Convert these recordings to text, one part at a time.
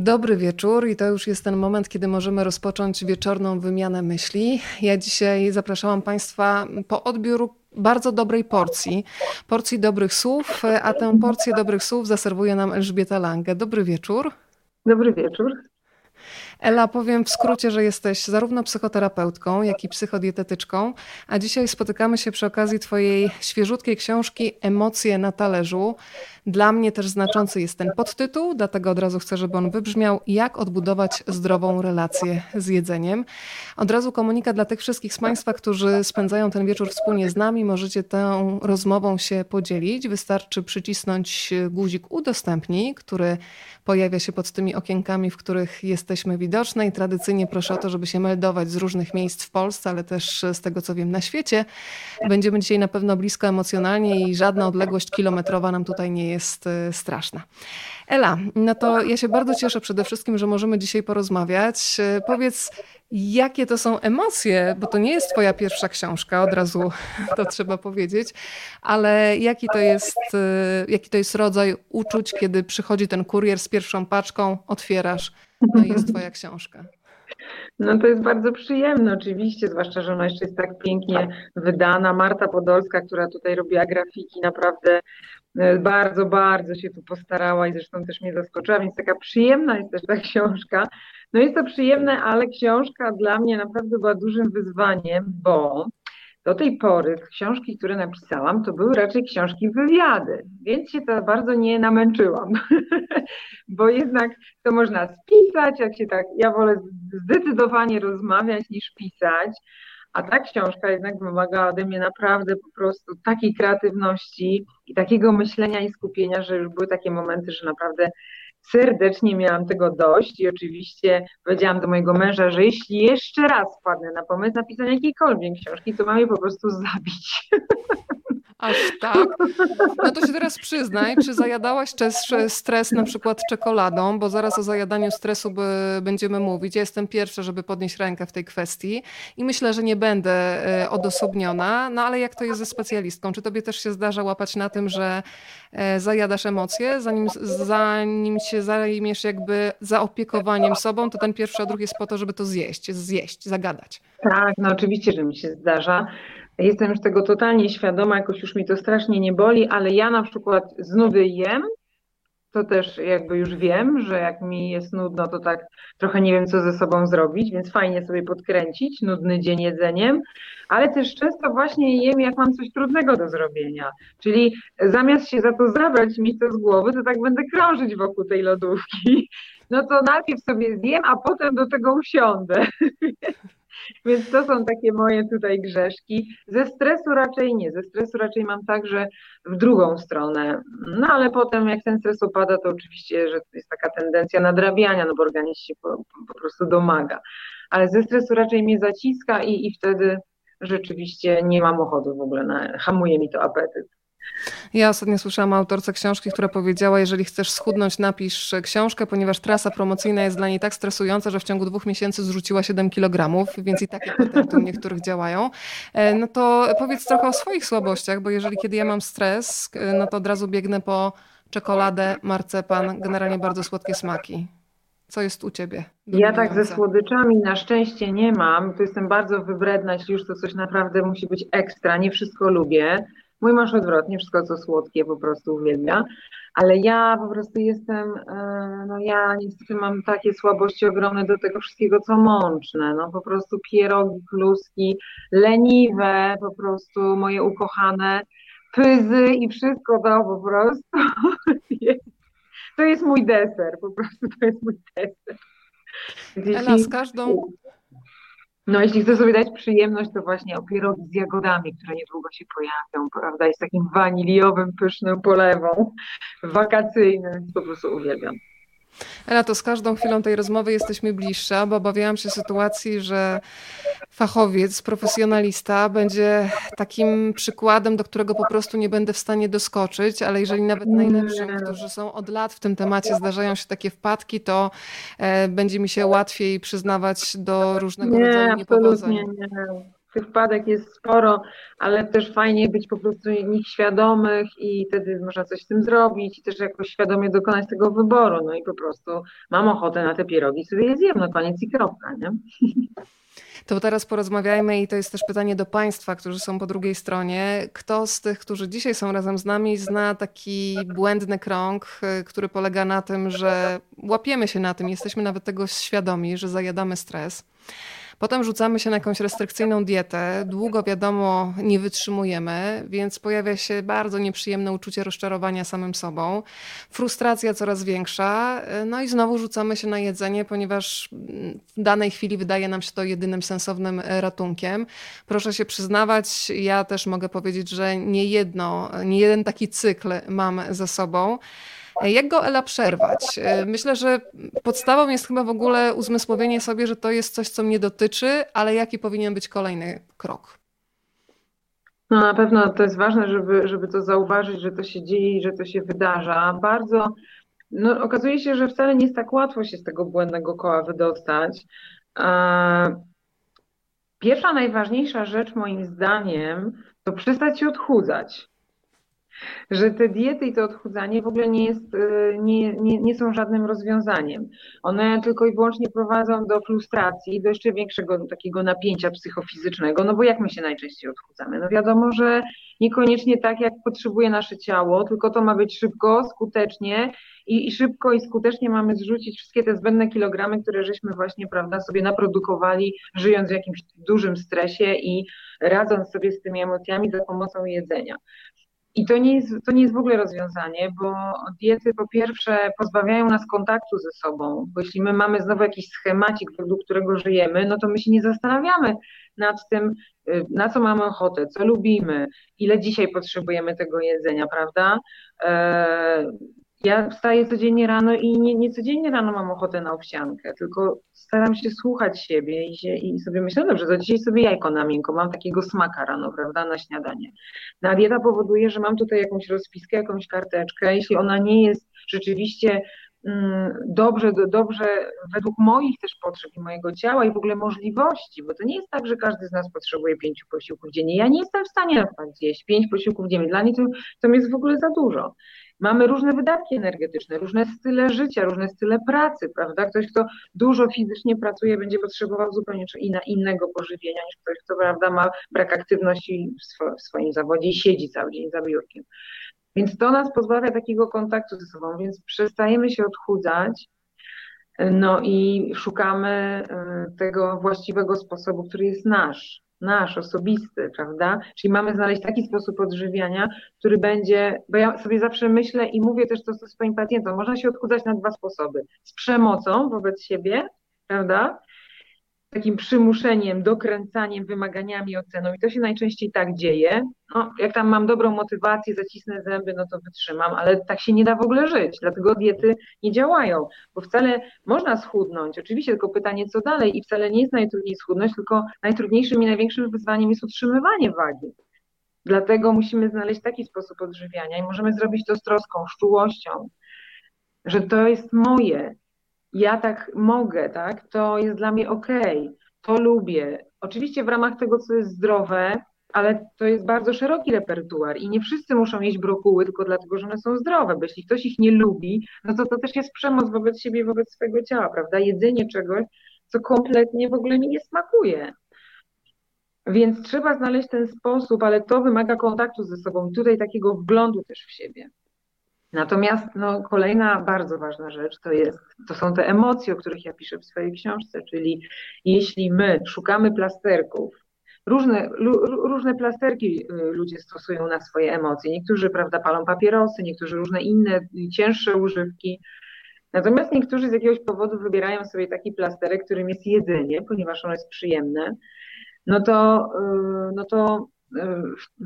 Dobry wieczór i to już jest ten moment, kiedy możemy rozpocząć wieczorną wymianę myśli. Ja dzisiaj zapraszałam Państwa po odbiór bardzo dobrej porcji, porcji dobrych słów, a tę porcję dobrych słów zaserwuje nam Elżbieta Lange. Dobry wieczór. Dobry wieczór. Ela, powiem w skrócie, że jesteś zarówno psychoterapeutką, jak i psychodietetyczką, a dzisiaj spotykamy się przy okazji Twojej świeżutkiej książki Emocje na talerzu. Dla mnie też znaczący jest ten podtytuł, dlatego od razu chcę, żeby on wybrzmiał: Jak odbudować zdrową relację z jedzeniem. Od razu komunikat dla tych wszystkich z Państwa, którzy spędzają ten wieczór wspólnie z nami. Możecie tą rozmową się podzielić. Wystarczy przycisnąć guzik udostępnij, który pojawia się pod tymi okienkami, w których jesteśmy widoczni. I tradycyjnie proszę o to, żeby się meldować z różnych miejsc w Polsce, ale też z tego, co wiem, na świecie. Będziemy dzisiaj na pewno blisko emocjonalnie i żadna odległość kilometrowa nam tutaj nie jest y, straszna. Ela, no to ja się bardzo cieszę przede wszystkim, że możemy dzisiaj porozmawiać. Y, powiedz, jakie to są emocje, bo to nie jest Twoja pierwsza książka, od razu to trzeba powiedzieć, ale jaki to jest, jaki to jest rodzaj uczuć, kiedy przychodzi ten kurier z pierwszą paczką, otwierasz, no i jest Twoja książka. No to jest bardzo przyjemne oczywiście, zwłaszcza, że ona jeszcze jest tak pięknie wydana. Marta Podolska, która tutaj robiła grafiki, naprawdę e, bardzo, bardzo się tu postarała i zresztą też mnie zaskoczyła, więc taka przyjemna jest też ta książka. No jest to przyjemne, ale książka dla mnie naprawdę była dużym wyzwaniem, bo do tej pory książki, które napisałam, to były raczej książki wywiady, więc się to bardzo nie namęczyłam, bo jednak to można spisać, jak się tak, ja wolę zdecydowanie rozmawiać niż pisać, a ta książka jednak wymaga ode mnie naprawdę po prostu takiej kreatywności i takiego myślenia i skupienia, że już były takie momenty, że naprawdę serdecznie miałam tego dość i oczywiście powiedziałam do mojego męża, że jeśli jeszcze raz wpadnę na pomysł napisania jakiejkolwiek książki, to mam je po prostu zabić. Aż tak? No to się teraz przyznaj, czy zajadałaś stres na przykład czekoladą, bo zaraz o zajadaniu stresu będziemy mówić. Ja jestem pierwsza, żeby podnieść rękę w tej kwestii i myślę, że nie będę e, odosobniona, no ale jak to jest ze specjalistką? Czy tobie też się zdarza łapać na tym, że e, zajadasz emocje, zanim, zanim się zajmiesz jakby zaopiekowaniem sobą, to ten pierwszy odruch jest po to, żeby to zjeść, zjeść, zagadać. Tak, no oczywiście, że mi się zdarza. Jestem już tego totalnie świadoma, jakoś już mi to strasznie nie boli, ale ja na przykład z nudy jem, to też jakby już wiem, że jak mi jest nudno, to tak trochę nie wiem, co ze sobą zrobić, więc fajnie sobie podkręcić nudny dzień jedzeniem, ale też często właśnie jem, jak mam coś trudnego do zrobienia. Czyli zamiast się za to zabrać, mieć to z głowy, to tak będę krążyć wokół tej lodówki. No to najpierw sobie zjem, a potem do tego usiądę. Więc to są takie moje tutaj grzeszki. Ze stresu raczej nie. Ze stresu raczej mam także w drugą stronę. No ale potem jak ten stres opada, to oczywiście, że jest taka tendencja nadrabiania, no bo organizm się po, po prostu domaga. Ale ze stresu raczej mnie zaciska i, i wtedy rzeczywiście nie mam ochoty w ogóle, na, hamuje mi to apetyt. Ja ostatnio słyszałam autorce książki, która powiedziała, jeżeli chcesz schudnąć, napisz książkę, ponieważ trasa promocyjna jest dla niej tak stresująca, że w ciągu dwóch miesięcy zrzuciła 7 kg, więc i takie patenty u niektórych działają. E, no to powiedz trochę o swoich słabościach, bo jeżeli kiedy ja mam stres, e, no to od razu biegnę po czekoladę, marcepan, generalnie bardzo słodkie smaki. Co jest u ciebie? Ja tak ze słodyczami na szczęście nie mam. To jestem bardzo wybredna, jeśli już to coś naprawdę musi być ekstra. Nie wszystko lubię. Mój mąż odwrotnie, wszystko co słodkie po prostu uwielbia, ale ja po prostu jestem, e, no ja niestety mam takie słabości ogromne do tego wszystkiego, co mączne, no po prostu pierogi, kluski, leniwe, po prostu moje ukochane, pyzy i wszystko to po prostu. To jest mój deser, po prostu to jest mój deser. Ela, z każdą, no jeśli chcę sobie dać przyjemność, to właśnie o pierogi z jagodami, które niedługo się pojawią, prawda, jest takim waniliowym, pysznym polewą, wakacyjnym, po prostu uwielbiam. Ela, to z każdą chwilą tej rozmowy jesteśmy bliższa, bo obawiałam się sytuacji, że fachowiec, profesjonalista będzie takim przykładem, do którego po prostu nie będę w stanie doskoczyć, ale jeżeli nawet najlepszym, którzy są od lat w tym temacie, zdarzają się takie wpadki, to e, będzie mi się łatwiej przyznawać do różnego nie, rodzaju niepowodzeń. Nie, nie. Tych wpadek jest sporo, ale też fajnie być po prostu nich świadomych i wtedy można coś z tym zrobić i też jakoś świadomie dokonać tego wyboru. No i po prostu mam ochotę na te pierogi, sobie je zjem, no koniec i kropka, nie? To teraz porozmawiajmy i to jest też pytanie do Państwa, którzy są po drugiej stronie. Kto z tych, którzy dzisiaj są razem z nami, zna taki błędny krąg, y, który polega na tym, że łapiemy się na tym, jesteśmy nawet tego świadomi, że zajadamy stres. Potem rzucamy się na jakąś restrykcyjną dietę, długo wiadomo nie wytrzymujemy, więc pojawia się bardzo nieprzyjemne uczucie rozczarowania samym sobą, frustracja coraz większa, no i znowu rzucamy się na jedzenie, ponieważ w danej chwili wydaje nam się to jedynym sensownym ratunkiem. Proszę się przyznawać, ja też mogę powiedzieć, że nie jedno, nie jeden taki cykl mam za sobą. Jak go Ela przerwać? Myślę, że podstawą jest chyba w ogóle uzmysłowienie sobie, że to jest coś, co mnie dotyczy, ale jaki powinien być kolejny krok? No na pewno to jest ważne, żeby, żeby to zauważyć, że to się dzieje i że to się wydarza. Bardzo, no okazuje się, że wcale nie jest tak łatwo się z tego błędnego koła wydostać. Pierwsza, najważniejsza rzecz moim zdaniem to przestać się odchudzać że te diety i to odchudzanie w ogóle nie, jest, e, nie, nie, nie są żadnym rozwiązaniem. One tylko i wyłącznie prowadzą do frustracji, do jeszcze większego takiego napięcia psychofizycznego, no bo jak my się najczęściej odchudzamy? No wiadomo, że niekoniecznie tak, jak potrzebuje nasze ciało, tylko to ma być szybko, skutecznie i, i szybko i skutecznie mamy zrzucić wszystkie te zbędne kilogramy, które żeśmy właśnie, prawda, sobie naprodukowali, żyjąc w jakimś dużym stresie i radząc sobie z tymi emocjami za pomocą jedzenia. I to nie, jest, to nie jest w ogóle rozwiązanie, bo diety po pierwsze pozbawiają nas kontaktu ze sobą, bo jeśli my mamy znowu jakiś schemacik, według którego żyjemy, no to my się nie zastanawiamy nad tym, y, na co mamy ochotę, co lubimy, ile dzisiaj potrzebujemy tego jedzenia, prawda? Ja wstaję codziennie rano i nie, nie codziennie rano mam ochotę na owsiankę, tylko staram się słuchać siebie i, się, i sobie myślę, no dobrze, to dzisiaj sobie jajko na miękko, mam takiego smaka rano, prawda, na śniadanie. No, dieta powoduje, że mam tutaj jakąś rozpiskę, jakąś karteczkę, jeśli ona nie jest rzeczywiście mm, dobrze, dobrze według moich też potrzeb i mojego ciała i w ogóle możliwości, bo to nie jest tak, że każdy z nas potrzebuje pięciu posiłków dziennie. Ja nie jestem w stanie na przykład zjeść pięć posiłków dziennie, dla mnie to, to jest w ogóle za dużo. Mamy różne wydatki energetyczne, różne style życia, różne style pracy, prawda? Ktoś, kto dużo fizycznie pracuje, będzie potrzebował zupełnie innego pożywienia niż ktoś, kto, prawda, ma brak aktywności w swoim zawodzie i siedzi cały dzień za biurkiem. Więc to nas pozbawia takiego kontaktu ze sobą, więc przestajemy się odchudzać, no i szukamy y, tego właściwego sposobu, który jest nasz nasz, osobisty, prawda? Czyli mamy znaleźć taki sposób odżywiania, który będzie, bo ja sobie zawsze myślę i mówię też to swoim pacjentom, można się odchudzać na dwa sposoby. Z przemocą wobec siebie, prawda? Takim przymuszeniem, dokręcaniem, wymaganiami, oceną. I to się najczęściej tak dzieje. No, jak tam mam dobrą motywację, zacisnę zęby, no to wytrzymam, ale tak się nie da w ogóle żyć, dlatego diety nie działają, bo wcale można schudnąć, oczywiście tylko pytanie co dalej? I wcale nie jest najtrudniej schudnąć, tylko najtrudniejszym i największym wyzwaniem jest utrzymywanie wagi. Dlatego musimy znaleźć taki sposób odżywiania i możemy zrobić to z troską, z czułością, że to jest moje, ja tak mogę, tak, to jest dla mnie ok, to lubię. Oczywiście w ramach tego, co jest zdrowe, ale to jest bardzo szeroki repertuar i nie wszyscy muszą jeść brokuły tylko dlatego, że one są zdrowe, bo jeśli ktoś ich nie lubi, no to to też jest przemoc wobec siebie wobec swojego ciała, prawda? Jedzenie czegoś, co kompletnie w ogóle mi nie smakuje. Więc trzeba znaleźć ten sposób, ale to wymaga kontaktu ze sobą i tutaj takiego wglądu też w siebie. Natomiast no, kolejna bardzo ważna rzecz to, jest, to są te emocje, o których ja piszę w swojej książce, czyli jeśli my szukamy plasterków, różne, różne plasterki y, ludzie stosują na swoje emocje. Niektórzy prawda, palą papierosy, niektórzy różne inne, cięższe używki. Natomiast niektórzy z jakiegoś powodu wybierają sobie taki plasterek, którym jest jedzenie, ponieważ ono jest przyjemne. No to, y, no to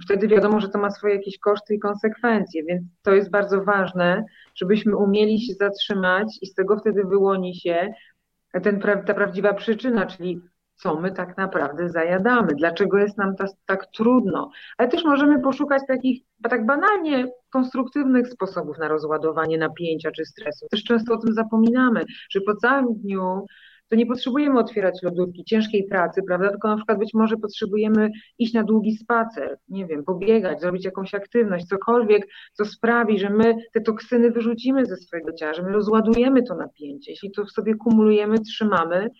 wtedy wiadomo, że to ma swoje jakieś koszty i konsekwencje, więc to jest bardzo ważne, żebyśmy umieli się zatrzymać i z tego wtedy wyłoni się ten, ta prawdziwa przyczyna, czyli co my tak naprawdę zajadamy, dlaczego jest nam to, tak trudno. Ale też możemy poszukać takich tak banalnie konstruktywnych sposobów na rozładowanie napięcia czy stresu. Też często o tym zapominamy, że po całym dniu to nie potrzebujemy otwierać lodówki, ciężkiej pracy, prawda? Tylko na przykład być może potrzebujemy iść na długi spacer, nie wiem, pobiegać, zrobić jakąś aktywność, cokolwiek, co sprawi, że my te toksyny wyrzucimy ze swojego ciała, że my rozładujemy to napięcie. Jeśli to w sobie kumulujemy, trzymamy,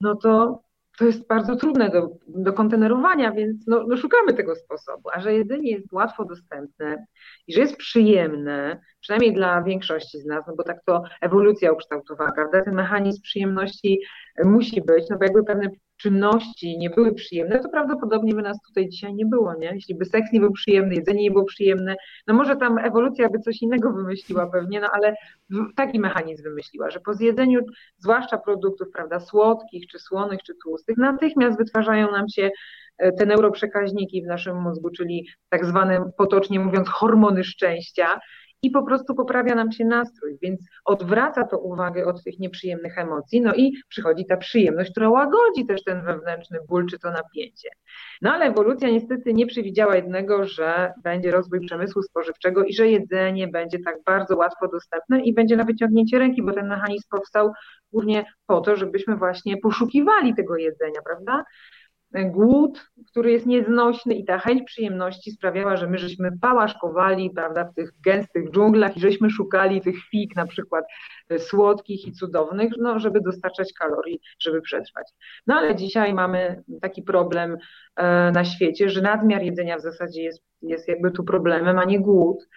no to to jest bardzo trudne do, do kontenerowania, więc no, no, szukamy tego sposobu. A że jedzenie jest łatwo dostępne i że jest przyjemne, przynajmniej dla większości z nas, no bo tak to ewolucja ukształtowała, prawda? Ten mechanizm przyjemności musi być, no bo jakby pewne czynności nie były przyjemne, to prawdopodobnie by nas tutaj dzisiaj nie było, nie? Jeśli by seks nie był przyjemny, jedzenie nie było przyjemne, no może tam ewolucja by coś innego wymyśliła pewnie, no ale taki mechanizm wymyśliła, że po zjedzeniu, zwłaszcza produktów, prawda, słodkich, czy słonych, czy tłustych, natychmiast wytwarzają nam się e, te neuroprzekaźniki w naszym mózgu, czyli tak zwane, potocznie mówiąc, hormony szczęścia, i po prostu poprawia nam się nastrój, więc odwraca to uwagę od tych nieprzyjemnych emocji, no i przychodzi ta przyjemność, która łagodzi też ten wewnętrzny ból czy to napięcie. No ale ewolucja niestety nie przewidziała jednego, że będzie rozwój przemysłu spożywczego i że jedzenie będzie tak bardzo łatwo dostępne i będzie na wyciągnięcie ręki, bo ten mechanizm powstał głównie po to, żebyśmy właśnie poszukiwali tego jedzenia, prawda? Głód, który jest nieznośny i ta chęć przyjemności sprawiała, że my żeśmy pałaszkowali, prawda, w tych gęstych dżunglach i żeśmy szukali tych fig na przykład e, słodkich i cudownych, no, żeby dostarczać kalorii, żeby przetrwać. No ale dzisiaj mamy taki problem e, na świecie, że nadmiar jedzenia w zasadzie jest, jest jakby tu problemem, a nie głód.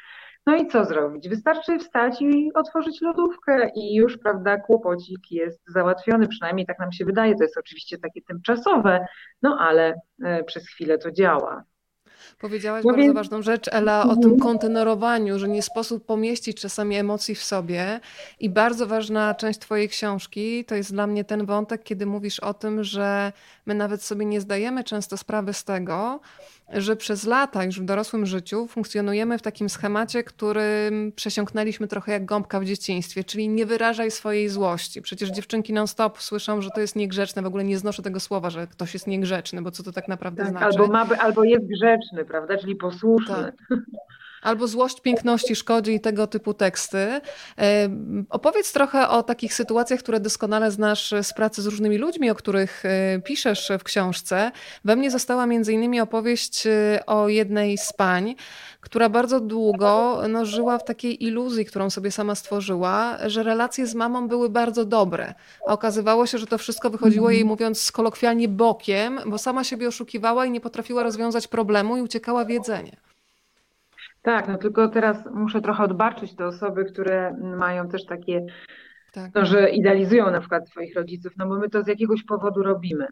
No i co zrobić? Wystarczy wstać i otworzyć lodówkę i już, prawda, kłopocik jest załatwiony, przynajmniej tak nam się wydaje. To jest oczywiście takie tymczasowe, no ale e, przez chwilę to działa. Powiedziałaś no bardzo więc... ważną rzecz, Ela, o tym kontenerowaniu, że nie sposób pomieścić czasami emocji w sobie. I bardzo ważna część Twojej książki to jest dla mnie ten wątek, kiedy mówisz o tym, że my nawet sobie nie zdajemy często sprawy z tego, że przez lata już w dorosłym życiu funkcjonujemy w takim schemacie, którym przesiąknęliśmy trochę jak gąbka w dzieciństwie, czyli nie wyrażaj swojej złości. Przecież dziewczynki non-stop słyszą, że to jest niegrzeczne, w ogóle nie znoszę tego słowa, że ktoś jest niegrzeczny, bo co to tak naprawdę tak, znaczy? Albo, ma, albo jest grzeczny, prawda, czyli posłuszny. Tak. albo złość piękności szkodzi i tego typu teksty. Opowiedz trochę o takich sytuacjach, które doskonale znasz z pracy z różnymi ludźmi, o których e, piszesz w książce. We mnie została między innymi opowieść e, o jednej z pań, która bardzo długo no, żyła w takiej iluzji, którą sobie sama stworzyła, że relacje z mamą były bardzo dobre. A okazywało się, że to wszystko wychodziło jej, mówiąc kolokwialnie, bokiem, bo sama siebie oszukiwała i nie potrafiła rozwiązać problemu i uciekała w jedzenie. Tak, no tylko teraz muszę trochę odbaczyć te osoby, które mają też takie, tak. no, że idealizują na przykład swoich rodziców, no bo my to z jakiegoś powodu robimy.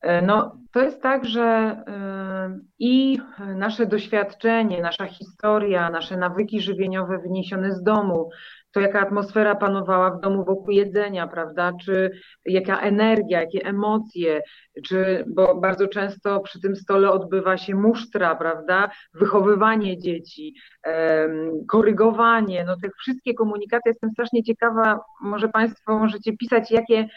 E, no, to jest tak, że e, i nasze doświadczenie, nasza historia, nasze nawyki żywieniowe wyniesione z domu, to jaka atmosfera panowała w domu wokół jedzenia, prawda, czy jaka energia, jakie emocje, czy, bo bardzo często przy tym stole odbywa się musztra, prawda, wychowywanie dzieci, korygowanie, no te wszystkie komunikaty, jestem strasznie ciekawa, może Państwo możecie pisać, jakie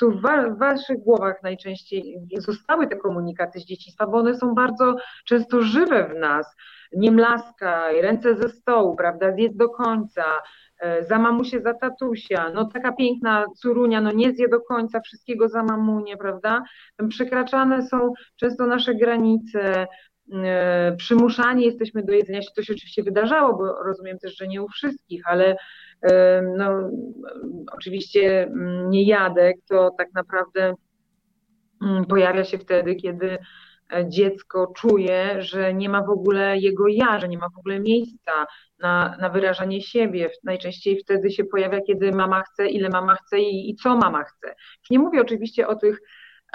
tu w, w Waszych głowach najczęściej zostały te komunikaty z dzieciństwa, bo one są bardzo często żywe w nas, nie mlaskaj, ręce ze stołu, prawda, zjedz do końca, za mamusię, za tatusia, no taka piękna curunia, no nie zje do końca wszystkiego za mamunię, prawda? Przekraczane są często nasze granice, e, przymuszani jesteśmy do jedzenia, to się oczywiście wydarzało, bo rozumiem też, że nie u wszystkich, ale e, no, oczywiście niejadek to tak naprawdę pojawia się wtedy, kiedy dziecko czuje, że nie ma w ogóle jego ja, że nie ma w ogóle miejsca na, na wyrażanie siebie. Najczęściej wtedy się pojawia, kiedy mama chce, ile mama chce i, i co mama chce. Już nie mówię oczywiście o tych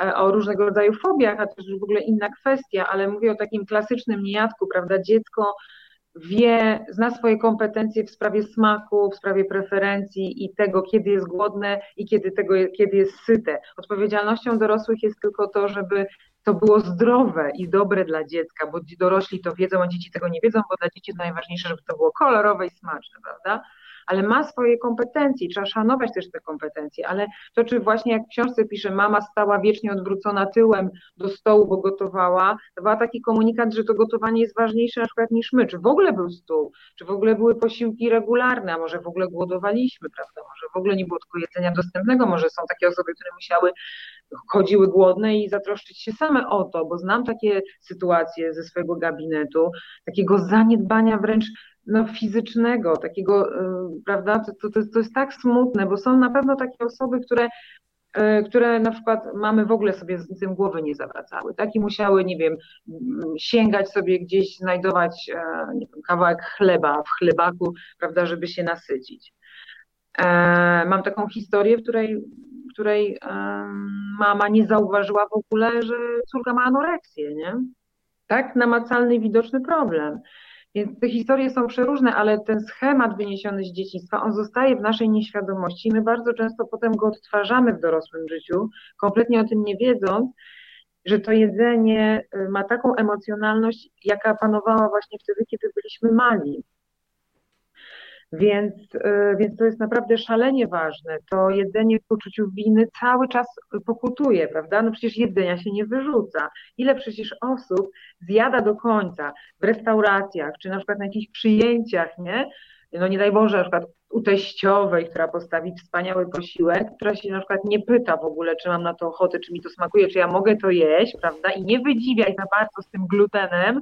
e, o różnego rodzaju fobiach, a to już w ogóle inna kwestia, ale mówię o takim klasycznym niejadku, prawda? Dziecko wie, zna swoje kompetencje w sprawie smaku, w sprawie preferencji i tego, kiedy jest głodne i kiedy, tego, kiedy jest syte. Odpowiedzialnością dorosłych jest tylko to, żeby to było zdrowe i dobre dla dziecka, bo dorośli to wiedzą, a dzieci tego nie wiedzą, bo dla dzieci to najważniejsze, żeby to było kolorowe i smaczne, prawda? ale ma swoje kompetencje, trzeba szanować też te kompetencje, ale to, czy właśnie jak w książce pisze, mama stała wiecznie odwrócona tyłem do stołu, bo gotowała, to był taki komunikat, że to gotowanie jest ważniejsze na przykład niż my, czy w ogóle był stół, czy w ogóle były posiłki regularne, a może w ogóle głodowaliśmy, prawda, może w ogóle nie było tylko jedzenia dostępnego, może są takie osoby, które musiały chodziły głodne i zatroszczyć się same o to, bo znam takie sytuacje ze swojego gabinetu, takiego zaniedbania wręcz no, fizycznego, takiego, yy, prawda, to, to, to jest tak smutne, bo są na pewno takie osoby, które yy, które na przykład mamy w ogóle sobie z tym głowy nie zawracały, tak? I musiały, nie wiem, sięgać sobie gdzieś, znajdować yy, wiem, kawałek chleba w chlebaku, prawda, żeby się nasycić. Mam taką historię, w której której mama nie zauważyła w ogóle, że córka ma anoreksję, nie? Tak namacalny i widoczny problem. Więc te historie są przeróżne, ale ten schemat wyniesiony z dzieciństwa, on zostaje w naszej nieświadomości. My bardzo często potem go odtwarzamy w dorosłym życiu, kompletnie o tym nie wiedząc, że to jedzenie y, ma taką emocjonalność, jaka panowała właśnie wtedy, kiedy byliśmy mali. Więc, e, więc to jest naprawdę szalenie ważne. To jedzenie w poczuciu winy cały czas pokutuje, prawda? No przecież jedzenia się nie wyrzuca. Ile przecież osób zjada do końca w restauracjach, czy na przykład na jakichś przyjęciach, nie? No nie daj Boże, na przykład u teściowej, która postawi wspaniały posiłek, która się na przykład nie pyta w ogóle, czy mam na to ochotę, czy mi to smakuje, czy ja mogę to jeść, prawda? I nie wydziwiaj za bardzo z tym glutenem,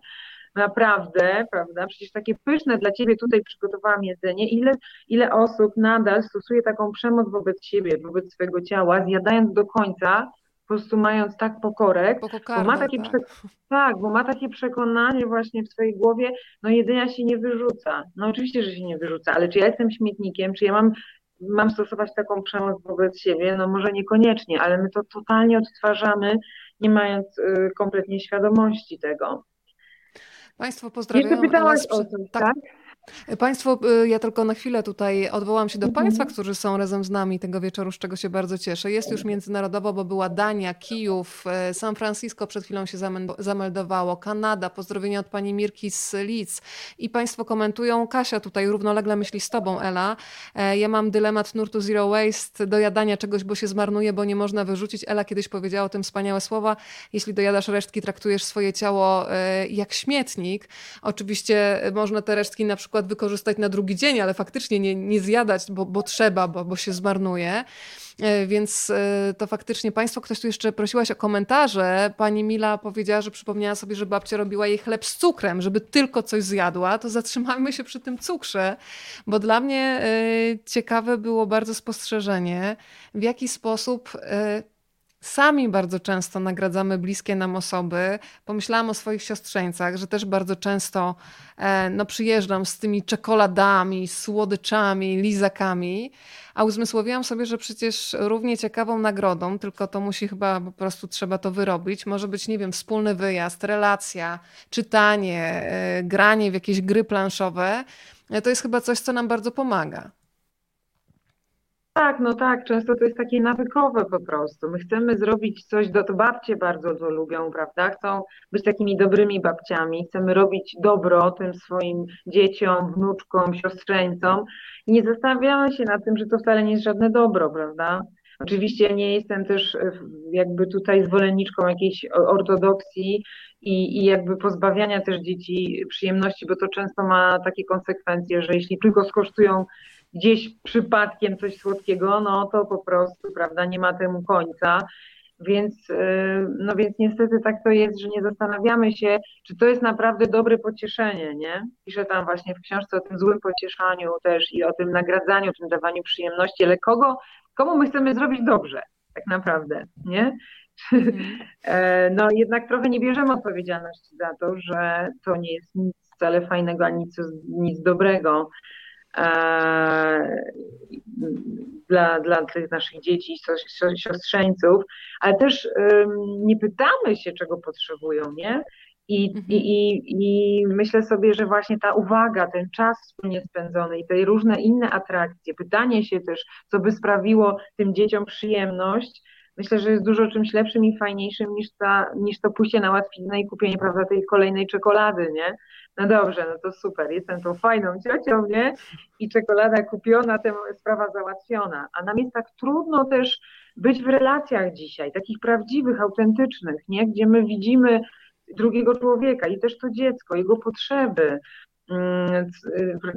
naprawdę, prawda? Przecież takie pyszne dla ciebie tutaj przygotowałam jedzenie. Ile, ile osób nadal stosuje taką przemoc wobec siebie, wobec swojego ciała, zjadając do końca, po prostu mając tak pokorek, bo ma takie tak. tak, bo ma takie przekonanie właśnie w swojej głowie, no jedzenia się nie wyrzuca. No oczywiście, że się nie wyrzuca, ale czy ja jestem śmietnikiem, czy ja mam mam stosować taką przemoc wobec siebie? No może niekoniecznie, ale my to totalnie odtwarzamy, nie mając y, kompletnie świadomości tego. Państwo. Jeszcze pytałaś o coś, tak? tak? Państwo, y, ja tylko na chwilę tutaj odwołam się do mhm. Państwa, którzy są razem z nami tego wieczoru, z czego się bardzo cieszę. Jest już międzynarodowo, bo była Dania, Kijów, y, San Francisco przed chwilą się zameldowało, Kanada, pozdrowienia od pani Mirki z Leeds. I Państwo komentują, Kasia tutaj równolegle myśli z Tobą, Ela. E, ja mam dylemat nurtu Zero Waste, dojadania czegoś, bo się zmarnuje, bo nie można wyrzucić. Ela kiedyś powiedziała o tym wspaniałe słowa. Jeśli dojadasz resztki, traktujesz swoje ciało e, jak śmietnik. Oczywiście można te resztki na przykład przykład wykorzystać na drugi dzień, ale faktycznie nie, nie zjadać, bo, bo trzeba, bo, bo się zmarnuje. E, więc e, to faktycznie Państwo, ktoś tu jeszcze prosiłaś o komentarze. Pani Mila powiedziała, że przypomniała sobie, że babcia robiła jej chleb z cukrem, żeby tylko coś zjadła. To zatrzymajmy się przy tym cukrze, bo dla mnie e, ciekawe było bardzo spostrzeżenie, w jaki sposób Sami bardzo często nagradzamy bliskie nam osoby. Pomyślałam o swoich siostrzeńcach, że też bardzo często e, no, przyjeżdżam z tymi czekoladami, słodyczami, lizakami, a uzmysłowiłam sobie, że przecież równie ciekawą nagrodą, tylko to musi chyba po prostu trzeba to wyrobić, może być, nie wiem, wspólny wyjazd, relacja, czytanie, e, granie w jakieś gry planszowe. E, to jest chyba coś, co nam bardzo pomaga. Tak, no tak, często to jest takie nawykowe po prostu. My chcemy zrobić coś, do, to babcie bardzo to lubią, prawda? Chcą być takimi dobrymi babciami, chcemy robić dobro tym swoim dzieciom, wnuczkom, siostrzeńcom nie zastanawiamy się nad tym, że to wcale nie jest żadne dobro, prawda? Oczywiście nie jestem też e, jakby tutaj zwolenniczką jakiejś ortodoksji i, i jakby pozbawiania też dzieci przyjemności, bo to często ma takie konsekwencje, że jeśli tylko skosztują gdzieś przypadkiem coś słodkiego, no to po prostu, prawda, nie ma temu końca. Więc, y, no więc niestety tak to jest, że nie zastanawiamy się, czy to jest naprawdę dobre pocieszenie, nie? Piszę tam właśnie w książce o tym złym pocieszaniu też i o tym nagradzaniu, tym dawaniu przyjemności, ale kogo, komu my chcemy zrobić dobrze, tak naprawdę, nie? Mhm. E, no jednak trochę nie bierzemy odpowiedzialności za to, że to nie jest nic wcale fajnego, ani nic, nic dobrego. E, dla, dla tych naszych dzieci, siostrzeńców, ale też nie pytamy się, czego potrzebują, nie? I, mhm. i, i, I myślę sobie, że właśnie ta uwaga, ten czas wspólnie spędzony i te różne inne atrakcje, pytanie się też, co by sprawiło tym dzieciom przyjemność, myślę, że jest dużo czymś lepszym i fajniejszym niż, ta, niż to pójście na łatwiznę i kupienie, prawda, tej kolejnej czekolady, nie? No dobrze, no to super, jestem tą fajną ciocią, nie? I czekolada kupiona, tę sprawa załatwiona. A nam jest tak trudno też być w relacjach dzisiaj, takich prawdziwych, autentycznych, nie? Gdzie my widzimy drugiego człowieka i też to dziecko, jego potrzeby. Mm,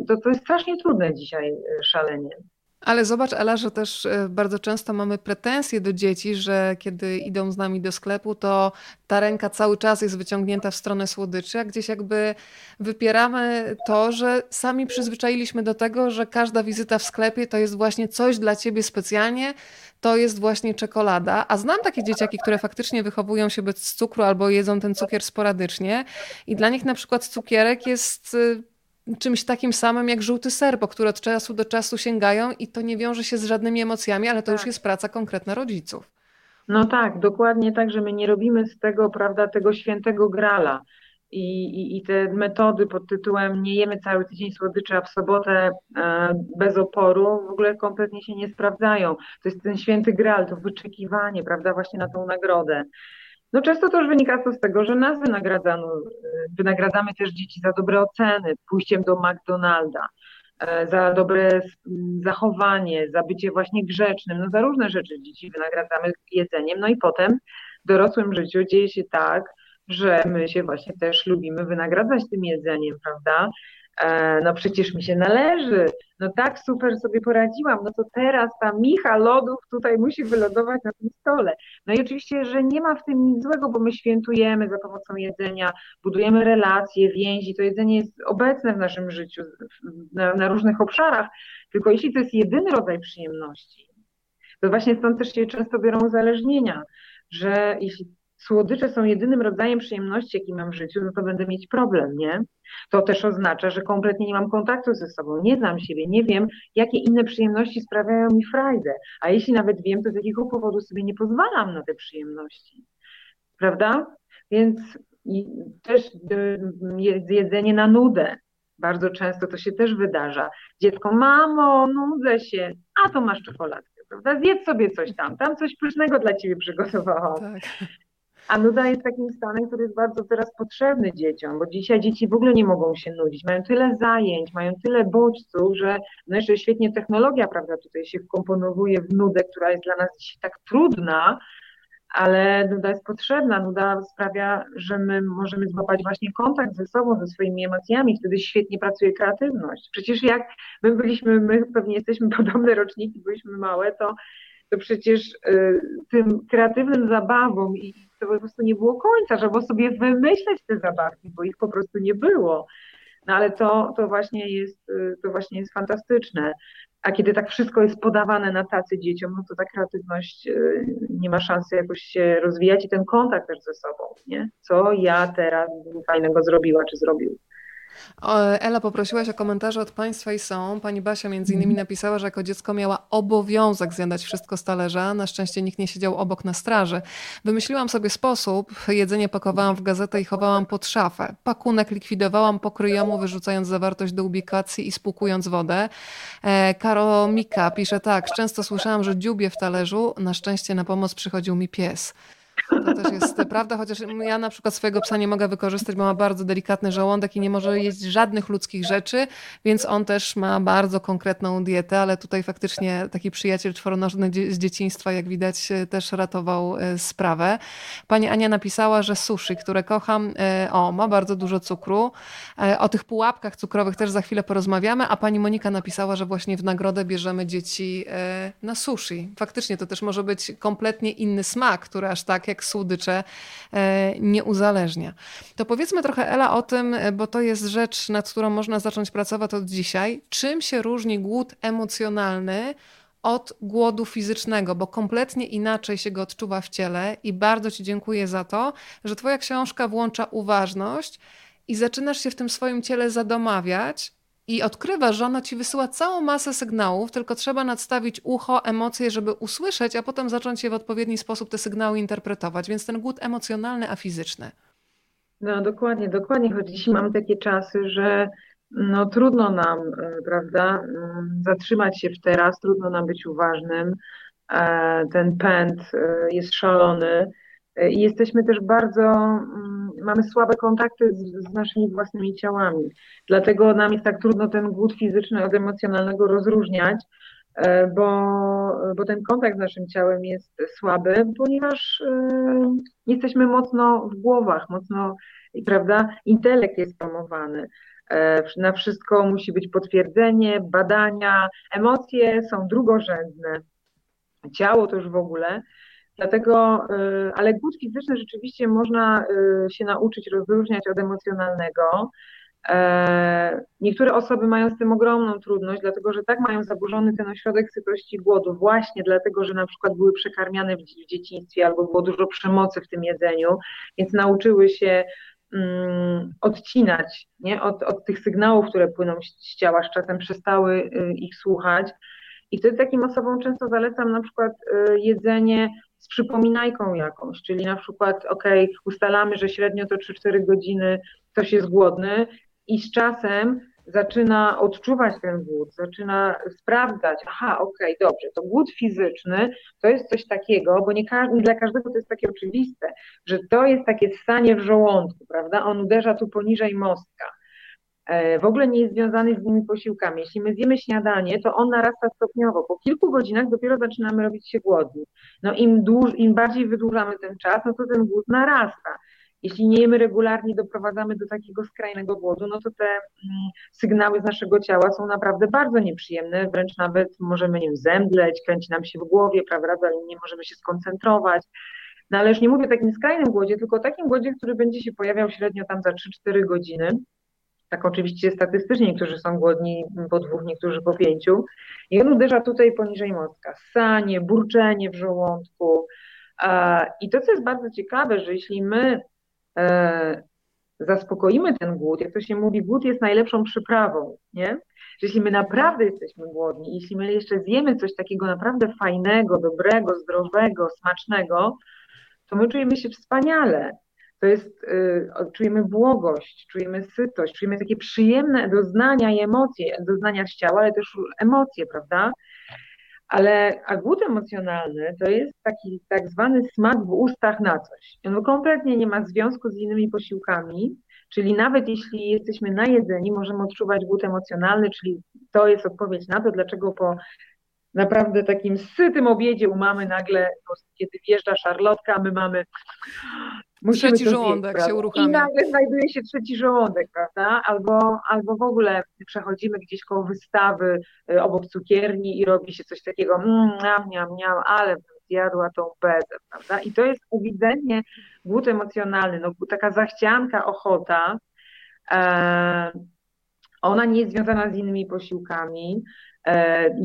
to, to jest strasznie trudne dzisiaj szalenie. Ale zobacz, Ela, że też e, bardzo często mamy pretensje do dzieci, że kiedy idą z nami do sklepu, to ta ręka cały czas jest wyciągnięta w stronę słodyczy, a gdzieś jakby wypieramy to, że sami przyzwyczailiśmy do tego, że każda wizyta w sklepie to jest właśnie coś dla ciebie specjalnie, to jest właśnie czekolada. A znam takie dzieciaki, które faktycznie wychowują się bez cukru albo jedzą ten cukier sporadycznie i dla nich na przykład cukierek jest e, czymś takim samym jak żółty ser, po który od czasu do czasu sięgają i to nie wiąże się z żadnymi emocjami, ale to tak. już jest praca konkretna rodziców. No tak, dokładnie tak, że my nie robimy z tego, prawda, tego świętego grala. I, i, I te metody pod tytułem nie jemy cały tydzień słodyczy, a w sobotę e, bez oporu w ogóle kompletnie się nie sprawdzają. To jest ten święty gral, to wyczekiwanie, prawda, właśnie na tą nagrodę. No często to już wynika to z tego, że nas wynagradzano, wynagradzamy też dzieci za dobre oceny, pójściem do McDonalda, e, za dobre zachowanie, za bycie właśnie grzecznym, no za różne rzeczy dzieci wynagradzamy jedzeniem, no i potem w dorosłym życiu dzieje się tak, że my się właśnie też lubimy wynagradzać tym jedzeniem, prawda? E, no przecież mi się należy, no tak super sobie poradziłam, no to teraz ta micha lodów tutaj musi wylądować na tym stole. No i oczywiście, że nie ma w tym nic złego, bo my świętujemy za pomocą jedzenia, budujemy relacje, więzi, to jedzenie jest obecne w naszym życiu na, na różnych obszarach, tylko jeśli to jest jedyny rodzaj przyjemności, to właśnie stąd też się często biorą uzależnienia, że jeśli słodycze są jedynym rodzajem przyjemności, jaki mam w życiu, no to będę mieć problem, nie? To też oznacza, że kompletnie nie mam kontaktu ze sobą, nie znam siebie, nie wiem, jakie inne przyjemności sprawiają mi frajdę. A jeśli nawet wiem, to z jakiego powodu sobie nie pozwalam na te przyjemności. Prawda? Więc też jedzenie na nudę. Bardzo często to się też wydarza. Dziecko, mamo, nudzę się, a to masz czekoladkę, prawda? Zjedz sobie coś tam, tam coś pysznego dla ciebie przygotowałam. Tak. A nuda jest takim stanem, który jest bardzo teraz potrzebny dzieciom, bo dzisiaj dzieci w ogóle nie mogą się nudzić. Mają tyle zajęć, mają tyle bodźców, że no jeszcze świetnie technologia, prawda, tutaj się wkomponowuje w nudę, która jest dla nas dzisiaj tak trudna, ale nuda jest potrzebna. Nuda sprawia, że my możemy złapać właśnie kontakt ze sobą, ze swoimi emocjami, wtedy świetnie pracuje kreatywność. Przecież jak my byliśmy, my pewnie jesteśmy podobne roczniki, byliśmy małe, to to przecież y, tym kreatywnym zabawom i to po prostu nie było końca, żeby sobie wymyśleć te zabawki, bo ich po prostu nie było. No ale to, to, właśnie jest, y, to właśnie jest fantastyczne. A kiedy tak wszystko jest podawane na tacy dzieciom, no to ta kreatywność y, nie ma szansy jakoś się rozwijać i ten kontakt też ze sobą, nie? Co ja teraz fajnego zrobiła czy zrobił. Ela, poprosiłaś o komentarze od Państwa i są. Pani Basia między innymi mhm. napisała, że jako dziecko miała obowiązek zjadać wszystko z talerza. Na szczęście nikt nie siedział obok na straży. Wymyśliłam sobie sposób. Jedzenie pakowałam w gazetę i chowałam pod szafę. Pakunek likwidowałam po kryjomu, wyrzucając zawartość do ubikacji i spłukując wodę. E, Karo Mika pisze tak. Często słyszałam, że dziubie w talerzu. Na szczęście na pomoc przychodził mi pies. To też jest prawda, chociaż ja na przykład swojego psa nie mogę wykorzystać, bo ma bardzo delikatny żołądek i nie może jeść żadnych ludzkich rzeczy, więc on też ma bardzo konkretną dietę, ale tutaj faktycznie taki przyjaciel czworonożny z dzieciństwa, jak widać, też ratował e, sprawę. Pani Ania napisała, że sushi, które kocham, e, o, ma bardzo dużo cukru. E, o tych pułapkach cukrowych też za chwilę porozmawiamy, a pani Monika napisała, że właśnie w nagrodę bierzemy dzieci na sushi. Faktycznie to też może być kompletnie inny smak, który aż tak słodycze e, nie uzależnia. To powiedzmy trochę, Ela, o tym, e, bo to jest rzecz, nad którą można zacząć pracować od dzisiaj. Czym się różni głód emocjonalny od głodu fizycznego, bo kompletnie inaczej się go odczuwa w ciele i bardzo Ci dziękuję za to, że Twoja książka włącza uważność i zaczynasz się w tym swoim ciele zadomawiać, i odkrywasz, że ono ci wysyła całą masę sygnałów, tylko trzeba nadstawić ucho, emocje, żeby usłyszeć, a potem zacząć je w odpowiedni sposób te sygnały interpretować. Więc ten głód emocjonalny, a fizyczny. No dokładnie, dokładnie. Choć dzisiaj mamy takie czasy, że no trudno nam, e, prawda, mm, zatrzymać się w teraz, trudno nam być uważnym. ten pęd jest szalony i jesteśmy też bardzo, mm, mamy słabe kontakty z, z, naszymi własnymi ciałami. Dlatego nam jest tak trudno ten głód fizyczny od emocjonalnego rozróżniać, e, bo, bo ten kontakt z naszym ciałem jest słaby, ponieważ e, jesteśmy mocno w głowach, mocno, prawda, intelekt jest promowany. E, na wszystko musi być potwierdzenie, badania, emocje są drugorzędne. Ciało to już w ogóle. Dlatego, y, ale głód fizyczny rzeczywiście można y, się nauczyć rozróżniać od emocjonalnego. E, niektóre osoby mają z tym ogromną trudność, dlatego że tak mają zaburzony ten ośrodek sytości głodu, właśnie dlatego, że na przykład były przekarmiane w dzieciństwie albo było dużo przemocy w tym jedzeniu, więc nauczyły się mm, odcinać nie? Od, od tych sygnałów, które płyną z ciała, z czasem przestały y, ich słuchać. I wtedy takim osobom często zalecam na przykład jedzenie z przypominajką jakąś, czyli na przykład, ok, ustalamy, że średnio to 3-4 godziny ktoś jest głodny i z czasem zaczyna odczuwać ten głód, zaczyna sprawdzać, aha, okay, dobrze, to głód fizyczny to jest coś takiego, bo nie, nie, dla każdego to jest takie oczywiste, że to jest takie stanie w żołądku, prawda? On uderza tu poniżej mostka. E, w ogóle nie jest związany z nimi posiłkami. Jeśli my zjemy śniadanie, to on narasta stopniowo. Po kilku godzinach dopiero zaczynamy robić się głodni. No im, dłuż, im bardziej wydłużamy ten czas, no to ten głód narasta. Jeśli nie jemy regularnie, doprowadzamy do takiego skrajnego głodu, no to te mm, sygnały z naszego ciała są naprawdę bardzo nieprzyjemne, wręcz nawet możemy nie zemdleć, kręci nam się w głowie, prawda, nie możemy się skoncentrować. No ale już nie mówię o takim skrajnym głodzie, tylko o takim głodzie, który będzie się pojawiał średnio tam za 3-4 godziny tak oczywiście statystycznie niektórzy są głodni po dwóch, niektórzy po pięciu. I on uderza tutaj poniżej mostka. Sanie, burczenie w żołądku. I to, co jest bardzo ciekawe, że jeśli my e, zaspokoimy ten głód, jak to się mówi, głód jest najlepszą przyprawą, nie? Że jeśli my naprawdę jesteśmy głodni, jeśli my jeszcze zjemy coś takiego naprawdę fajnego, dobrego, zdrowego, smacznego, to my czujemy się wspaniale to jest, y, czujemy błogość, czujemy sytość, czujemy takie przyjemne doznania i emocje, doznania z ciała, ale też emocje, prawda? Ale a głód emocjonalny to jest taki tak zwany smak w ustach na coś. On kompletnie nie ma związku z innymi posiłkami, czyli nawet jeśli jesteśmy najedzeni, możemy odczuwać głód emocjonalny, czyli to jest odpowiedź na to, dlaczego po naprawdę takim sytym obiedzie u mamy nagle, kiedy wjeżdża szarlotka, my mamy Musimy trzeci żołądek zjeść, się uruchamia. I nagle znajduje się trzeci żołądek, prawda? Albo, albo w ogóle przechodzimy gdzieś koło wystawy y, obok cukierni i robi się coś takiego, mmm, miam, miam, miam, ale zjadła tą bezę, prawda? I to jest ewidentnie głód emocjonalny, no, taka zachcianka, ochota, e, ona nie jest związana z innymi posiłkami,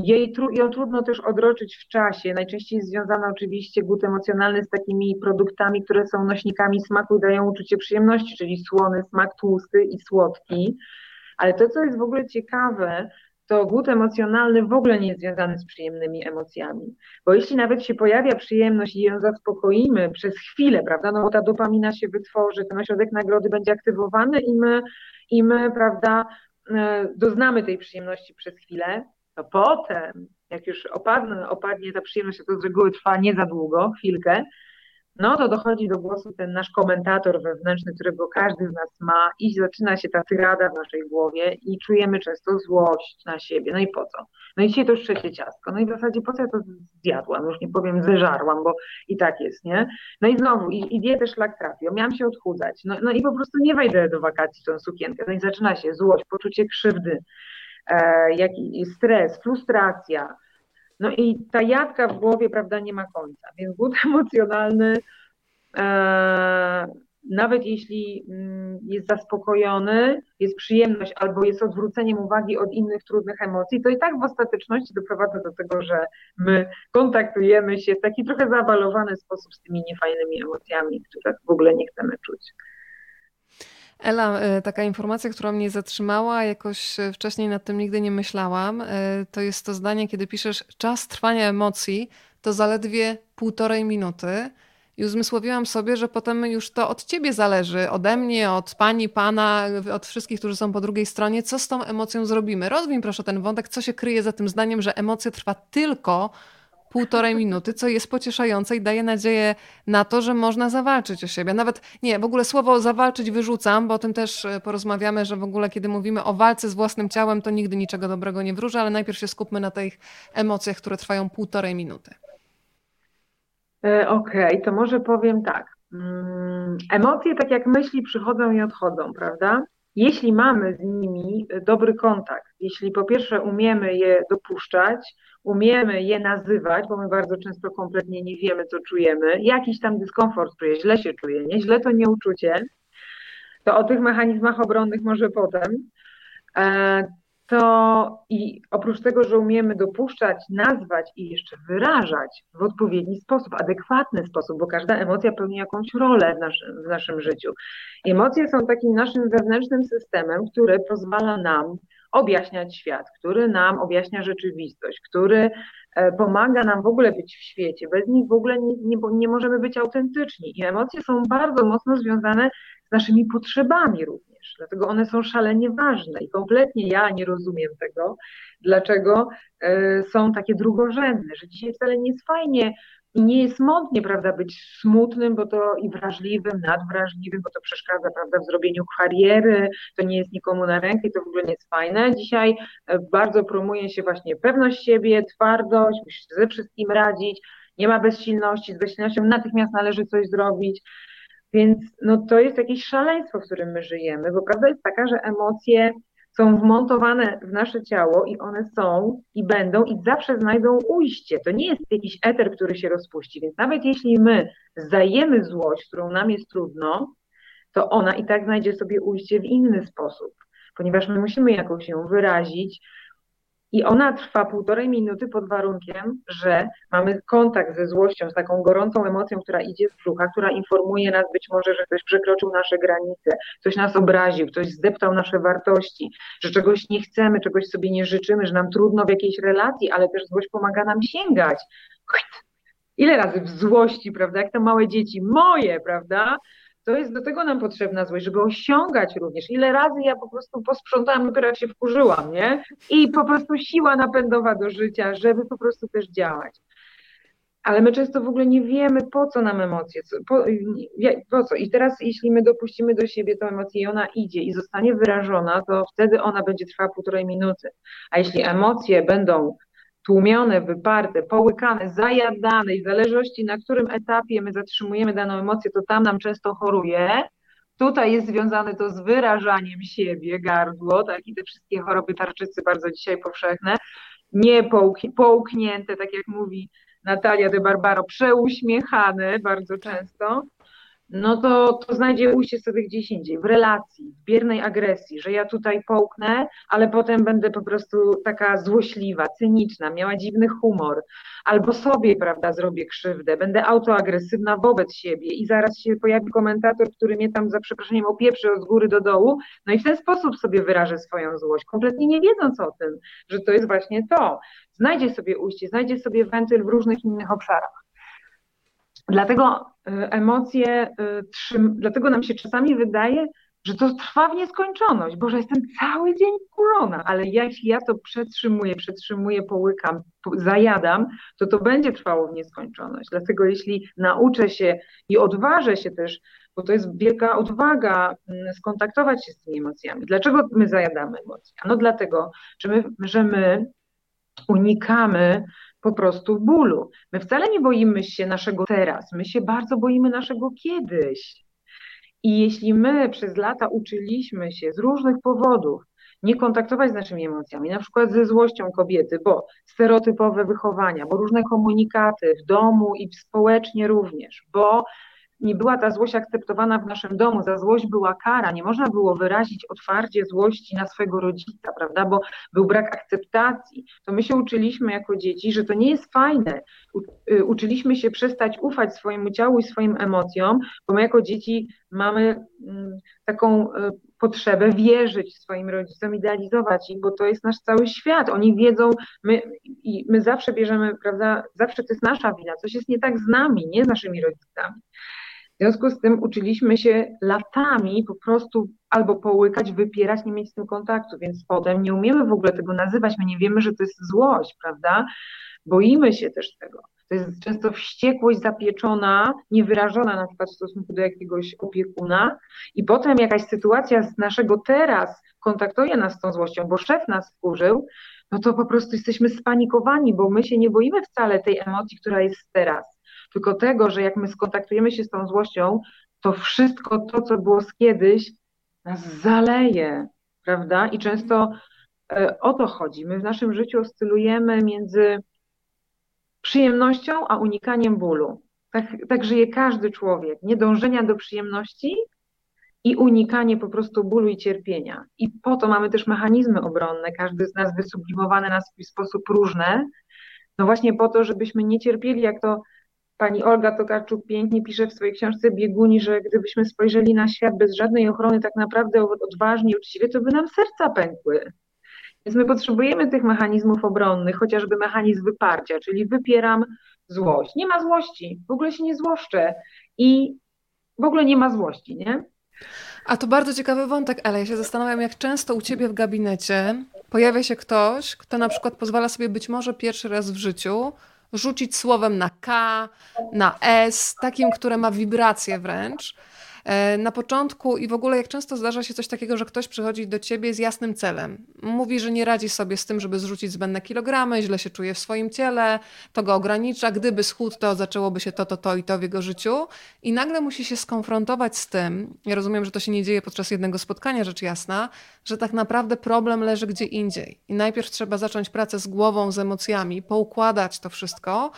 jej ją trudno też odroczyć w czasie. Najczęściej jest związana oczywiście głód emocjonalny z takimi produktami, które są nośnikami smaku i dają uczucie przyjemności, czyli słony smak, tłusty i słodki. Ale to, co jest w ogóle ciekawe, to głód emocjonalny w ogóle nie jest związany z przyjemnymi emocjami. Bo jeśli nawet się pojawia przyjemność i ją zaspokoimy przez chwilę, prawda, no bo ta dopamina się wytworzy, ten ośrodek nagrody będzie aktywowany i my, i my prawda, e, doznamy tej przyjemności przez chwilę, to potem, jak już opadnie, opadnie ta przyjemność, to z reguły trwa nie za długo, chwilkę, no to dochodzi do głosu ten nasz komentator wewnętrzny, którego każdy z nas ma i zaczyna się ta tyrada w naszej głowie i czujemy często złość na siebie. No i po co? No i dzisiaj to już trzecie ciastko. No i w zasadzie po co ja to zjadłam? Już nie powiem zeżarłam, bo i tak jest, nie? No i znowu, i, i dietę szlak trafił. Miałam się odchudzać. No, no i po prostu nie wejdę do wakacji w tą sukienkę. No i zaczyna się złość, poczucie krzywdy, E, jaki stres, frustracja. No i ta jadka w głowie, prawda, nie ma końca. Więc głód emocjonalny, e, nawet jeśli mm, jest zaspokojony, jest przyjemność albo jest odwróceniem uwagi od innych trudnych emocji, to i tak w ostateczności doprowadza do tego, że my kontaktujemy się w taki trochę zawalowany sposób z tymi niefajnymi emocjami, które w ogóle nie chcemy czuć. Ela, e, taka informacja, która mnie zatrzymała, jakoś e, wcześniej nad tym nigdy nie myślałam, e, to jest to zdanie, kiedy piszesz, czas trwania emocji to zaledwie półtorej minuty. I uzmysłowiłam sobie, że potem już to od ciebie zależy, ode mnie, od pani, pana, od wszystkich, którzy są po drugiej stronie, co z tą emocją zrobimy. Rozwij proszę ten wątek, co się kryje za tym zdaniem, że emocja trwa tylko półtorej minuty, co jest pocieszające i daje nadzieję na to, że można zawalczyć o siebie. Nawet nie, w ogóle słowo zawalczyć wyrzucam, bo o tym też e, porozmawiamy, że w ogóle kiedy mówimy o walce z własnym ciałem, to nigdy niczego dobrego nie wróży, ale najpierw się skupmy na tych emocjach, które trwają półtorej minuty. E, okej, okay, to może powiem tak. Mm, emocje, tak jak myśli, przychodzą i odchodzą, prawda? Jeśli mamy z nimi dobry kontakt, jeśli po pierwsze umiemy je dopuszczać, umiemy je nazywać, bo my bardzo często kompletnie nie wiemy, co czujemy, jakiś tam dyskomfort czuję, źle się czuję, nie? Źle to nie uczucie, to o tych mechanizmach obronnych może potem. E, to i oprócz tego, że umiemy dopuszczać, nazwać i jeszcze wyrażać w odpowiedni sposób, adekwatny sposób, bo każda emocja pełni jakąś rolę w naszym, w naszym życiu. Emocje są takim naszym wewnętrznym systemem, który pozwala nam objaśniać świat, który nam objaśnia rzeczywistość, który e, pomaga nam w ogóle być w świecie. Bez nich w ogóle nie, nie, nie możemy być autentyczni. I emocje są bardzo mocno związane z naszymi potrzebami również. Dlatego one są szalenie ważne i kompletnie ja nie rozumiem tego, dlaczego e, są takie drugorzędne, że dzisiaj wcale nie jest fajnie i nie jest modnie, prawda, być smutnym, bo to i wrażliwym, nadwrażliwym, bo to przeszkadza, prawda, w zrobieniu kariery, to nie jest nikomu na rękę i to w ogóle nie jest fajne. Dzisiaj e, bardzo promuje się właśnie pewność siebie, twardość, musisz ze wszystkim radzić, nie ma bezsilności, z bezsilnością natychmiast należy coś zrobić. Więc no, to jest jakieś szaleństwo, w którym my żyjemy, bo prawda jest taka, że emocje są wmontowane w nasze ciało i one są i będą i zawsze znajdą ujście. To nie jest jakiś eter, który się rozpuści, więc nawet jeśli my zajemy złość, którą nam jest trudno, to ona i tak znajdzie sobie ujście w inny sposób, ponieważ my musimy jakoś ją wyrazić, i ona trwa półtorej minuty pod warunkiem, że mamy kontakt ze złością, z taką gorącą emocją, która idzie z brzucha, która informuje nas być może, że ktoś przekroczył nasze granice, ktoś nas obraził, ktoś zdeptał nasze wartości, że czegoś nie chcemy, czegoś sobie nie życzymy, że nam trudno w jakiejś relacji, ale też złość pomaga nam sięgać. Ile razy w złości, prawda, jak to małe dzieci, moje, prawda, to jest do tego nam potrzebna złość, żeby osiągać również. Ile razy ja po prostu posprzątałam, dopiero jak się wkurzyłam, nie? I po prostu siła napędowa do życia, żeby po prostu też działać. Ale my często w ogóle nie wiemy, po co nam emocje, po, po co. I teraz, jeśli my dopuścimy do siebie tę emocję i ona idzie i zostanie wyrażona, to wtedy ona będzie trwała półtorej minuty. A jeśli emocje będą tłumione, wyparte, połykane, zajadane i w zależności na którym etapie my zatrzymujemy daną emocję, to tam nam często choruje. Tutaj jest związane to z wyrażaniem siebie, gardło, tak, i te wszystkie choroby tarczycy bardzo dzisiaj powszechne, nie połknięte, tak jak mówi Natalia de Barbaro, przeuśmiechane bardzo często no to, to znajdzie ujście sobie gdzieś indziej, w relacji, w biernej agresji, że ja tutaj połknę, ale potem będę po prostu taka złośliwa, cyniczna, miała dziwny humor, albo sobie, prawda, zrobię krzywdę, będę autoagresywna wobec siebie i zaraz się pojawi komentator, który mnie tam za przeproszeniem opieprzy od góry do dołu, no i w ten sposób sobie wyrażę swoją złość, kompletnie nie wiedząc o tym, że to jest właśnie to. Znajdzie sobie ujście, znajdzie sobie wentyl w różnych innych obszarach. Dlatego y, emocje, y, dlatego nam się czasami wydaje, że to trwa w nieskończoność. Boże, jestem cały dzień kurona, ale jeśli ja to przetrzymuję, przetrzymuję, połykam, zajadam, to to będzie trwało w nieskończoność. Dlatego jeśli nauczę się i odważę się też, bo to jest wielka odwaga mm, skontaktować się z tymi emocjami. Dlaczego my zajadamy emocje? No dlatego, że my, że my unikamy po prostu bólu. My wcale nie boimy się naszego teraz, my się bardzo boimy naszego kiedyś. I jeśli my przez lata uczyliśmy się z różnych powodów nie kontaktować z naszymi emocjami, na przykład ze złością kobiety, bo stereotypowe wychowania, bo różne komunikaty w domu i społecznie również, bo nie była ta złość akceptowana w naszym domu, za złość była kara, nie można było wyrazić otwarcie złości na swojego rodzica, prawda, bo był brak akceptacji. To my się uczyliśmy jako dzieci, że to nie jest fajne. Y, uczyliśmy się przestać ufać swojemu ciału i swoim emocjom, bo my jako dzieci mamy mm, taką y, potrzebę wierzyć swoim rodzicom, idealizować ich, bo to jest nasz cały świat. Oni wiedzą, my, i my zawsze bierzemy, prawda, zawsze to jest nasza wina, coś jest nie tak z nami, nie z naszymi rodzicami. Związku z tym uczyliśmy się latami po prostu albo połykać, wypierać, nie mieć z tym kontaktu, więc potem nie umiemy w ogóle tego nazywać, my nie wiemy, że to jest złość, prawda? Boimy się też tego. To jest często wściekłość zapieczona, niewyrażona na przykład w stosunku do jakiegoś opiekuna i potem jakaś sytuacja z naszego teraz kontaktuje nas z tą złością, bo szef nas wkurzył, no to po prostu jesteśmy spanikowani, bo my się nie boimy wcale tej emocji, która jest teraz, tylko tego, że jak my skontaktujemy się z tą złością, to wszystko to, co było z kiedyś, nas zaleje, prawda? I często e, o to chodzi. My w naszym życiu oscylujemy między przyjemnością, a unikaniem bólu. Tak, tak żyje każdy człowiek. Nie dążenia do przyjemności i unikanie po prostu bólu i cierpienia. I po to mamy też mechanizmy obronne, każdy z nas wysublimowane na swój sposób różne, no właśnie po to, żebyśmy nie cierpieli, jak to pani Olga Tokarczuk pięknie pisze w swojej książce Bieguni, że gdybyśmy spojrzeli na świat bez żadnej ochrony, tak naprawdę odważnie, uczciwie, to by nam serca pękły. Więc my potrzebujemy tych mechanizmów obronnych, chociażby mechanizm wyparcia, czyli wypieram złość. Nie ma złości, w ogóle się nie złoszczę i w ogóle nie ma złości, nie? A to bardzo ciekawy wątek, ale ja się zastanawiam, jak często u ciebie w gabinecie pojawia się ktoś, kto na przykład pozwala sobie być może pierwszy raz w życiu rzucić słowem na K, na S, takim, które ma wibrację wręcz. E, na początku i w ogóle jak często zdarza się coś takiego, że ktoś przychodzi do ciebie z jasnym celem. Mówi, że nie radzi sobie z tym, żeby zrzucić zbędne kilogramy, źle się czuje w swoim ciele, to go ogranicza. Gdyby schudł, to zaczęłoby się to, to, to i to w jego życiu. I nagle musi się skonfrontować z tym, ja rozumiem, że to się nie dzieje podczas jednego spotkania, rzecz jasna, że tak naprawdę problem leży gdzie indziej. I najpierw trzeba zacząć pracę z głową, z emocjami, poukładać to wszystko,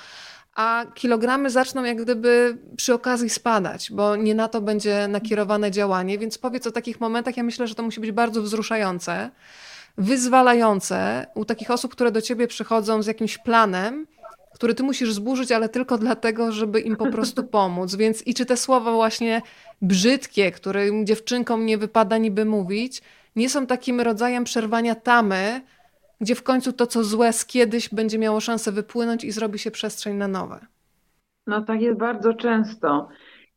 a kilogramy zaczną jak gdyby przy okazji spadać, bo nie na to będzie nakierowane działanie. Więc powiedz o takich momentach, ja myślę, że to musi być bardzo wzruszające, wyzwalające u takich osób, które do ciebie przychodzą z jakimś planem, który ty musisz zburzyć, ale tylko dlatego, żeby im po prostu pomóc. Więc i czy te słowa właśnie brzydkie, które dziewczynkom nie wypada niby mówić, nie są takim rodzajem przerwania tamy, gdzie w końcu to, co złe z kiedyś, będzie miało szansę wypłynąć i zrobi się przestrzeń na nowe. No tak jest bardzo często.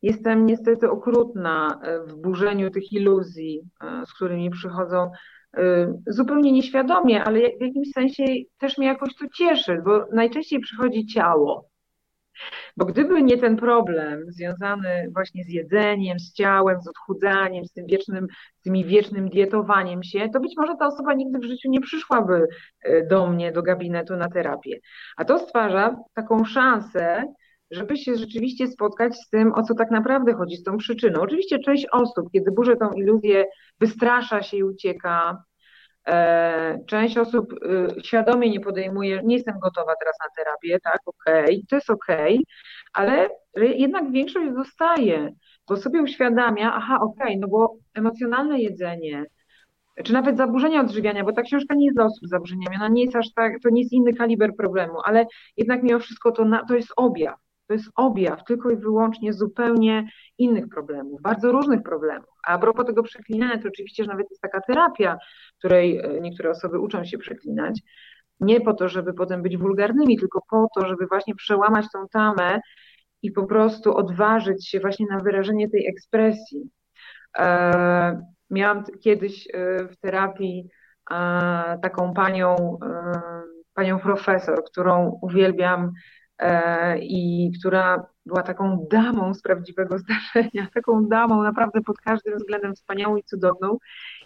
Jestem niestety okrutna e, w burzeniu tych iluzji, e, z którymi przychodzą e, zupełnie nieświadomie, ale w jakimś sensie też mnie jakoś to cieszy, bo najczęściej przychodzi ciało. Bo gdyby nie ten problem związany właśnie z jedzeniem, z ciałem, z odchudzaniem, z tym wiecznym, z tymi wiecznym dietowaniem się, to być może ta osoba nigdy w życiu nie przyszłaby e, do mnie, do gabinetu na terapię. A to stwarza taką szansę, żeby się rzeczywiście spotkać z tym, o co tak naprawdę chodzi, z tą przyczyną. Oczywiście część osób, kiedy burzę tą iluzję, wystrasza się i ucieka, część osób y, świadomie nie podejmuje, nie jestem gotowa teraz na terapię, tak, okej, okay, to jest okej, okay, ale jednak większość zostaje, bo sobie uświadamia, aha, okej, okay, no bo emocjonalne jedzenie, czy nawet zaburzenia odżywiania, bo ta książka nie jest dla osób z zaburzeniami, ona nie jest aż tak, to nie jest inny kaliber problemu, ale jednak mimo wszystko to, na, to jest objaw. To jest objaw tylko i wyłącznie zupełnie innych problemów, bardzo różnych problemów. A, propos tego przeklinania, to oczywiście, że nawet jest taka terapia, której e, niektóre osoby uczą się przeklinać. Nie po to, żeby potem być wulgarnymi, tylko po to, żeby właśnie przełamać tą tamę i po prostu odważyć się właśnie na wyrażenie tej ekspresji. E, miałam kiedyś e, w terapii taką panią, panią profesor, którą uwielbiam i która była taką damą z prawdziwego zdarzenia, taką damą naprawdę pod każdym względem wspaniałą i cudowną.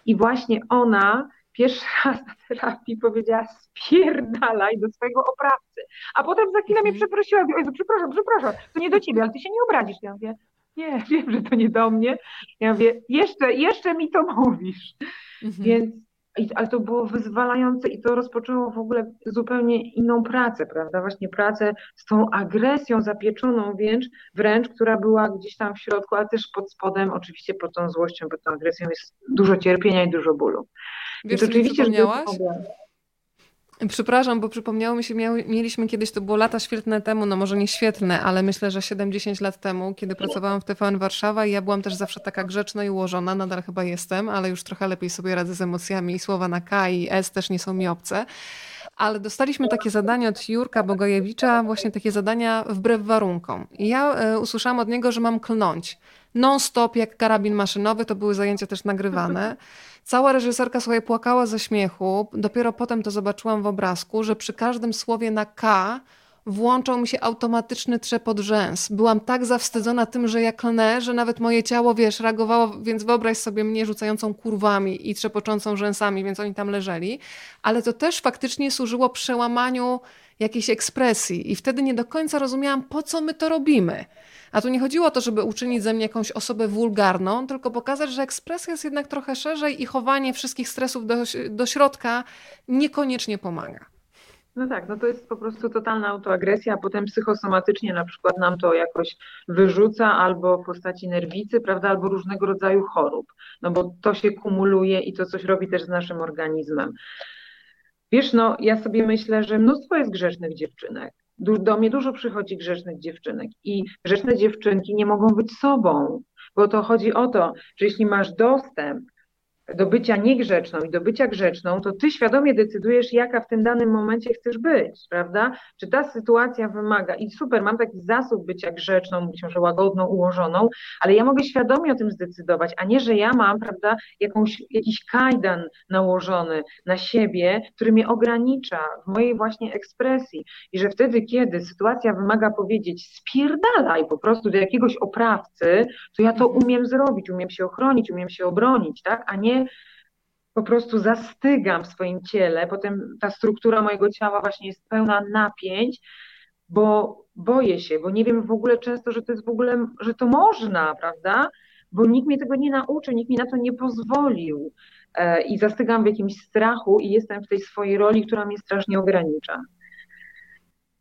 I właśnie ona pierwszy raz na terapii powiedziała spierdalaj do swojego oprawcy. A potem za chwilę mnie mhm. przeprosiła, mówię, przepraszam, przepraszam, to nie do ciebie, ale ty się nie obrazisz. Ja mówię, nie, wiem, że to nie do mnie. Ja mówię, jeszcze, jeszcze mi to mówisz. Mhm. Więc ale to było wyzwalające i to rozpoczęło w ogóle zupełnie inną pracę, prawda? Właśnie pracę z tą agresją zapieczoną wręcz, wręcz, która była gdzieś tam w środku, ale też pod spodem, oczywiście pod tą złością, pod tą agresją jest dużo cierpienia i dużo bólu. Wiesz, I to oczywiście, że Przepraszam, bo przypomniało mi się, mieliśmy kiedyś, to było lata świetne temu, no może nie świetne, ale myślę, że 70 lat temu, kiedy pracowałam w TVN Warszawa i ja byłam też zawsze taka grzeczna i ułożona, nadal chyba jestem, ale już trochę lepiej sobie radzę z emocjami. I słowa na K i S też nie są mi obce ale dostaliśmy takie zadanie od Jurka Bogajewicza, właśnie takie zadania wbrew warunkom. I ja e, usłyszałam od niego, że mam klnąć. Non-stop, jak karabin maszynowy, to były zajęcia też nagrywane. Cała reżyserka sobie płakała ze śmiechu. Dopiero potem to zobaczyłam w obrazku, że przy każdym słowie na K włączał mi się automatyczny trzepot rzęs. Byłam tak zawstydzona tym, że ja klnę, że nawet moje ciało, wiesz, reagowało, więc wyobraź sobie mnie rzucającą kurwami i trzepoczącą rzęsami, więc oni tam leżeli. Ale to też faktycznie służyło przełamaniu jakiejś ekspresji i wtedy nie do końca rozumiałam, po co my to robimy. A tu nie chodziło o to, żeby uczynić ze mnie jakąś osobę wulgarną, tylko pokazać, że ekspresja jest jednak trochę szerzej i chowanie wszystkich stresów do, do środka niekoniecznie pomaga. No tak, no to jest po prostu totalna autoagresja, a potem psychosomatycznie na przykład nam to jakoś wyrzuca albo w postaci nerwicy, prawda, albo różnego rodzaju chorób, no bo to się kumuluje i to coś robi też z naszym organizmem. Wiesz, no ja sobie myślę, że mnóstwo jest grzecznych dziewczynek. Do mnie dużo przychodzi grzecznych dziewczynek i grzeczne dziewczynki nie mogą być sobą, bo to chodzi o to, że jeśli masz dostęp do bycia niegrzeczną i do bycia grzeczną, to ty świadomie decydujesz, jaka w tym danym momencie chcesz być, prawda? Czy ta sytuacja wymaga, i super, mam taki zasób bycia grzeczną, być może łagodną, ułożoną, ale ja mogę świadomie o tym zdecydować, a nie, że ja mam, prawda, jakąś, jakiś kajdan nałożony na siebie, który mnie ogranicza w mojej właśnie ekspresji. I że wtedy, kiedy sytuacja wymaga powiedzieć, spierdalaj po prostu do jakiegoś oprawcy, to ja to umiem zrobić, umiem się ochronić, umiem się obronić, tak? A nie po prostu zastygam w swoim ciele, potem ta struktura mojego ciała właśnie jest pełna napięć, bo boję się, bo nie wiem w ogóle często, że to jest w ogóle, że to można, prawda? Bo nikt mnie tego nie nauczył, nikt mi na to nie pozwolił. E, I zastygam w jakimś strachu i jestem w tej swojej roli, która mnie strasznie ogranicza.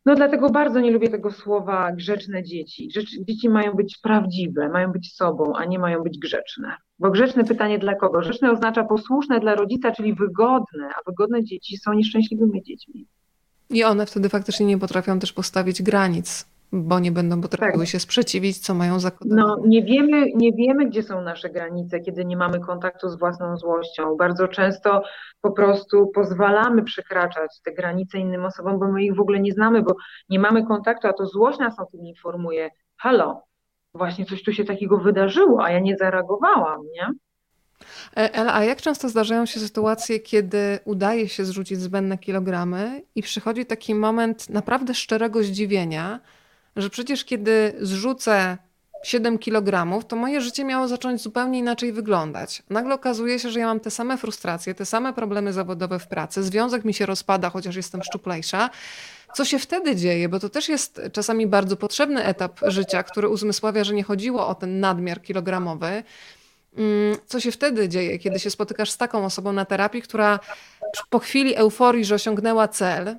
No dlatego bardzo nie lubię tego słowa grzeczne dzieci. Dzieci mają być prawdziwe, mają być sobą, a nie mają być grzeczne. Bo grzeczne pytanie dla kogo? Grzeczne oznacza posłuszne dla rodzica, czyli wygodne, a wygodne dzieci są nieszczęśliwymi dziećmi. I one wtedy faktycznie nie potrafią też postawić granic, bo nie będą potrafiły tak. się sprzeciwić, co mają zakodowane. No, nie wiemy, nie wiemy, gdzie są nasze granice, kiedy nie mamy kontaktu z własną złością. Bardzo często po prostu pozwalamy przekraczać te granice innym osobom, bo my ich w ogóle nie znamy, bo nie mamy kontaktu, a to złość nas o tym informuje. Halo, właśnie coś tu się takiego wydarzyło, a ja nie zareagowałam, nie? E, Ela, a jak często zdarzają się sytuacje, kiedy udaje się zrzucić zbędne kilogramy i przychodzi taki moment naprawdę szczerego zdziwienia, że przecież kiedy zrzucę 7 kg, to moje życie miało zacząć zupełnie inaczej wyglądać. Nagle okazuje się, że ja mam te same frustracje, te same problemy zawodowe w pracy, związek mi się rozpada, chociaż jestem szczuplejsza. Co się wtedy dzieje? Bo to też jest czasami bardzo potrzebny etap życia, który uzmysławia, że nie chodziło o ten nadmiar kilogramowy. Mm, co się wtedy dzieje, kiedy się spotykasz z taką osobą na terapii, która po chwili euforii, że osiągnęła cel, y,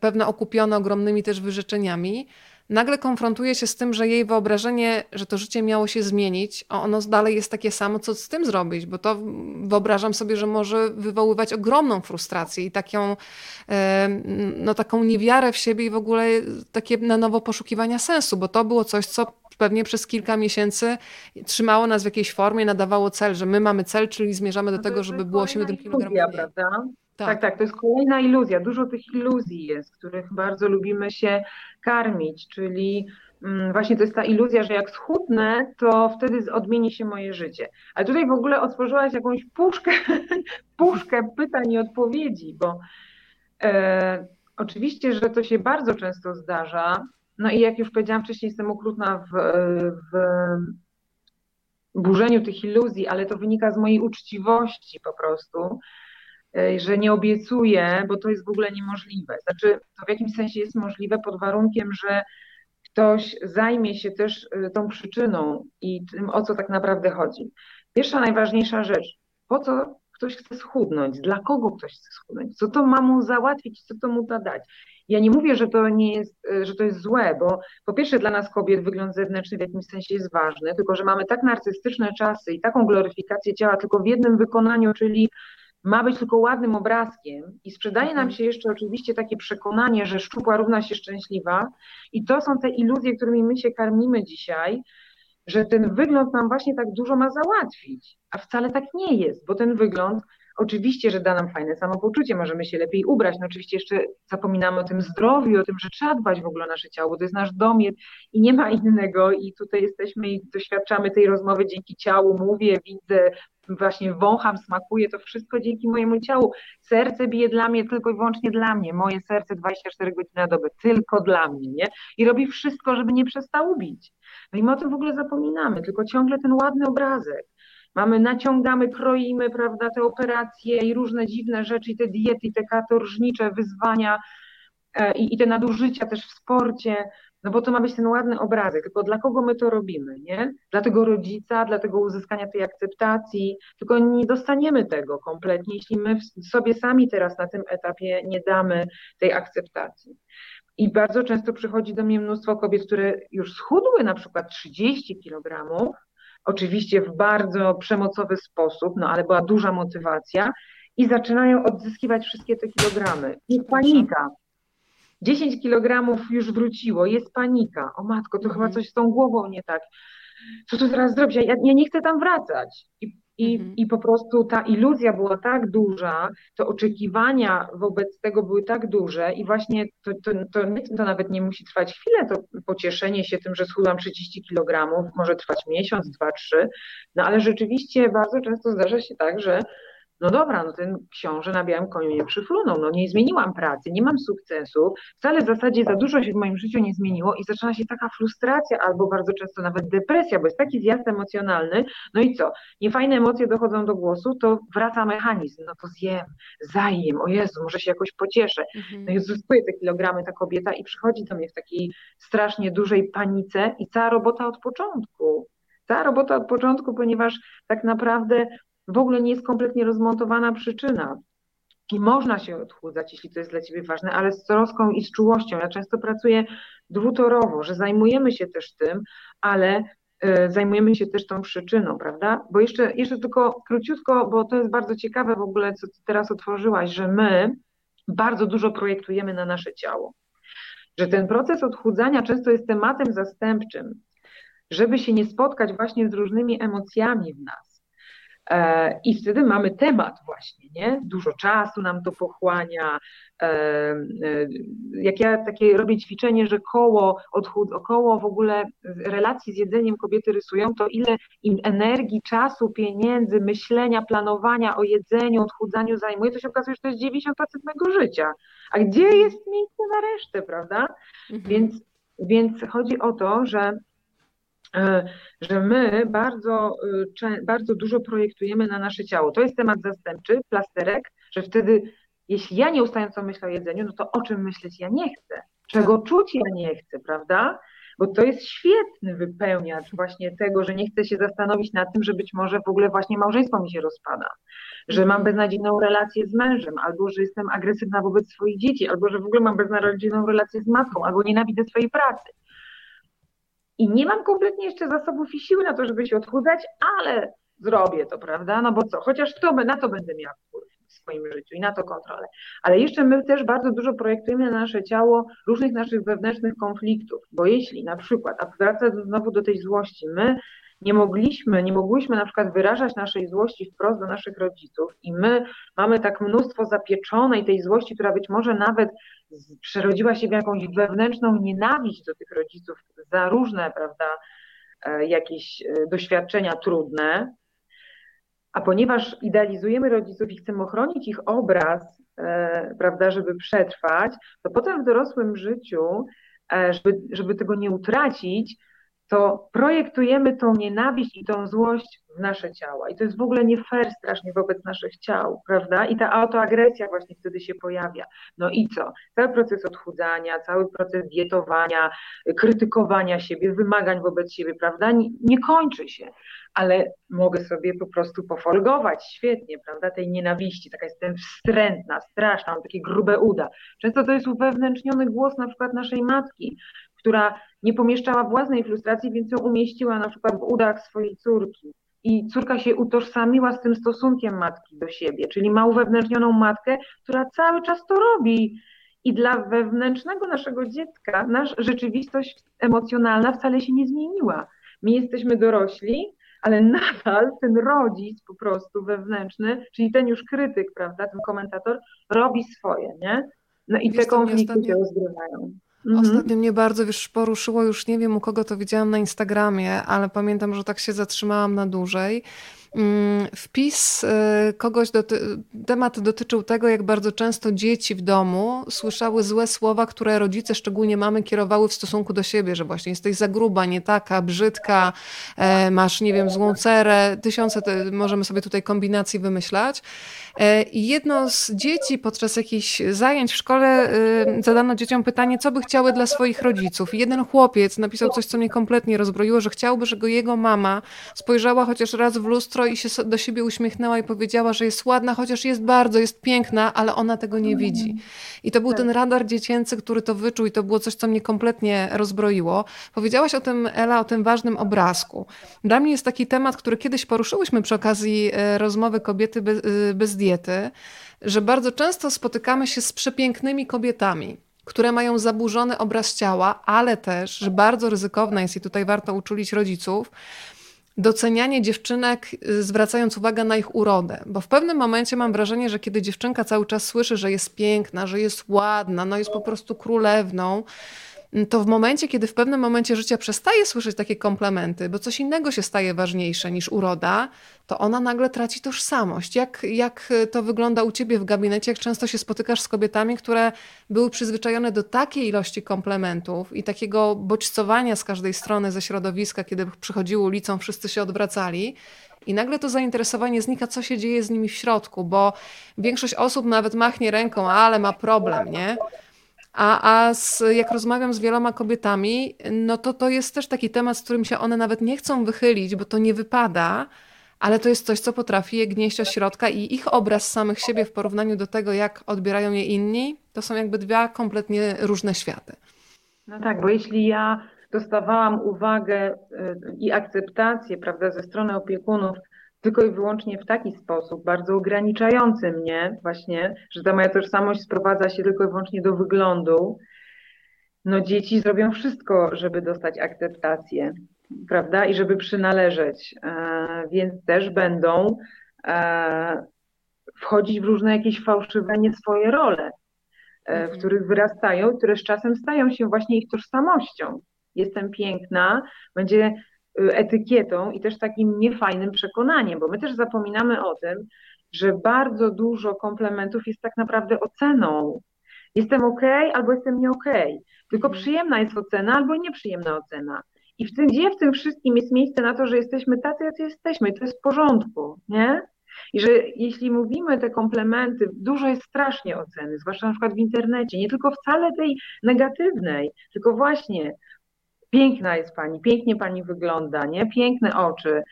pewna okupiona ogromnymi też wyrzeczeniami, nagle konfrontuje się z tym, że jej wyobrażenie, że to życie miało się zmienić, a ono dalej jest takie samo, co z tym zrobić, bo to wyobrażam sobie, że może wywoływać ogromną frustrację i taką, no, taką niewiarę w siebie i w ogóle takie na nowo poszukiwania sensu, bo to było coś, co pewnie przez kilka miesięcy trzymało nas w jakiejś formie, nadawało cel, że my mamy cel, czyli zmierzamy do no tego, żeby było 7 kg. Prawda? Tak. tak, tak, to jest kolejna iluzja. Dużo tych iluzji jest, których bardzo lubimy się karmić, czyli mm, właśnie to jest ta iluzja, że jak schudnę, to wtedy odmieni się moje życie. Ale tutaj w ogóle otworzyłaś jakąś puszkę, puszkę pytań i odpowiedzi, bo e, oczywiście, że to się bardzo często zdarza. No i jak już powiedziałam wcześniej, jestem okrutna w, w burzeniu tych iluzji, ale to wynika z mojej uczciwości po prostu że nie obiecuję, bo to jest w ogóle niemożliwe. Znaczy, to w jakimś sensie jest możliwe pod warunkiem, że ktoś zajmie się też e, tą przyczyną i tym, o co tak naprawdę chodzi. Pierwsza, najważniejsza rzecz, po co ktoś chce schudnąć, dla kogo ktoś chce schudnąć, co to ma mu załatwić, co to mu da dać. Ja nie mówię, że to nie jest, e, że to jest złe, bo po pierwsze dla nas kobiet wygląd zewnętrzny w jakimś sensie jest ważny, tylko że mamy tak narcystyczne czasy i taką gloryfikację ciała tylko w jednym wykonaniu, czyli ma być tylko ładnym obrazkiem i sprzedaje nam mhm. się jeszcze oczywiście takie przekonanie, że szczupła równa się szczęśliwa. I to są te iluzje, którymi my się karmimy dzisiaj, że ten wygląd nam właśnie tak dużo ma załatwić, a wcale tak nie jest, bo ten wygląd Oczywiście, że da nam fajne samopoczucie, możemy się lepiej ubrać. No oczywiście jeszcze zapominamy o tym zdrowiu, o tym, że trzeba dbać w ogóle o nasze ciało, bo to jest nasz dom i nie ma innego. I tutaj jesteśmy i doświadczamy tej rozmowy dzięki ciału, mówię, widzę, właśnie wącham, smakuję, to wszystko dzięki mojemu ciału. Serce bije dla mnie tylko i wyłącznie dla mnie. Moje serce 24 godziny na dobę, tylko dla mnie, nie? I robi wszystko, żeby nie przestało bić. No i my o tym w ogóle zapominamy, tylko ciągle ten ładny obrazek. Mamy, naciągamy, kroimy, prawda, te operacje i różne dziwne rzeczy, i te diety, i te katorżnicze wyzwania, e, i, i te nadużycia też w sporcie, no bo to ma być ten ładny obrazek, tylko dla kogo my to robimy, nie? Dla tego rodzica, dla tego uzyskania tej akceptacji, tylko nie dostaniemy tego kompletnie, jeśli my sobie sami teraz na tym etapie nie damy tej akceptacji. I bardzo często przychodzi do mnie mnóstwo kobiet, które już schudły na przykład 30 kg, oczywiście w bardzo przemocowy sposób, no ale była duża motywacja i zaczynają odzyskiwać wszystkie te kilogramy. I panika, 10 kilogramów już wróciło, jest panika. O matko, to chyba mhm. coś z tą głową nie tak. Co tu teraz zrobić? Ja, ja nie chcę tam wracać. I, i, mhm. I po prostu ta iluzja była tak duża, te oczekiwania wobec tego były tak duże i właśnie to, to, to, to nawet nie musi trwać chwilę, to pocieszenie się tym, że schudłam 30 kilogramów, może trwać miesiąc, dwa, trzy, no ale rzeczywiście bardzo często zdarza się tak, że no dobra, no ten książę na białym koniu nie przyfrunął, no nie zmieniłam pracy, nie mam sukcesu, wcale w zasadzie za dużo się w moim życiu nie zmieniło i zaczyna się taka frustracja albo bardzo często nawet depresja, bo jest taki zjazd emocjonalny, no i co, niefajne emocje dochodzą do głosu, to wraca mechanizm, no to zjem, zajem, o Jezu, może się jakoś pocieszę, mhm. no i zyskuje te kilogramy ta kobieta i przychodzi do mnie w takiej strasznie dużej panice i cała robota od początku, cała robota od początku, ponieważ tak naprawdę w ogóle nie jest kompletnie rozmontowana przyczyna. I można się odchudzać, jeśli to jest dla Ciebie ważne, ale z troską i z czułością. Ja często pracuję dwutorowo, że zajmujemy się też tym, ale y, zajmujemy się też tą przyczyną, prawda? Bo jeszcze, jeszcze tylko króciutko, bo to jest bardzo ciekawe w ogóle, co Ty teraz otworzyłaś, że my bardzo dużo projektujemy na nasze ciało. Że ten proces odchudzania często jest tematem zastępczym, żeby się nie spotkać właśnie z różnymi emocjami w nas I wtedy mamy temat właśnie, nie? Dużo czasu nam to pochłania. E, e, jak ja takie robię ćwiczenie, że koło, odchud, około w ogóle relacji z jedzeniem kobiety rysują, to ile im energii, czasu, pieniędzy, myślenia, planowania o jedzeniu, odchudzaniu zajmuje, to się okazuje, że to jest 90% mojego życia. A gdzie jest miejsce na resztę, prawda? Mhm. Więc, więc chodzi o to, że E, że my bardzo, e, bardzo dużo projektujemy na nasze ciało. To jest temat zastępczy, plasterek, że wtedy, jeśli ja nieustająco myślę o jedzeniu, no to o czym myśleć ja nie chcę, czego tak. czuć ja nie chcę, prawda? Bo to jest świetny wypełniacz właśnie tego, że nie chcę się zastanowić nad tym, że być może w ogóle właśnie małżeństwo mi się rozpada, że mam mhm. beznadziejną relację z mężem, albo że jestem agresywna wobec swoich dzieci, albo że w ogóle mam beznadziejną relację z matką, albo nienawidzę swojej pracy i nie mam kompletnie jeszcze zasobów i siły na to, żeby się odchudzać, ale zrobię to, prawda? No bo co, chociaż to, na to będę miała wpływ w swoim życiu i na to kontrolę. Ale jeszcze my też bardzo dużo projektujemy na nasze ciało różnych naszych wewnętrznych konfliktów, bo jeśli na przykład, a wracając znowu do tej złości, my nie mogliśmy, nie mogłyśmy na przykład wyrażać naszej złości wprost do naszych rodziców i my mamy tak mnóstwo zapieczonej tej złości, która być może nawet przerodziła się w jakąś wewnętrzną nienawiść do tych rodziców za różne, prawda, e, jakieś e, doświadczenia trudne, a ponieważ idealizujemy rodziców i chcemy ochronić ich obraz, e, prawda, żeby przetrwać, to potem w dorosłym życiu, żeby, żeby tego nie utracić, to projektujemy tą nienawiść i tą złość w nasze ciała. I to jest w ogóle nie fair strasznie wobec naszych ciał, prawda? I ta autoagresja właśnie wtedy się pojawia. No i co? Cały proces odchudzania, cały proces dietowania, krytykowania siebie, wymagań wobec siebie, prawda? Nie, nie kończy się, ale mogę sobie po prostu pofolgować świetnie, prawda? Tej nienawiści, taka jestem wstrętna, straszna, mam takie grube uda. Często to jest uwewnętrzniony głos na przykład naszej matki, która nie pomieszczała własnej frustracji, więc ją umieściła na przykład w udach swojej córki. I córka się utożsamiła z tym stosunkiem matki do siebie, czyli ma uwewnętrznioną matkę, która cały czas to robi. I dla wewnętrznego naszego dziecka nasza rzeczywistość emocjonalna wcale się nie zmieniła. My jesteśmy dorośli, ale nadal ten rodzic po prostu wewnętrzny, czyli ten już krytyk, prawda, ten komentator, robi swoje, nie? No i Wiesz, te konflikty ostatnio... się rozgrywają. Mhm. Ostatnio mnie bardzo wiesz, poruszyło, już nie wiem u kogo to widziałam na Instagramie, ale pamiętam, że tak się zatrzymałam na dłużej. Mm, wpis y, kogoś, doty temat dotyczył tego, jak bardzo często dzieci w domu słyszały złe słowa, które rodzice, szczególnie mamy, kierowały w stosunku do siebie, że właśnie jesteś za gruba, nie taka, brzydka, e, masz, nie wiem, złą cerę, tysiące możemy sobie tutaj kombinacji wymyślać. E, I jedno z dzieci podczas jakichś zajęć w szkole y, zadano dzieciom pytanie, co by chciały dla swoich rodziców. I jeden chłopiec napisał coś, co mnie kompletnie rozbroiło, że chciałby, żeby jego mama spojrzała chociaż raz w lustro i się do siebie uśmiechnęła i powiedziała, że jest ładna, chociaż jest bardzo, jest piękna, ale ona tego nie widzi. I to był ten tak. radar dziecięcy, który to wyczuł i to było coś, co mnie kompletnie rozbroiło. Powiedziałaś o tym, Ela, o tym ważnym obrazku. Dla mnie jest taki temat, który kiedyś poruszyłyśmy przy okazji e, rozmowy kobiety bez, e, bez diety, że bardzo często spotykamy się z przepięknymi kobietami, które mają zaburzony obraz ciała, ale też, że bardzo ryzykowne jest i tutaj warto uczulić rodziców, docenianie dziewczynek, y, zwracając uwagę na ich urodę. Bo w pewnym momencie mam wrażenie, że kiedy dziewczynka cały czas słyszy, że jest piękna, że jest ładna, no jest po prostu królewną, to w momencie, kiedy w pewnym momencie życia przestaje słyszeć takie komplementy, bo coś innego się staje ważniejsze niż uroda, to ona nagle traci tożsamość. Jak, jak to wygląda u ciebie w gabinecie? Jak często się spotykasz z kobietami, które były przyzwyczajone do takiej ilości komplementów i takiego bodźcowania z każdej strony ze środowiska, kiedy przychodziły ulicą, wszyscy się odwracali, i nagle to zainteresowanie znika, co się dzieje z nimi w środku, bo większość osób nawet machnie ręką, ale ma problem, nie? A, a z, jak rozmawiam z wieloma kobietami, no to to jest też taki temat, z którym się one nawet nie chcą wychylić, bo to nie wypada, ale to jest coś, co potrafi je gnieść od środka i ich obraz samych siebie w porównaniu do tego, jak odbierają je inni, to są jakby dwa kompletnie różne światy. No tak, bo jeśli ja dostawałam uwagę y, i akceptację, prawda, ze strony opiekunów, tylko i wyłącznie w taki sposób, bardzo ograniczający mnie właśnie, że ta moja tożsamość sprowadza się tylko i wyłącznie do wyglądu, no dzieci zrobią wszystko, żeby dostać akceptację, prawda, i żeby przynależeć, e, więc też będą e, wchodzić w różne jakieś fałszywe, nie swoje role, e, w mhm. których wyrastają, które z czasem stają się właśnie ich tożsamością. Jestem piękna, będzie etykietą i też takim niefajnym przekonaniem, bo my też zapominamy o tym, że bardzo dużo komplementów jest tak naprawdę oceną. Jestem ok, albo jestem nie ok. Tylko mhm. przyjemna jest ocena, albo nieprzyjemna ocena. I w tym, gdzie w tym wszystkim jest miejsce na to, że jesteśmy tacy, jacy jesteśmy, i to jest w porządku, nie? I że jeśli mówimy te komplementy, dużo jest strasznie oceny, zwłaszcza na przykład w internecie, nie tylko wcale tej negatywnej, tylko właśnie piękna jest pani, pięknie pani wygląda, nie? Piękne oczy.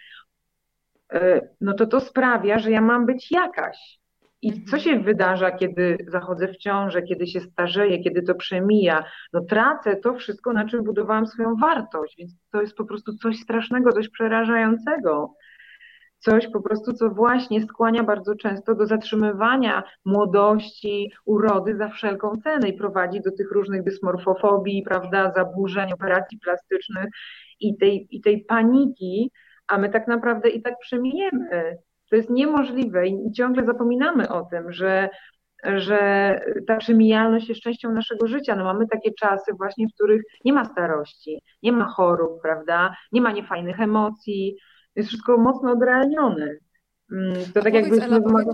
E, no to to sprawia, że ja mam być jakaś. I co mhm. się wydarza, kiedy zachodzę w ciążę, kiedy się starzeję, kiedy to przemija? No tracę to wszystko, na czym budowałam swoją wartość, więc to jest po prostu coś strasznego, coś przerażającego coś po prostu, co właśnie skłania bardzo często do zatrzymywania młodości, urody za wszelką cenę i prowadzi do tych różnych dysmorfofobii, prawda, zaburzeń, operacji plastycznych i tej, i tej paniki, a my tak naprawdę i tak przemijemy. To jest niemożliwe i ciągle zapominamy o tym, że że ta przemijalność jest częścią naszego życia. No mamy takie czasy właśnie, w których nie ma starości, nie ma chorób, prawda, nie ma niefajnych emocji, jest wszystko mocno odrealnione. Mm, to tak jakby... Ela, powiedz...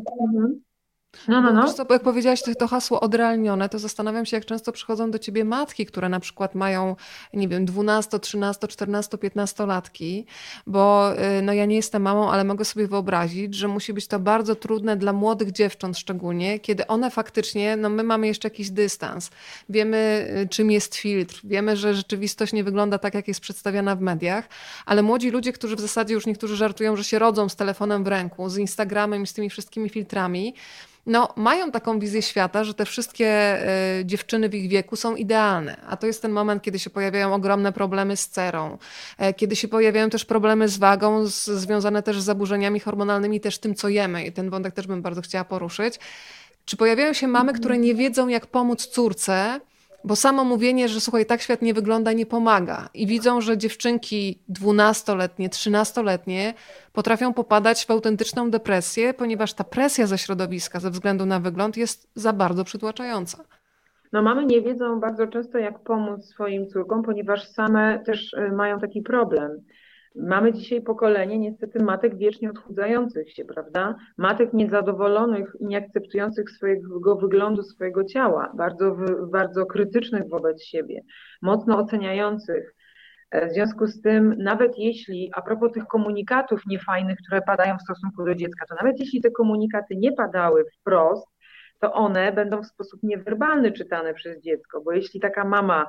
No, no, no. Co, jak powiedziałaś to, to hasło odrealnione, to zastanawiam się, jak często przychodzą do ciebie matki, które na przykład mają, nie wiem, 12, 13, 14, 15 latki, bo y, no ja nie jestem mamą, ale mogę sobie wyobrazić, że musi być to bardzo trudne dla młodych dziewcząt szczególnie, kiedy one faktycznie, no my mamy jeszcze jakiś dystans, wiemy y, czym jest filtr, wiemy, że rzeczywistość nie wygląda tak, jak jest przedstawiana w mediach, ale młodzi ludzie, którzy w zasadzie już niektórzy żartują, że się rodzą z telefonem w ręku, z Instagramem i z tymi wszystkimi filtrami, no, mają taką wizję świata, że te wszystkie y, dziewczyny w ich wieku są idealne. A to jest ten moment, kiedy się pojawiają ogromne problemy z cerą, y, kiedy się pojawiają też problemy z wagą, z, związane też z zaburzeniami hormonalnymi, też tym, co jemy. I ten wątek też bym bardzo chciała poruszyć. Czy pojawiają się mamy, które nie wiedzą, jak pomóc córce, Bo samo mówienie, że słuchaj, tak świat nie wygląda, nie pomaga. I widzą, że dziewczynki dwunastoletnie, trzynastoletnie potrafią popadać w autentyczną depresję, ponieważ ta presja ze środowiska ze względu na wygląd jest za bardzo przytłaczająca. No mamy nie wiedzą bardzo często, jak pomóc swoim córkom, ponieważ same też y, mają taki problem. Mamy dzisiaj pokolenie niestety matek wiecznie odchudzających się, prawda? Matek niezadowolonych i nieakceptujących swojego wyglądu, swojego ciała, bardzo, bardzo krytycznych wobec siebie, mocno oceniających. E, w związku z tym, nawet jeśli, a propos tych komunikatów niefajnych, które padają w stosunku do dziecka, to nawet jeśli te komunikaty nie padały wprost, to one będą w sposób niewerbalny czytane przez dziecko, bo jeśli taka mama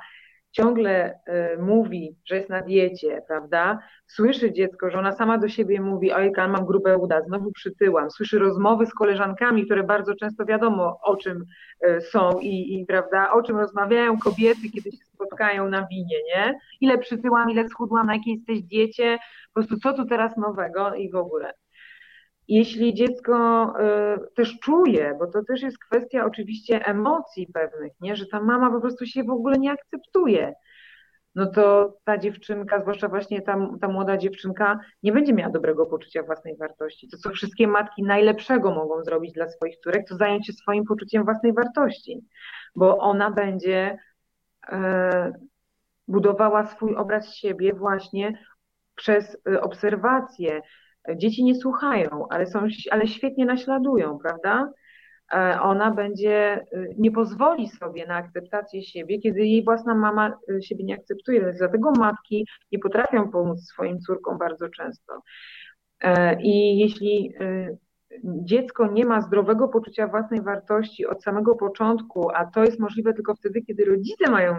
ciągle y, mówi, że jest na diecie, prawda? Słyszy dziecko, że ona sama do siebie mówi, ojka, mam grube uda, znowu przytyłam. Słyszy rozmowy z koleżankami, które bardzo często wiadomo o czym y, są i, i prawda, o czym rozmawiają kobiety, kiedy się spotkają na winie, nie? Ile przytyłam, ile schudłam, na jakiej jesteś diecie, po prostu co tu teraz nowego i w ogóle. Jeśli dziecko y, też czuje, bo to też jest kwestia oczywiście emocji pewnych, nie? że ta mama po prostu się w ogóle nie akceptuje, no to ta dziewczynka, zwłaszcza właśnie ta, ta młoda dziewczynka, nie będzie miała dobrego poczucia własnej wartości. To, co wszystkie matki najlepszego mogą zrobić dla swoich córek, to zająć się swoim poczuciem własnej wartości, bo ona będzie e, budowała swój obraz siebie właśnie przez e, obserwację, Dzieci nie słuchają, ale, są, ale świetnie naśladują, prawda? E, ona będzie, y, nie pozwoli sobie na akceptację siebie, kiedy jej własna mama y, siebie nie akceptuje. Dlatego matki nie potrafią pomóc swoim córkom bardzo często. E, I jeśli y, dziecko nie ma zdrowego poczucia własnej wartości od samego początku, a to jest możliwe tylko wtedy, kiedy rodzice mają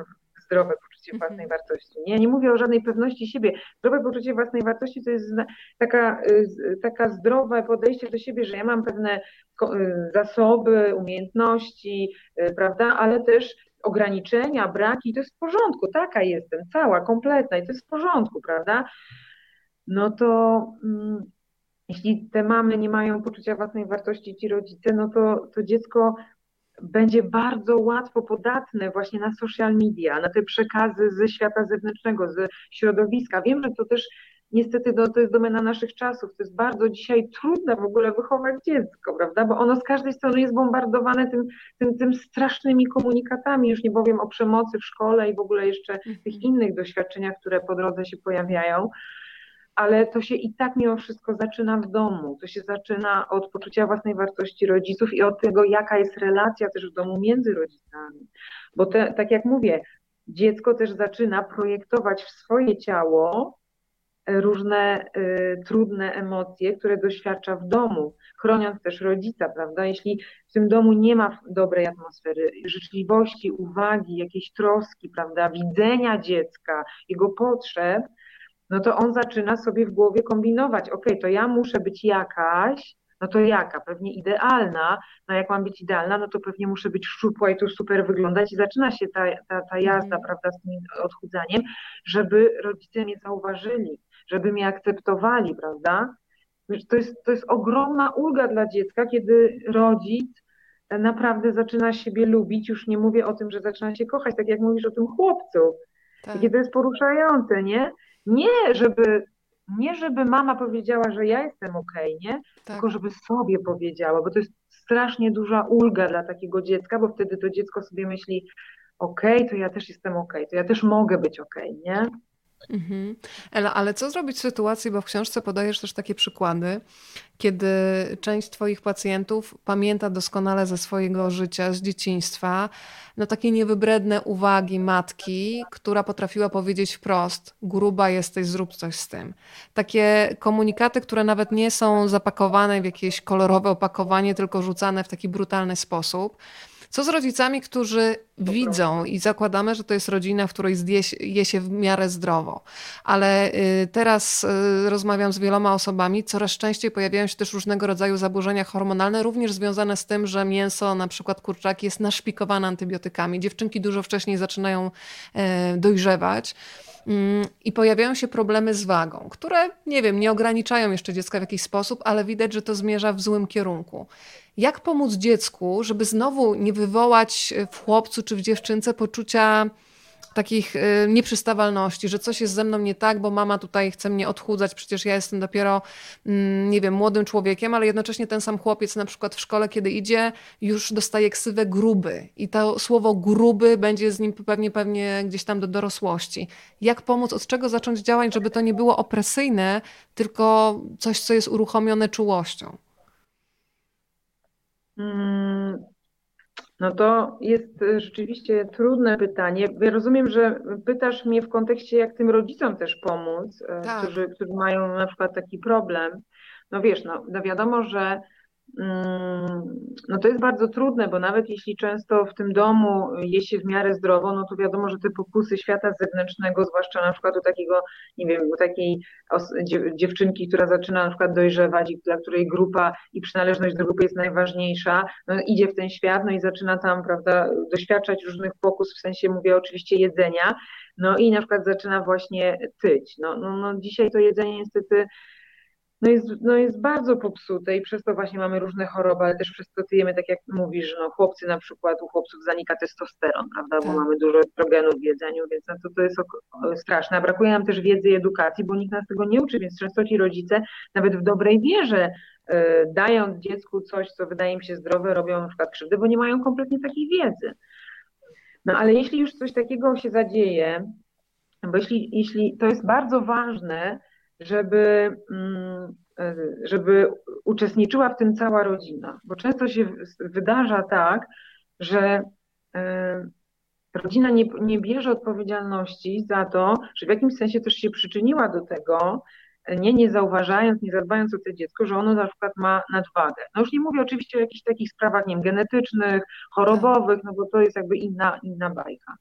zdrowe poczucie mhm. własnej wartości. Nie, ja nie mówię o żadnej pewności siebie. Zdrowe poczucie własnej wartości to jest taka, y, taka zdrowe podejście do siebie, że ja mam pewne y, zasoby, umiejętności, y, prawda, ale też ograniczenia, braki, to jest w porządku, taka jestem, cała, kompletna i to jest w porządku, prawda? No to mm, jeśli te mamy nie mają poczucia własnej wartości, ci rodzice, no to, to dziecko będzie bardzo łatwo podatne właśnie na social media, na te przekazy ze świata zewnętrznego, ze środowiska. Wiem, że to też niestety to, to jest domena naszych czasów. To jest bardzo dzisiaj trudne w ogóle wychować dziecko, prawda? Bo ono z każdej strony jest bombardowane tym, tym, tym strasznymi komunikatami, już nie powiem o przemocy w szkole i w ogóle jeszcze tych mhm. innych doświadczeniach, które po drodze się pojawiają ale to się i tak mimo wszystko zaczyna w domu. To się zaczyna od poczucia własnej wartości rodziców i od tego, jaka jest relacja też w domu między rodzicami. Bo te, tak jak mówię, dziecko też zaczyna projektować w swoje ciało e, różne y, trudne emocje, które doświadcza w domu, chroniąc też rodzica, prawda? Jeśli w tym domu nie ma dobrej atmosfery, życzliwości, uwagi, jakiejś troski, prawda, widzenia dziecka, jego potrzeb, no to on zaczyna sobie w głowie kombinować, ok, to ja muszę być jakaś, no to jaka? Pewnie idealna, no jak mam być idealna, no to pewnie muszę być szczupła i tu super wyglądać i zaczyna się ta, ta, ta jazda, mhm. prawda, z tym odchudzaniem, żeby rodzice mnie zauważyli, żeby mnie akceptowali, prawda? To jest, to jest ogromna ulga dla dziecka, kiedy rodzic naprawdę zaczyna siebie lubić, już nie mówię o tym, że zaczyna się kochać, tak jak mówisz o tym chłopcu. Tak. Jakie to jest poruszające, nie? Nie, żeby, nie żeby mama powiedziała, że ja jestem okej, okay, nie? Tak. Tylko żeby sobie powiedziała, bo to jest strasznie duża ulga dla takiego dziecka, bo wtedy to dziecko sobie myśli, okej, okay, to ja też jestem okej, okay, to ja też mogę być okej, nie? Mhm. Ela, ale co zrobić w sytuacji, bo w książce podajesz też takie przykłady, kiedy część Twoich pacjentów pamięta doskonale ze swojego życia, z dzieciństwa, no takie niewybredne uwagi matki, która potrafiła powiedzieć wprost: gruba jesteś, zrób coś z tym. Takie komunikaty, które nawet nie są zapakowane w jakieś kolorowe opakowanie, tylko rzucane w taki brutalny sposób. Co z rodzicami, którzy widzą i zakładamy, że to jest rodzina, w której zje, je się w miarę zdrowo, ale y, teraz y, rozmawiam z wieloma osobami, coraz częściej pojawiają się też różnego rodzaju zaburzenia hormonalne, również związane z tym, że mięso, na przykład kurczaki, jest naszpikowane antybiotykami. Dziewczynki dużo wcześniej zaczynają e, dojrzewać. Mm, I pojawiają się problemy z wagą, które, nie wiem, nie ograniczają jeszcze dziecka w jakiś sposób, ale widać, że to zmierza w złym kierunku. Jak pomóc dziecku, żeby znowu nie wywołać w chłopcu czy w dziewczynce poczucia takich y, nieprzystawalności, że coś jest ze mną nie tak, bo mama tutaj chce mnie odchudzać, przecież ja jestem dopiero, mm, nie wiem, młodym człowiekiem, ale jednocześnie ten sam chłopiec na przykład w szkole, kiedy idzie, już dostaje ksywę gruby i to słowo gruby będzie z nim pewnie, pewnie gdzieś tam do dorosłości. Jak pomóc, od czego zacząć działać, żeby to nie było opresyjne, tylko coś, co jest uruchomione czułością? Mm, no to jest rzeczywiście trudne pytanie. Ja rozumiem, że pytasz mnie w kontekście, jak tym rodzicom też pomóc, e, tak. którzy, którzy mają na przykład taki problem. No wiesz, no, no wiadomo, że no to jest bardzo trudne, bo nawet jeśli często w tym domu je się w miarę zdrowo, no to wiadomo, że te pokusy świata zewnętrznego, zwłaszcza na przykład u takiego, nie wiem, u takiej dziewczynki, która zaczyna na przykład dojrzewać i dla której grupa i przynależność do grupy jest najważniejsza, no idzie w ten świat, no i zaczyna tam, prawda, doświadczać różnych pokus, w sensie mówię oczywiście jedzenia, no i na przykład zaczyna właśnie tyć. No, no, no dzisiaj to jedzenie niestety no jest, no jest bardzo popsute i przez to właśnie mamy różne choroby, ale też przez to tyjemy, tak jak mówisz, no chłopcy na przykład, u chłopców zanika testosteron, prawda, bo tak. mamy dużo estrogenu w jedzeniu, więc no to, to jest straszne. A brakuje nam też wiedzy i edukacji, bo nikt nas tego nie uczy, więc często ci rodzice nawet w dobrej wierze y, dając dziecku coś, co wydaje im się zdrowe, robią na przykład krzywdy, bo nie mają kompletnie takiej wiedzy. No ale jeśli już coś takiego się zadzieje, bo jeśli, jeśli to jest bardzo ważne, żeby, mm, żeby uczestniczyła w tym cała rodzina. Bo często się wydarza tak, że e, rodzina nie, nie bierze odpowiedzialności za to, że w jakimś sensie też się przyczyniła do tego, nie, nie zauważając, nie zadbając o to dziecko, że ono na przykład ma nadwagę. No już nie mówię oczywiście o jakichś takich sprawach, nie wiem, genetycznych, chorobowych, no bo to jest jakby inna, inna bajka.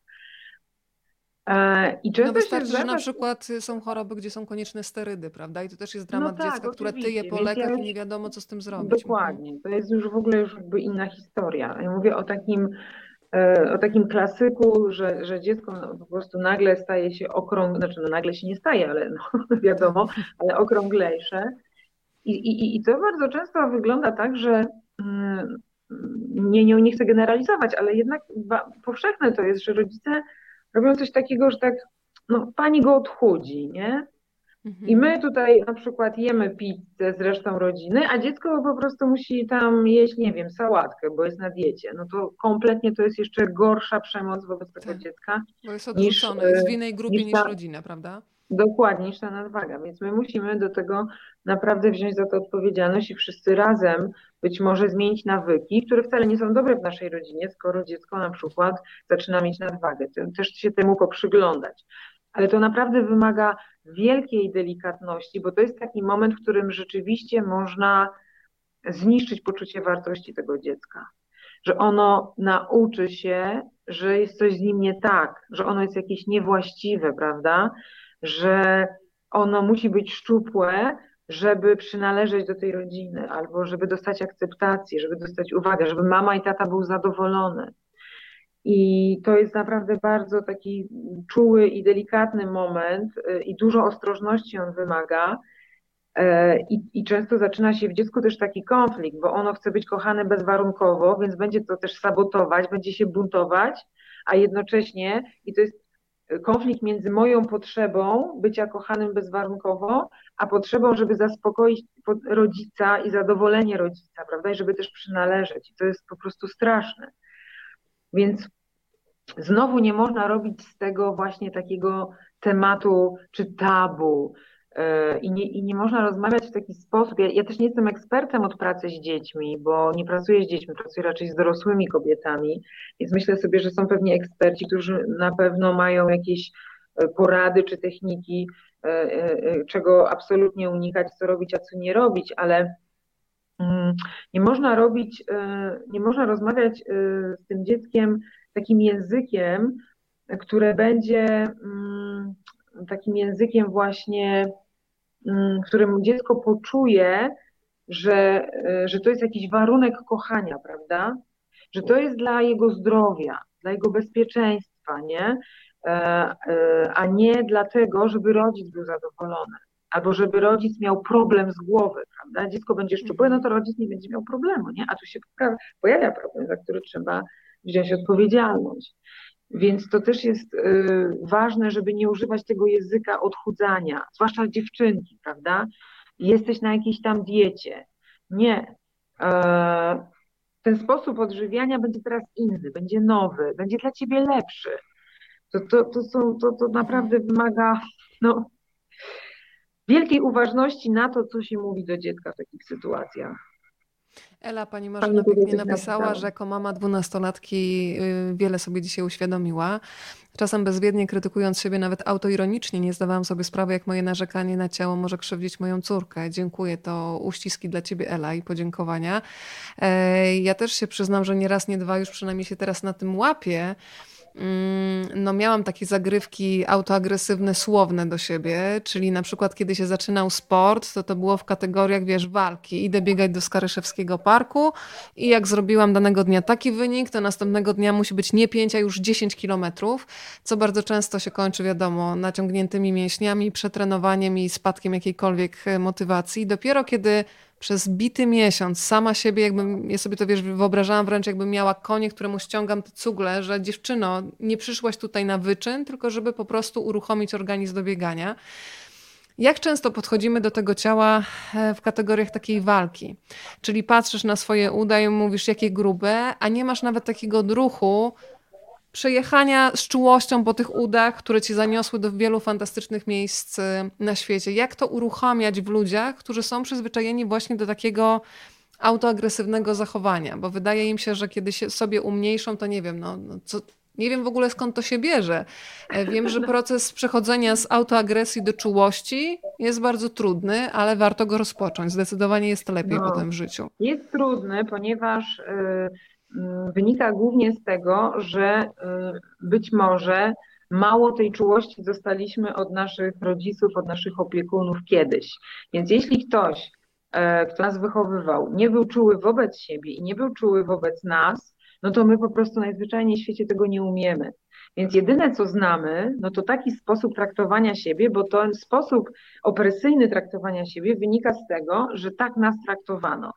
E, I często no wystarczy, że na przykład są choroby, gdzie są konieczne sterydy, prawda? I to też jest dramat no tak, dziecka, które tyje po lekach ja i nie wiadomo, co z tym zrobić. Dokładnie, to jest już w ogóle już jakby inna historia. Ja mówię o takim, e, o takim klasyku, że, że dziecko no, po prostu nagle staje się okrąg, znaczy no nagle się nie staje, ale no, wiadomo, ale okrąglejsze. I, i, I to bardzo często wygląda tak, że mm, nie, nie, nie chcę generalizować, ale jednak powszechne to jest, że rodzice robią coś takiego, że tak, no pani go odchudzi, nie? I mhm. my tutaj na przykład jemy pizzę z resztą rodziny, a dziecko po prostu musi tam jeść, nie wiem, sałatkę, bo jest na diecie. No to kompletnie to jest jeszcze gorsza przemoc wobec tego tak. dziecka. Bo jest odrzucone, niż, jest w innej grupie niż, ta, niż rodzina, prawda? Dokładnie, niż ta nadwaga. Więc my musimy do tego naprawdę wziąć za to odpowiedzialność i wszyscy razem być może zmienić nawyki, które wcale nie są dobre w naszej rodzinie, skoro dziecko na przykład zaczyna mieć nadwagę. Też się temu poprzyglądać. Ale to naprawdę wymaga wielkiej delikatności, bo to jest taki moment, w którym rzeczywiście można zniszczyć poczucie wartości tego dziecka. Że ono nauczy się, że jest coś z nim nie tak, że ono jest jakieś niewłaściwe, prawda? Że ono musi być szczupłe, żeby przynależeć do tej rodziny, albo żeby dostać akceptację, żeby dostać uwagę, żeby mama i tata był zadowolony. I to jest naprawdę bardzo taki czuły i delikatny moment y, i dużo ostrożności on wymaga. E, I, I, często zaczyna się w dziecku też taki konflikt, bo ono chce być kochane bezwarunkowo, więc będzie to też sabotować, będzie się buntować, a jednocześnie, i to jest konflikt między moją potrzebą bycia kochanym bezwarunkowo, a potrzebą, żeby zaspokoić rodzica i zadowolenie rodzica, prawda? I żeby też przynależeć. I to jest po prostu straszne. Więc znowu nie można robić z tego właśnie takiego tematu czy tabu. E, I nie, I nie można rozmawiać w taki sposób. Ja, ja, też nie jestem ekspertem od pracy z dziećmi, bo nie pracuję z dziećmi, pracuję raczej z dorosłymi kobietami, więc myślę sobie, że są pewnie eksperci, którzy na pewno mają jakieś e, porady czy techniki, e, czego absolutnie unikać, co robić, a co nie robić, ale mm, nie można robić, nie można rozmawiać z tym dzieckiem takim językiem, które będzie mm, takim językiem właśnie Mm, którym dziecko poczuje, że, e, że to jest jakiś warunek kochania, prawda? Że to jest dla jego zdrowia, dla jego bezpieczeństwa, nie? E, e, a nie dlatego, żeby rodzic był zadowolony. albo żeby rodzic miał problem z głowy, prawda? Dziecko będzie szczupłe, no to rodzic nie będzie miał problemu, nie? A tu się pojawia problem, za który trzeba wziąć odpowiedzialność. Więc to też jest y, ważne, żeby nie używać tego języka odchudzania, zwłaszcza dziewczynki, prawda? Jesteś na jakiejś tam diecie. Nie. E, ten sposób odżywiania będzie teraz inny, będzie nowy, będzie dla ciebie lepszy. To, to, to, są, to, to naprawdę wymaga no, wielkiej uważności na to, co się mówi do dziecka w takich sytuacjach. Ela, pani Marzena pięknie napisała, że jako mama dwunastolatki y, wiele sobie dzisiaj uświadomiła. Czasem bezwiednie krytykując siebie nawet autoironicznie nie zdawałam sobie sprawy, jak moje narzekanie na ciało może krzywdzić moją córkę. Dziękuję, to uściski dla ciebie Ela i podziękowania. E, ja też się przyznam, że nie raz, nie dwa już przynajmniej się teraz na tym łapię. Mm, no miałam takie zagrywki autoagresywne, słowne do siebie, czyli na przykład kiedy się zaczynał sport, to to było w kategoriach, wiesz, walki. Idę biegać do Skaryszewskiego Parku i jak zrobiłam danego dnia taki wynik, to następnego dnia musi być nie 5, a już 10 kilometrów, co bardzo często się kończy, wiadomo, naciągniętymi mięśniami, przetrenowaniem i spadkiem jakiejkolwiek motywacji. Dopiero kiedy przez bity miesiąc sama siebie, jakbym, ja sobie to wiesz, wyobrażałam wręcz jakbym miała konie, któremu ściągam te cugle, że dziewczyno, nie przyszłaś tutaj na wyczyn, tylko żeby po prostu uruchomić organizm do biegania. Jak często podchodzimy do tego ciała e, w kategoriach takiej walki? Czyli patrzysz na swoje uda i mówisz, jakie grube, a nie masz nawet takiego odruchu, przejechania z czułością po tych udach, które ci zaniosły do wielu fantastycznych miejsc y, na świecie. Jak to uruchamiać w ludziach, którzy są przyzwyczajeni właśnie do takiego autoagresywnego zachowania? Bo wydaje im się, że kiedy się sobie umniejszą, to nie wiem, no, no co, nie wiem w ogóle skąd to się bierze. E, wiem, że proces przechodzenia z autoagresji do czułości jest bardzo trudny, ale warto go rozpocząć. Zdecydowanie jest lepiej no, potem w życiu. Jest trudny, ponieważ. Yy Mm, wynika głównie z tego, że y, być może mało tej czułości dostaliśmy od naszych rodziców, od naszych opiekunów kiedyś. Więc jeśli ktoś, e, kto nas wychowywał, nie był czuły wobec siebie i nie był czuły wobec nas, no to my po prostu najzwyczajniej w świecie tego nie umiemy. Więc jedyne, co znamy, no to taki sposób traktowania siebie, bo ten sposób opresyjny traktowania siebie wynika z tego, że tak nas traktowano.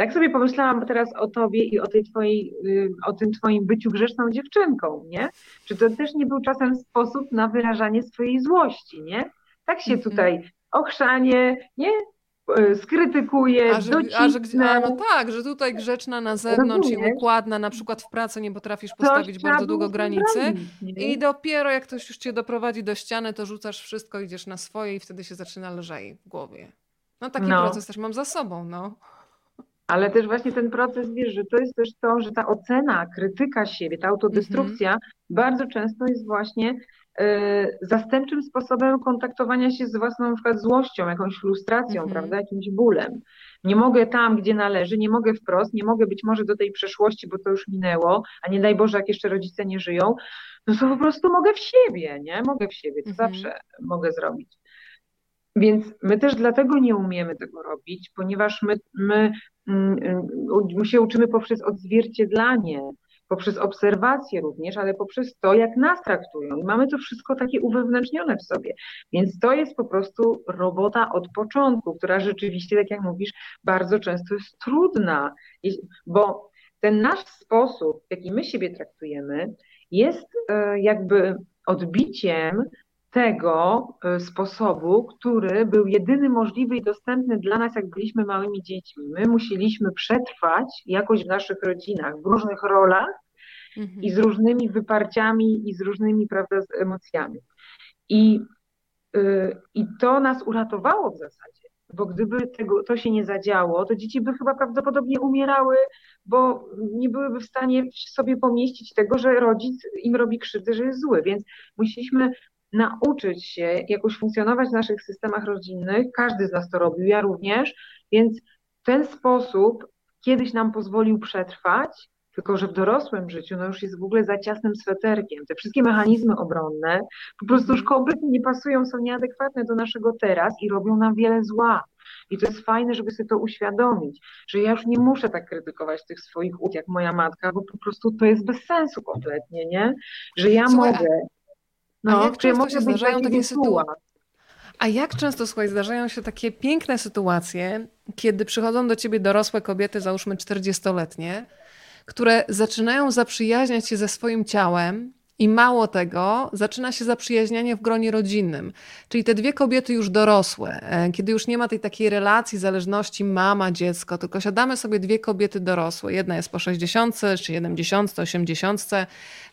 Tak sobie pomyślałam teraz o tobie i o, tej twojej, y, o tym twoim byciu grzeszną dziewczynką, nie? Czy to też nie był czasem sposób na wyrażanie swojej złości, nie? Tak się mhm. tutaj ochrzanie, nie? Y, skrytykuje, a że, a, że, a no tak, że tutaj grzeczna na zewnątrz Rozumiesz? i układna, na przykład w pracy nie potrafisz postawić bardzo długo granicy i dopiero jak ktoś już cię doprowadzi do ściany, to rzucasz wszystko, idziesz na swoje i wtedy się zaczyna lżej w głowie. No taki no. proces też mam za sobą, no. Ale też właśnie ten proces, wiesz, że to jest też to, że ta ocena, krytyka siebie, ta autodestrukcja mm -hmm. bardzo często jest właśnie y, zastępczym sposobem kontaktowania się z własną na przykład złością, jakąś frustracją, mm -hmm. prawda, jakimś bólem. Nie mogę tam, gdzie należy, nie mogę wprost, nie mogę być może do tej przeszłości, bo to już minęło, a nie daj Boże, jak jeszcze rodzice nie żyją, no to po prostu mogę w siebie, nie? Mogę w siebie, to mm -hmm. zawsze mogę zrobić. Więc my też dlatego nie umiemy tego robić, ponieważ my, my, mm, my się uczymy poprzez odzwierciedlanie, poprzez obserwacje również, ale poprzez to, jak nas traktują. I mamy to wszystko takie uwewnętrznione w sobie. Więc to jest po prostu robota od początku, która rzeczywiście, tak jak mówisz, bardzo często jest trudna, bo ten nasz sposób, w jaki my siebie traktujemy, jest e, jakby odbiciem tego e, sposobu, który był jedyny możliwy i dostępny dla nas, jak byliśmy małymi dziećmi. My musieliśmy przetrwać jakoś w naszych rodzinach, w różnych rolach mhm. i z różnymi wyparciami i z różnymi, prawda, z emocjami. I, yy, I to nas uratowało w zasadzie, bo gdyby tego, to się nie zadziało, to dzieci by chyba prawdopodobnie umierały, bo nie byłyby w stanie sobie pomieścić tego, że rodzic im robi krzywdę, że jest zły. Więc musieliśmy nauczyć się jakoś funkcjonować w naszych systemach rodzinnych. Każdy z nas to robił, ja również, więc ten sposób kiedyś nam pozwolił przetrwać, tylko że w dorosłym życiu no już jest w ogóle za ciasnym sweterkiem. Te wszystkie mechanizmy obronne po prostu już kompletnie nie pasują, są nieadekwatne do naszego teraz i robią nam wiele zła. I to jest fajne, żeby sobie to uświadomić, że ja już nie muszę tak krytykować tych swoich ut jak moja matka, bo po prostu to jest bez sensu kompletnie, nie? Że ja Słuchaj, mogę no, jak często się zdarzają takie sytuacje? A jak często, słuchaj, zdarzają się takie piękne sytuacje, kiedy przychodzą do ciebie dorosłe kobiety, załóżmy 40-letnie, które zaczynają zaprzyjaźniać się ze swoim ciałem, i mało tego, zaczyna się zaprzyjaźnianie w gronie rodzinnym. Czyli te dwie kobiety już dorosłe, e, kiedy już nie ma tej takiej relacji, zależności mama, dziecko, tylko siadamy sobie dwie kobiety dorosłe. Jedna jest po 60, czy 70, 80,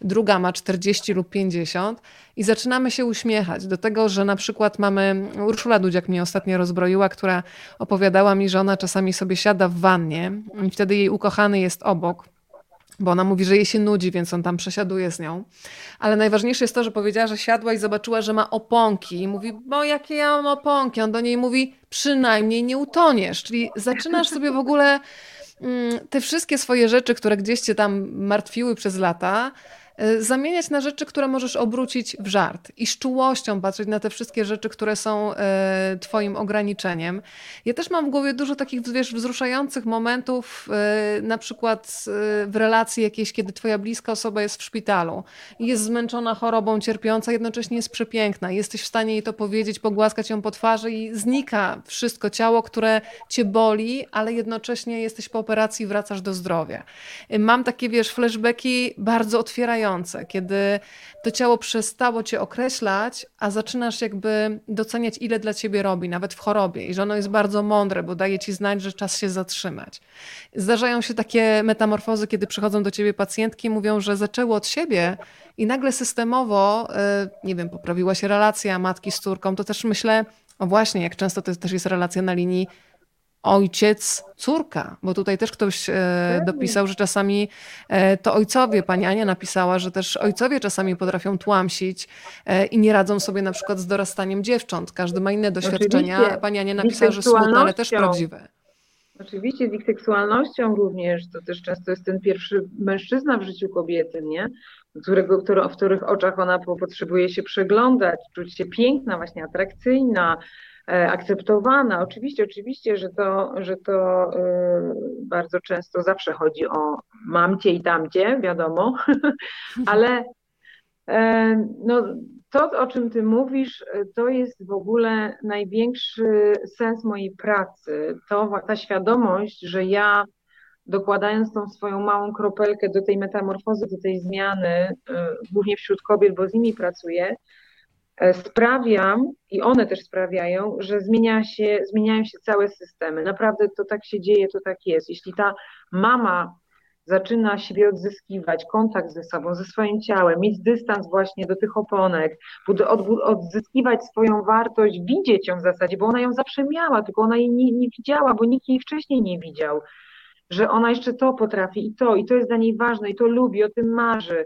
druga ma 40 lub 50 i zaczynamy się uśmiechać do tego, że na przykład mamy, Urszula Dudziak mnie ostatnio rozbroiła, która opowiadała mi, że ona czasami sobie siada w wannie i wtedy jej ukochany jest obok bo ona mówi, że jej się nudzi, więc on tam przesiaduje z nią. Ale najważniejsze jest to, że powiedziała, że siadła i zobaczyła, że ma oponki. I mówi, bo jakie ja mam oponki? On do niej mówi, przynajmniej nie utoniesz. Czyli zaczynasz sobie w ogóle mm, te wszystkie swoje rzeczy, które gdzieś cię tam martwiły przez lata, zamieniać na rzeczy, które możesz obrócić w żart i z czułością patrzeć na te wszystkie rzeczy, które są y, Twoim ograniczeniem. Ja też mam w głowie dużo takich wiesz, wzruszających momentów, y, na przykład w relacji jakiejś, kiedy Twoja bliska osoba jest w szpitalu i jest zmęczona chorobą, cierpiąca, jednocześnie jest przepiękna. Jesteś w stanie jej to powiedzieć, pogłaskać ją po twarzy i znika wszystko ciało, które Cię boli, ale jednocześnie jesteś po operacji i wracasz do zdrowia. Mam takie, wiesz, flashbacki bardzo otwierające kiedy to ciało przestało cię określać, a zaczynasz jakby doceniać, ile dla ciebie robi, nawet w chorobie, i że ono jest bardzo mądre, bo daje ci znać, że czas się zatrzymać. Zdarzają się takie metamorfozy, kiedy przychodzą do ciebie pacjentki mówią, że zaczęły od siebie i nagle systemowo, y, nie wiem, poprawiła się relacja matki z córką, to też myślę, o właśnie, jak często to też jest relacja na linii ojciec, córka, bo tutaj też ktoś e, dopisał, że czasami e, to ojcowie, pani Ania napisała, że też ojcowie czasami potrafią tłamsić e, i nie radzą sobie na przykład z dorastaniem dziewcząt. Każdy ma inne doświadczenia. Oczywiście. Pani Ania napisała, że smutne, ale też prawdziwe. Oczywiście z ich seksualnością również, to też często jest ten pierwszy mężczyzna w życiu kobiety, nie? Którego, który, w których oczach ona potrzebuje się przeglądać, czuć się piękna, właśnie atrakcyjna, akceptowana. Oczywiście, oczywiście, że to, że to e, bardzo często zawsze chodzi o mamcie i tamcie, wiadomo, ale e, no, to, o czym ty mówisz, to jest w ogóle największy sens mojej pracy. To ta świadomość, że ja dokładając tą swoją małą kropelkę do tej metamorfozy, do tej zmiany, głównie wśród kobiet, bo z nimi pracuję, E, sprawiam i one też sprawiają, że zmienia się, zmieniają się całe systemy. Naprawdę to tak się dzieje, to tak jest. Jeśli ta mama zaczyna siebie odzyskiwać, kontakt ze sobą, ze swoim ciałem, mieć dystans właśnie do tych oponek, odzyskiwać swoją wartość, widzieć ją w zasadzie, bo ona ją zawsze miała, tylko ona jej nie, nie widziała, bo nikt jej wcześniej nie widział że ona jeszcze to potrafi i to, i to jest dla niej ważne, i to lubi, o tym marzy,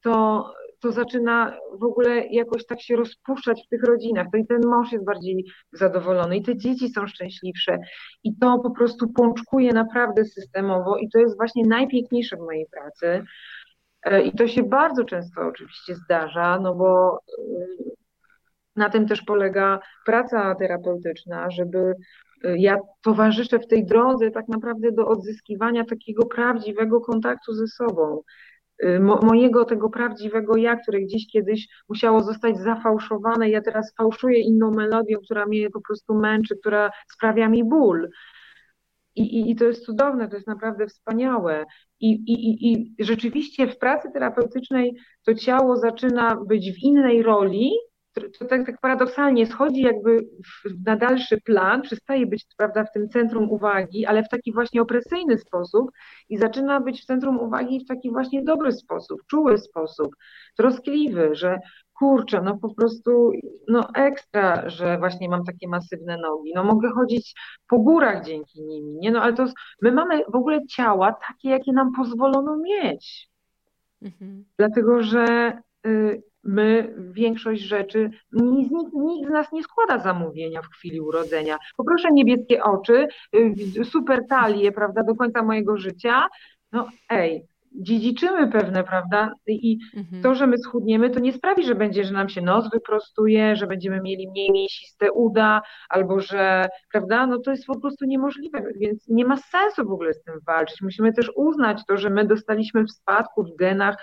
to, to zaczyna w ogóle jakoś tak się rozpuszczać w tych rodzinach. To i ten mąż jest bardziej zadowolony, i te dzieci są szczęśliwsze. I to po prostu pączkuje naprawdę systemowo, i to jest właśnie najpiękniejsze w mojej pracy. E, I to się bardzo często oczywiście zdarza, no bo e, na tym też polega praca terapeutyczna, żeby e, ja towarzyszę w tej drodze tak naprawdę do odzyskiwania takiego prawdziwego kontaktu ze sobą, mo, mojego tego prawdziwego ja, które gdzieś kiedyś musiało zostać zafałszowane. Ja teraz fałszuję inną melodią, która mnie po prostu męczy, która sprawia mi ból. I, i, I to jest cudowne, to jest naprawdę wspaniałe. I, i, I rzeczywiście w pracy terapeutycznej to ciało zaczyna być w innej roli, to tak, tak paradoksalnie schodzi jakby w, na dalszy plan, przestaje być prawda, w tym centrum uwagi, ale w taki właśnie opresyjny sposób i zaczyna być w centrum uwagi w taki właśnie dobry sposób, czuły sposób, troskliwy, że kurczę, no po prostu no ekstra, że właśnie mam takie masywne nogi, no mogę chodzić po górach dzięki nimi, nie? No ale to my mamy w ogóle ciała takie, jakie nam pozwolono mieć. Mhm. Dlatego, że y, my większość rzeczy, nikt, nikt, z nas nie składa zamówienia w chwili urodzenia. Poproszę niebieskie oczy, y, super talię, prawda, do końca mojego życia. No ej, dziedziczymy pewne, prawda? I mhm. to, że my schudniemy, to nie sprawi, że będzie, że nam się nos wyprostuje, że będziemy mieli mniej mięsiste uda, albo że, prawda? No to jest po prostu niemożliwe, więc nie ma sensu w ogóle z tym walczyć. Musimy też uznać to, że my dostaliśmy w spadku, w genach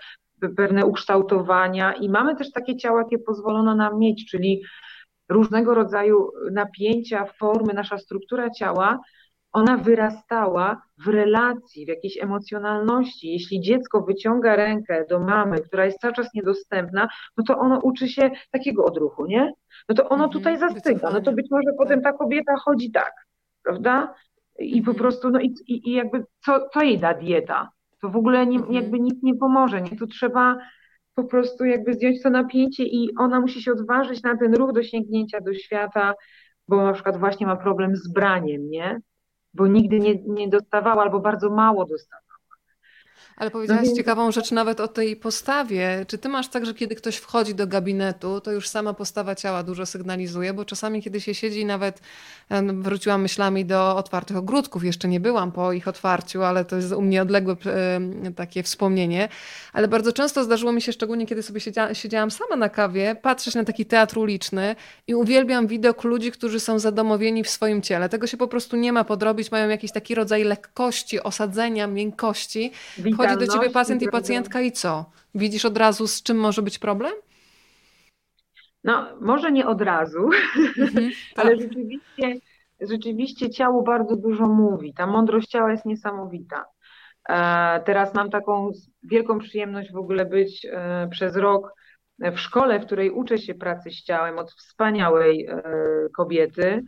pewne ukształtowania i mamy też takie ciała, jakie pozwolono nam mieć, czyli różnego rodzaju napięcia, formy, nasza struktura ciała, ona wyrastała w relacji, w jakiejś emocjonalności. Jeśli dziecko wyciąga rękę do mamy, która jest cały czas niedostępna, no to ono uczy się takiego odruchu, nie? No to ono mhm, tutaj zastyga. No to być może potem ta kobieta chodzi tak, prawda? I po mhm. prostu, no i, i, i jakby co, co jej da dieta? To w ogóle nie, mhm. jakby nic nie pomoże, nie? Tu trzeba po prostu jakby zdjąć to napięcie i ona musi się odważyć na ten ruch do sięgnięcia do świata, bo na przykład właśnie ma problem z braniem, nie? Bo nigdy nie, nie dostawała albo bardzo mało dostawała. Ale powiedziałaś no ciekawą rzecz nawet o tej postawie. Czy ty masz tak, że kiedy ktoś wchodzi do gabinetu, to już sama postawa ciała dużo sygnalizuje? Bo czasami, kiedy się siedzi, nawet wróciłam myślami do otwartych ogródków. Jeszcze nie byłam po ich otwarciu, ale to jest u mnie odległe takie wspomnienie. Ale bardzo często zdarzyło mi się, szczególnie kiedy sobie siedziałam, siedziałam sama na kawie, patrzeć na taki teatr uliczny i uwielbiam widok ludzi, którzy są zadomowieni w swoim ciele. Tego się po prostu nie ma podrobić. Mają jakiś taki rodzaj lekkości, osadzenia, miękkości. Chodzi Przychodzi do ciebie pacjent i pacjentka i co? Widzisz od razu, z czym może być problem? No, może nie od razu, mhm, ale tak. rzeczywiście, rzeczywiście ciało bardzo dużo mówi. Ta mądrość ciała jest niesamowita. E, teraz mam taką wielką przyjemność w ogóle być e, przez rok w szkole, w której uczę się pracy z ciałem od wspaniałej e, kobiety.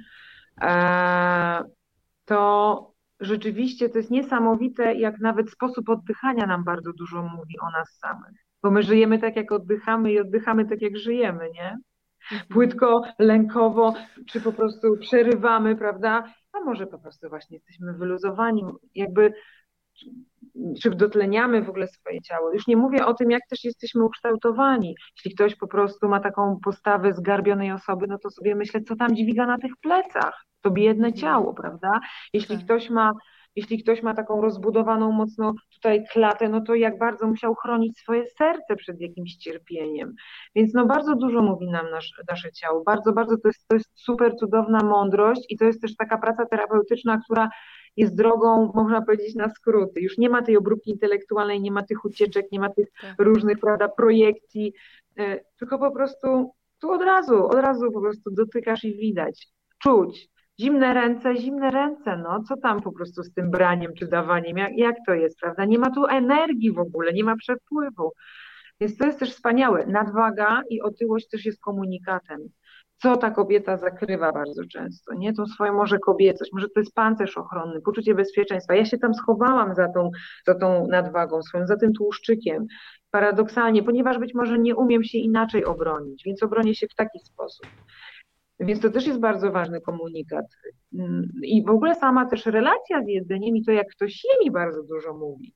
To rzeczywiście to jest niesamowite, jak nawet sposób oddychania nam bardzo dużo mówi o nas samych. Bo my żyjemy tak, jak oddychamy i oddychamy tak, jak żyjemy, nie? Mhm. Płytko, lękowo, czy po prostu przerywamy, prawda? A może po prostu właśnie jesteśmy wyluzowani, jakby czy dotleniamy w ogóle swoje ciało. Już nie mówię o tym, jak też jesteśmy ukształtowani. Jeśli ktoś po prostu ma taką postawę zgarbionej osoby, no to sobie myślę, co tam dźwiga na tych plecach to biedne mhm. ciało, prawda? Jeśli tak. ktoś ma jeśli ktoś ma taką rozbudowaną mocno tutaj klatę, no to jak bardzo musiał chronić swoje serce przed jakimś cierpieniem. Więc no bardzo dużo mówi nam nasz, nasze ciało. Bardzo, bardzo to jest, to jest super cudowna mądrość i to jest też taka praca terapeutyczna, która jest drogą, można powiedzieć, na skróty. Już nie ma tej obróbki intelektualnej, nie ma tych ucieczek, nie ma tych tak. różnych, prawda, projekcji, e, tylko po prostu tu od razu, od razu po prostu dotykasz i widać, czuć, Zimne ręce, zimne ręce, no co tam po prostu z tym braniem czy dawaniem, jak, jak to jest, prawda? Nie ma tu energii w ogóle, nie ma przepływu. Więc to jest też wspaniałe. Nadwaga i otyłość też jest komunikatem. Co ta kobieta zakrywa bardzo często, nie? Tą swoją może kobiecość, może to jest pancerz ochronny, poczucie bezpieczeństwa. Ja się tam schowałam za tą, za tą nadwagą swoją, za tym tłuszczykiem. Paradoksalnie, ponieważ być może nie umiem się inaczej obronić, więc obronię się w taki sposób. Więc to też jest bardzo ważny komunikat. I w ogóle sama też relacja z jedzeniem i to, jak ktoś je mi bardzo dużo mówi.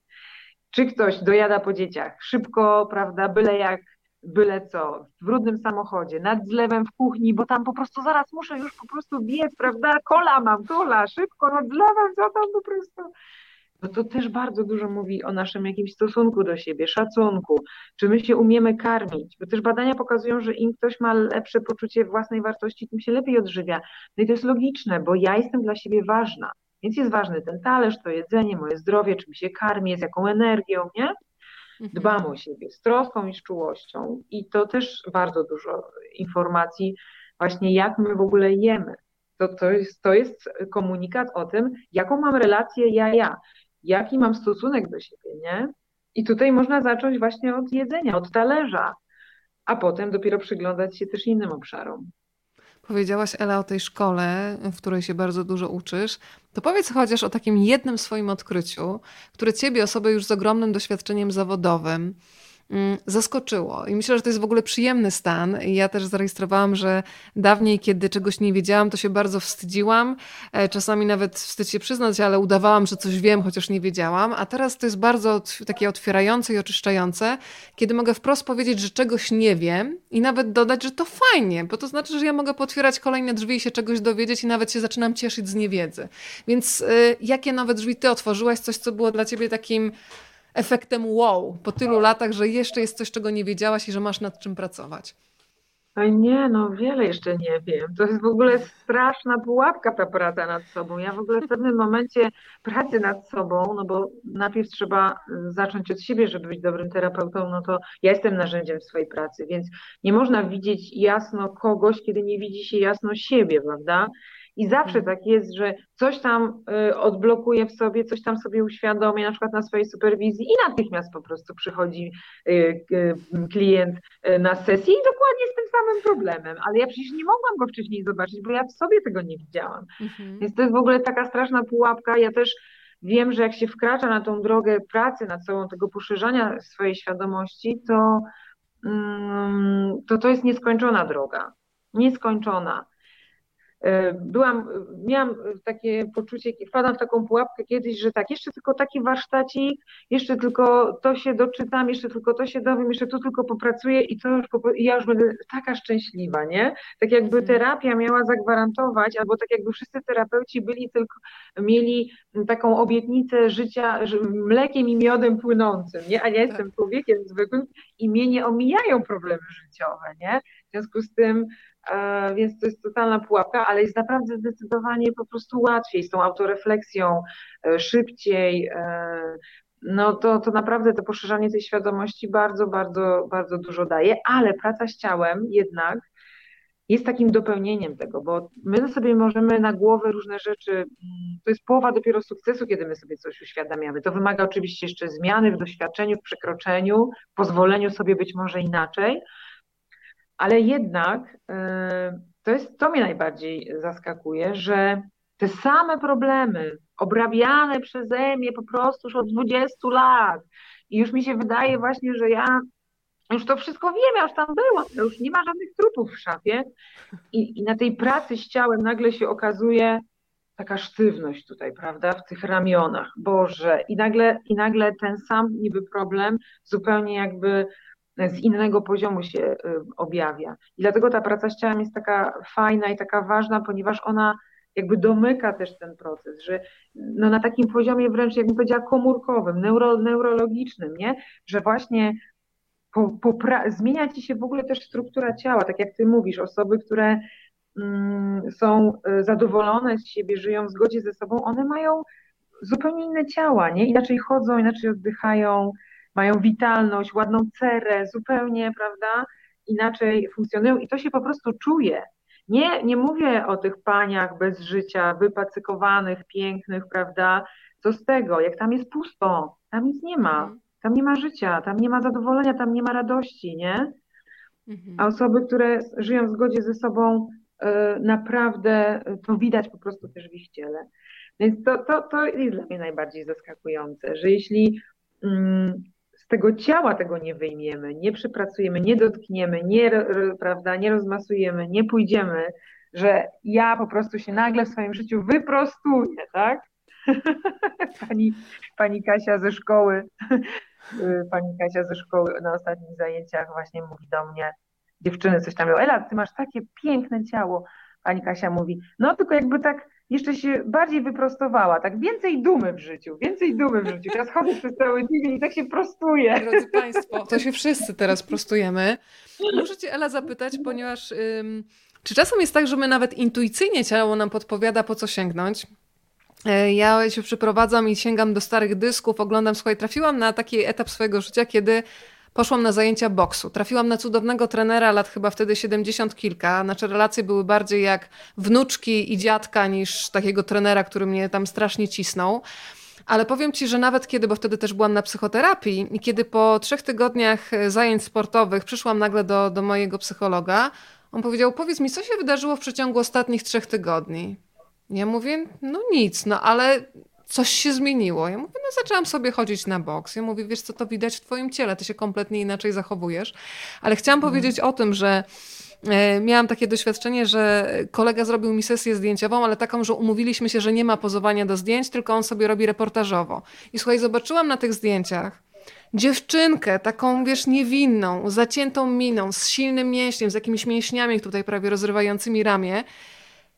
Czy ktoś dojada po dzieciach szybko, prawda, byle jak, byle co, w brudnym samochodzie, nad zlewem w kuchni, bo tam po prostu zaraz muszę już po prostu biec, prawda, kola mam, kola, szybko nad zlewem, co tam po prostu no to też bardzo dużo mówi o naszym jakimś stosunku do siebie, szacunku, czy my się umiemy karmić, bo też badania pokazują, że im ktoś ma lepsze poczucie własnej wartości, tym się lepiej odżywia. No i to jest logiczne, bo ja jestem dla siebie ważna, więc jest ważny ten talerz, to jedzenie, moje zdrowie, czym się karmię, z jaką energią, nie? Mhm. Dbam o siebie z troską i z czułością i to też bardzo dużo informacji właśnie jak my w ogóle jemy. To, to, jest, to jest komunikat o tym, jaką mam relację ja-ja jaki mam stosunek do siebie, nie? I tutaj można zacząć właśnie od jedzenia, od talerza, a potem dopiero przyglądać się też innym obszarom. Powiedziałaś, Ela, o tej szkole, w której się bardzo dużo uczysz. To powiedz chociaż o takim jednym swoim odkryciu, które ciebie, osobę już z ogromnym doświadczeniem zawodowym, zaskoczyło. I myślę, że to jest w ogóle przyjemny stan. Ja też zarejestrowałam, że dawniej, kiedy czegoś nie wiedziałam, to się bardzo wstydziłam. E, czasami nawet wstyd się przyznać, ale udawałam, że coś wiem, chociaż nie wiedziałam. A teraz to jest bardzo takie otwierające i oczyszczające, kiedy mogę wprost powiedzieć, że czegoś nie wiem i nawet dodać, że to fajnie, bo to znaczy, że ja mogę potwierać kolejne drzwi i się czegoś dowiedzieć i nawet się zaczynam cieszyć z niewiedzy. Więc y, jakie nowe drzwi ty otworzyłaś? Coś, co było dla ciebie takim efektem wow po tylu latach, że jeszcze jest coś, czego nie wiedziałaś i że masz nad czym pracować? Oj nie, no wiele jeszcze nie wiem. To jest w ogóle straszna pułapka ta praca nad sobą. Ja w ogóle w pewnym momencie pracy nad sobą, no bo najpierw trzeba y, zacząć od siebie, żeby być dobrym terapeutą, no to ja jestem narzędziem swojej pracy, więc nie można widzieć jasno kogoś, kiedy nie widzi się jasno siebie, prawda? I zawsze mhm. tak jest, że coś tam y, odblokuje w sobie, coś tam sobie uświadomię, na przykład na swojej superwizji i natychmiast po prostu przychodzi y, y, klient na sesję i dokładnie z tym samym problemem. Ale ja przecież nie mogłam go wcześniej zobaczyć, bo ja w sobie tego nie widziałam. Mhm. Więc to jest w ogóle taka straszna pułapka. Ja też wiem, że jak się wkracza na tą drogę pracy nad sobą, tego poszerzania swojej świadomości, to mm, to, to jest nieskończona droga. Nieskończona. E, byłam, miałam takie poczucie, wpadłam w taką pułapkę kiedyś, że tak, jeszcze tylko taki warsztacik, jeszcze tylko to się doczytam, jeszcze tylko to się dowiem, jeszcze tu tylko popracuję i to już, i ja już będę taka szczęśliwa, nie? Tak jakby mhm. terapia miała zagwarantować, albo tak jakby wszyscy terapeuci byli tylko, mieli taką obietnicę życia mlekiem i miodem płynącym, nie? A ja jestem tak. człowiekiem zwykłym i mnie nie omijają problemy życiowe, nie? W związku z tym więc to jest totalna pułapka, ale jest naprawdę zdecydowanie po prostu łatwiej z tą autorefleksją, e, szybciej. E, no to, to naprawdę to poszerzanie tej świadomości bardzo, bardzo, bardzo dużo daje, ale praca z ciałem jednak jest takim dopełnieniem tego, bo my sobie możemy na głowę różne rzeczy, mm, to jest połowa dopiero sukcesu, kiedy my sobie coś uświadamiamy. To wymaga oczywiście jeszcze zmiany w doświadczeniu, w przekroczeniu, pozwoleniu sobie być może inaczej, ale jednak e, to jest, to mnie najbardziej zaskakuje, że te same problemy obrabiane przeze mnie po prostu już od 20 lat i już mi się wydaje właśnie, że ja już to wszystko wiem, ja już tam byłam, już nie ma żadnych trupów w szafie i, i na tej pracy z ciałem nagle się okazuje taka sztywność tutaj, prawda, w tych ramionach, Boże, i nagle, i nagle ten sam niby problem zupełnie jakby z innego poziomu się y, objawia. I dlatego ta praca z ciałem jest taka fajna i taka ważna, ponieważ ona jakby domyka też ten proces, że no na takim poziomie wręcz, jakbym powiedziała, komórkowym, neuro, neurologicznym, nie? że właśnie po, zmienia ci się w ogóle też struktura ciała, tak jak ty mówisz, osoby, które mm, są y, zadowolone z siebie, żyją w zgodzie ze sobą, one mają zupełnie inne ciała, nie? Inaczej chodzą, inaczej oddychają, mają witalność, ładną cerę, zupełnie, prawda, inaczej funkcjonują i to się po prostu czuje. Nie, nie mówię o tych paniach bez życia, wypacykowanych, pięknych, prawda, co z tego, jak tam jest pusto, tam nic nie ma, mhm. tam nie ma życia, tam nie ma zadowolenia, tam nie ma radości, nie? Mhm. A osoby, które żyją w zgodzie ze sobą, y, naprawdę to widać po prostu też w ich ciele. Więc to, to, to jest dla mnie najbardziej zaskakujące, że jeśli mm, z tego ciała tego nie wyjmiemy, nie przypracujemy, nie dotkniemy, nie, prawda, nie rozmasujemy, nie pójdziemy, że ja po prostu się nagle w swoim życiu wyprostuję, tak? Pani, pani Kasia ze szkoły, pani Kasia ze szkoły na ostatnich zajęciach właśnie mówi do mnie, dziewczyny coś tam mówią, Ela, ty masz takie piękne ciało. Pani Kasia mówi, no tylko jakby tak jeszcze się bardziej wyprostowała, tak więcej dumy w życiu, więcej dumy w życiu. Teraz chodzę przez cały dzień i tak się prostuję. Drodzy Państwo, to się wszyscy teraz prostujemy. Muszę Cię Ela zapytać, ponieważ ym, czy czasem jest tak, że my nawet intuicyjnie ciało nam podpowiada, po co sięgnąć? E, ja się przyprowadzam i sięgam do starych dysków, oglądam, słuchaj, trafiłam na taki etap swojego życia, kiedy poszłam na zajęcia boksu. Trafiłam na cudownego trenera, lat chyba wtedy 70 kilka. Nasze relacje były bardziej jak wnuczki i dziadka niż takiego trenera, który mnie tam strasznie cisnął. Ale powiem Ci, że nawet kiedy, bo wtedy też byłam na psychoterapii i kiedy po trzech tygodniach zajęć sportowych przyszłam nagle do, do mojego psychologa, on powiedział, powiedz mi, co się wydarzyło w przeciągu ostatnich trzech tygodni? Ja mówię, no nic, no ale coś się zmieniło. Ja mówię, no zaczęłam sobie chodzić na boks. Ja mówię, wiesz co, to widać w twoim ciele, ty się kompletnie inaczej zachowujesz. Ale chciałam mhm. powiedzieć o tym, że e, miałam takie doświadczenie, że kolega zrobił mi sesję zdjęciową, ale taką, że umówiliśmy się, że nie ma pozowania do zdjęć, tylko on sobie robi reportażowo. I słuchaj, zobaczyłam na tych zdjęciach dziewczynkę, taką, wiesz, niewinną, zaciętą miną, z silnym mięśniem, z jakimiś mięśniami tutaj prawie rozrywającymi ramię.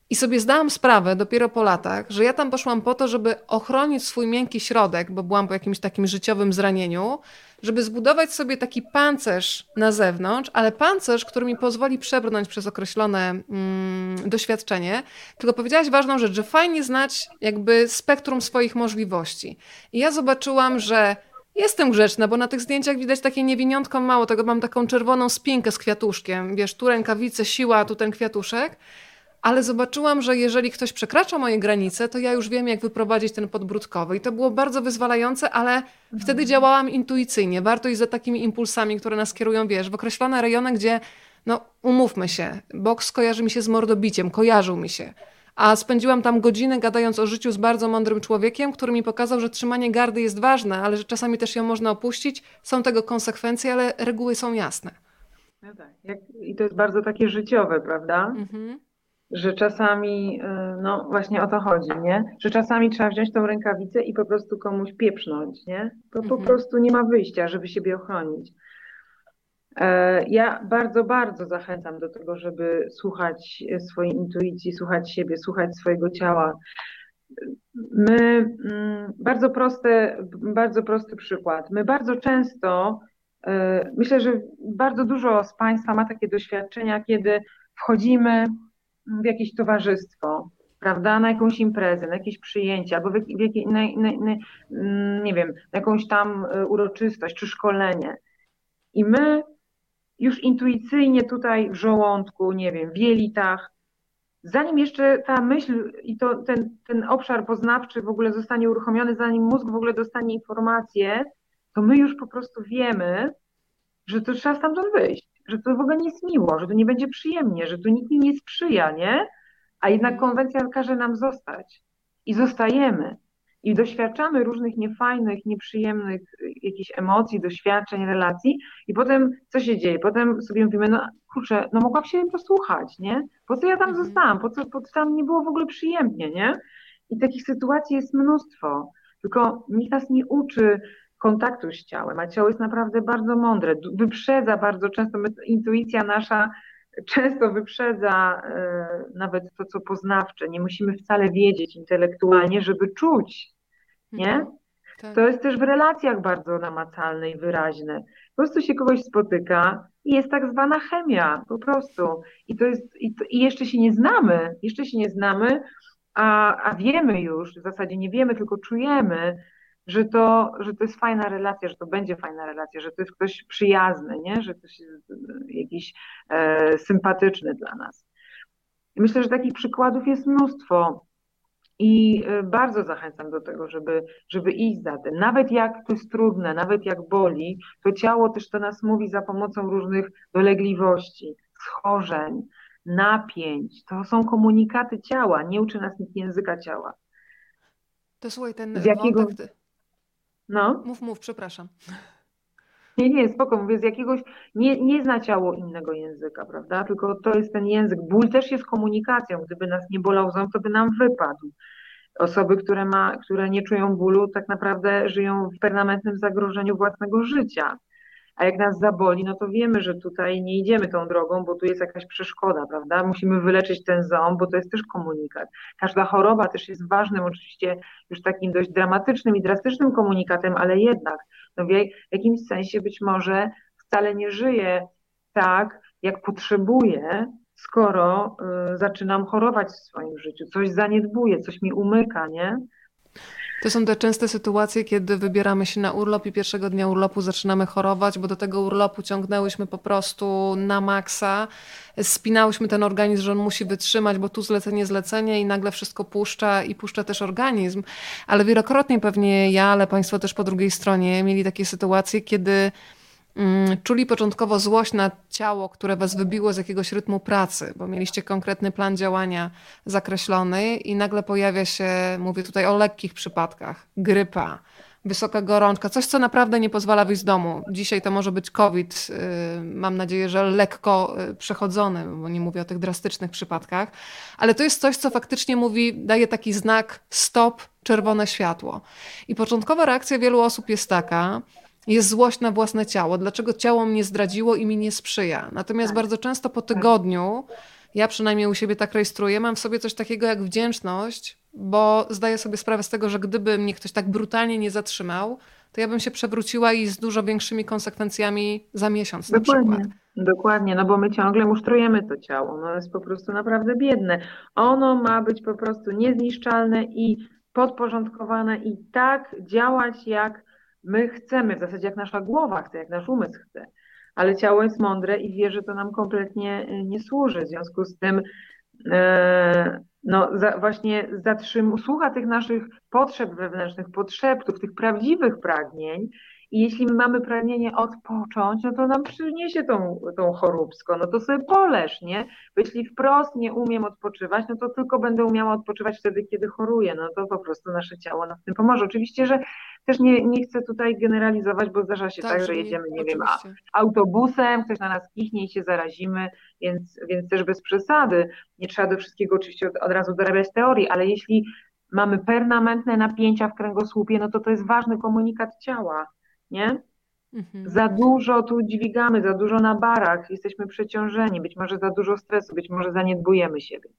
I sobie zdałam sprawę dopiero po latach, że ja tam poszłam po to, żeby ochronić swój miękki środek, bo byłam po jakimś takim życiowym zranieniu, żeby zbudować sobie taki pancerz na zewnątrz, ale pancerz, który mi pozwoli przebrnąć przez określone mm, doświadczenie. Tylko powiedziałaś ważną rzecz, że fajnie znać jakby spektrum swoich możliwości. I ja zobaczyłam, że Jestem grzeczna, bo na tych zdjęciach widać takie niewiniątko mało. Tego mam taką czerwoną spinkę z kwiatuszkiem. Wiesz, tu rękawice, siła, tu ten kwiatuszek ale zobaczyłam, że jeżeli ktoś przekracza moje granice, to ja już wiem, jak wyprowadzić ten podbródkowy. I to było bardzo wyzwalające, ale mhm. wtedy działałam intuicyjnie. Warto iść za takimi impulsami, które nas kierują, wiesz, w określone rejony, gdzie, no umówmy się, boks kojarzy mi się z mordobiciem, kojarzył mi się. A spędziłam tam godziny gadając o życiu z bardzo mądrym człowiekiem, który mi pokazał, że trzymanie gardy jest ważne, ale że czasami też ją można opuścić. Są tego konsekwencje, ale reguły są jasne. No tak. I to jest bardzo takie życiowe, prawda? Mhm że czasami, y, no właśnie o to chodzi, nie? Że czasami trzeba wziąć tą rękawicę i po prostu komuś pieprznąć, nie? To mhm. po prostu nie ma wyjścia, żeby siebie ochronić. E, ja bardzo, bardzo zachęcam do tego, żeby słuchać swojej intuicji, słuchać siebie, słuchać swojego ciała. My, mm, bardzo prosty, bardzo prosty przykład. My bardzo często, e, myślę, że bardzo dużo z Państwa ma takie doświadczenia, kiedy wchodzimy w jakieś towarzystwo, prawda, na jakąś imprezę, na jakieś przyjęcie, albo w, w na, na, na, mm, nie wiem, na jakąś tam e, uroczystość czy szkolenie. I my już intuicyjnie tutaj w żołądku, nie wiem, w jelitach, zanim jeszcze ta myśl i to, ten, ten obszar poznawczy w ogóle zostanie uruchomiony, zanim mózg w ogóle dostanie informację, to my już po prostu wiemy, że to trzeba stamtąd wyjść że to w ogóle nie jest miło, że to nie będzie przyjemnie, że tu nikt mi nie sprzyja, nie? A jednak konwencja każe nam zostać. I zostajemy. I doświadczamy różnych niefajnych, nieprzyjemnych y, jakichś emocji, doświadczeń, relacji. I potem co się dzieje? Potem sobie mówimy, no kurczę, no mogłam się posłuchać, nie? Po co ja tam mhm. zostałam? Po co, po co tam nie było w ogóle przyjemnie, nie? I takich sytuacji jest mnóstwo. Tylko nikt nas nie uczy kontaktu z ciałem, a ciało jest naprawdę bardzo mądre, wyprzedza bardzo często, intuicja nasza często wyprzedza e, nawet to, co poznawcze. Nie musimy wcale wiedzieć intelektualnie, żeby czuć, nie? Mhm. Tak. To jest też w relacjach bardzo namacalne i wyraźne. Po prostu się kogoś spotyka i jest tak zwana chemia, po prostu. I to jest, i, to, i jeszcze się nie znamy, jeszcze się nie znamy, a, a wiemy już, w zasadzie nie wiemy, tylko czujemy, że to, że to jest fajna relacja, że to będzie fajna relacja, że to jest ktoś przyjazny, nie? że ktoś jest jakiś e, sympatyczny dla nas. I myślę, że takich przykładów jest mnóstwo. I e, bardzo zachęcam do tego, żeby, żeby iść za tym. Nawet jak to jest trudne, nawet jak boli, to ciało też to nas mówi za pomocą różnych dolegliwości, schorzeń, napięć. To są komunikaty ciała, nie uczy nas nikt języka ciała. To słuchaj, ten z jakiego... wątek, no. Mów, mów, przepraszam. Nie, nie, spoko, mówię, z jakiegoś, nie, nie zna ciało innego języka, prawda, tylko to jest ten język. Ból też jest komunikacją, gdyby nas nie bolał ząb, to by nam wypadł. Osoby, które, ma, które nie czują bólu, tak naprawdę żyją w permanentnym zagrożeniu własnego życia. A jak nas zaboli, no to wiemy, że tutaj nie idziemy tą drogą, bo tu jest jakaś przeszkoda, prawda? Musimy wyleczyć ten ząb, bo to jest też komunikat. Każda choroba też jest ważnym, oczywiście już takim dość dramatycznym i drastycznym komunikatem, ale jednak no w jakimś sensie być może wcale nie żyje tak, jak potrzebuje, skoro y, zaczynam chorować w swoim życiu, coś zaniedbuję, coś mi umyka, nie? To są te częste sytuacje, kiedy wybieramy się na urlop i pierwszego dnia urlopu zaczynamy chorować, bo do tego urlopu ciągnęłyśmy po prostu na maksa. Spinałyśmy ten organizm, że on musi wytrzymać, bo tu zlecenie, zlecenie i nagle wszystko puszcza i puszcza też organizm. Ale wielokrotnie pewnie ja, ale Państwo też po drugiej stronie mieli takie sytuacje, kiedy czuli początkowo złość na ciało, które was wybiło z jakiegoś rytmu pracy, bo mieliście konkretny plan działania zakreślony i nagle pojawia się, mówię tutaj o lekkich przypadkach, grypa, wysoka gorączka, coś, co naprawdę nie pozwala wyjść z domu. Dzisiaj to może być COVID, y, mam nadzieję, że lekko y, przechodzony, bo nie mówię o tych drastycznych przypadkach, ale to jest coś, co faktycznie mówi, daje taki znak stop, czerwone światło. I początkowa reakcja wielu osób jest taka, jest złość na własne ciało, dlaczego ciało mnie zdradziło i mi nie sprzyja. Natomiast tak. bardzo często po tygodniu ja przynajmniej u siebie tak rejestruję, mam w sobie coś takiego jak wdzięczność, bo zdaję sobie sprawę z tego, że gdyby mnie ktoś tak brutalnie nie zatrzymał, to ja bym się przewróciła i z dużo większymi konsekwencjami za miesiąc Dokładnie. na przykład. Dokładnie, no bo my ciągle musztrujemy to ciało. Ono jest po prostu naprawdę biedne. Ono ma być po prostu niezniszczalne i podporządkowane i tak działać, jak my chcemy, w zasadzie jak nasza głowa chce, jak nasz umysł chce. Ale ciało jest mądre i wie, że to nam kompletnie y, nie służy. W związku z tym e, no, za, właśnie zatrzym, słucha tych naszych potrzeb wewnętrznych, potrzebów, tych prawdziwych pragnień i jeśli my mamy pragnienie odpocząć, no to nam przyniesie tą, tą choróbsko, no to sobie poleż, nie? Bo jeśli wprost nie umiem odpoczywać, no to tylko będę umiała odpoczywać wtedy, kiedy choruję, no to po prostu nasze ciało nam w tym pomoże. Oczywiście, że też nie, nie chcę tutaj generalizować, bo zdarza się tak, tak że jedziemy, nie oczywiście. wiem, autobusem, ktoś na nas kichnie i się zarazimy, więc, więc też bez przesady. Nie trzeba do wszystkiego oczywiście od, od razu dorabiać teorii, ale jeśli mamy permanentne napięcia w kręgosłupie, no to to jest ważny komunikat ciała nie? Mhm. Za dużo tu dźwigamy, za dużo na barach, jesteśmy przeciążeni, być może za dużo stresu, być może zaniedbujemy siebie.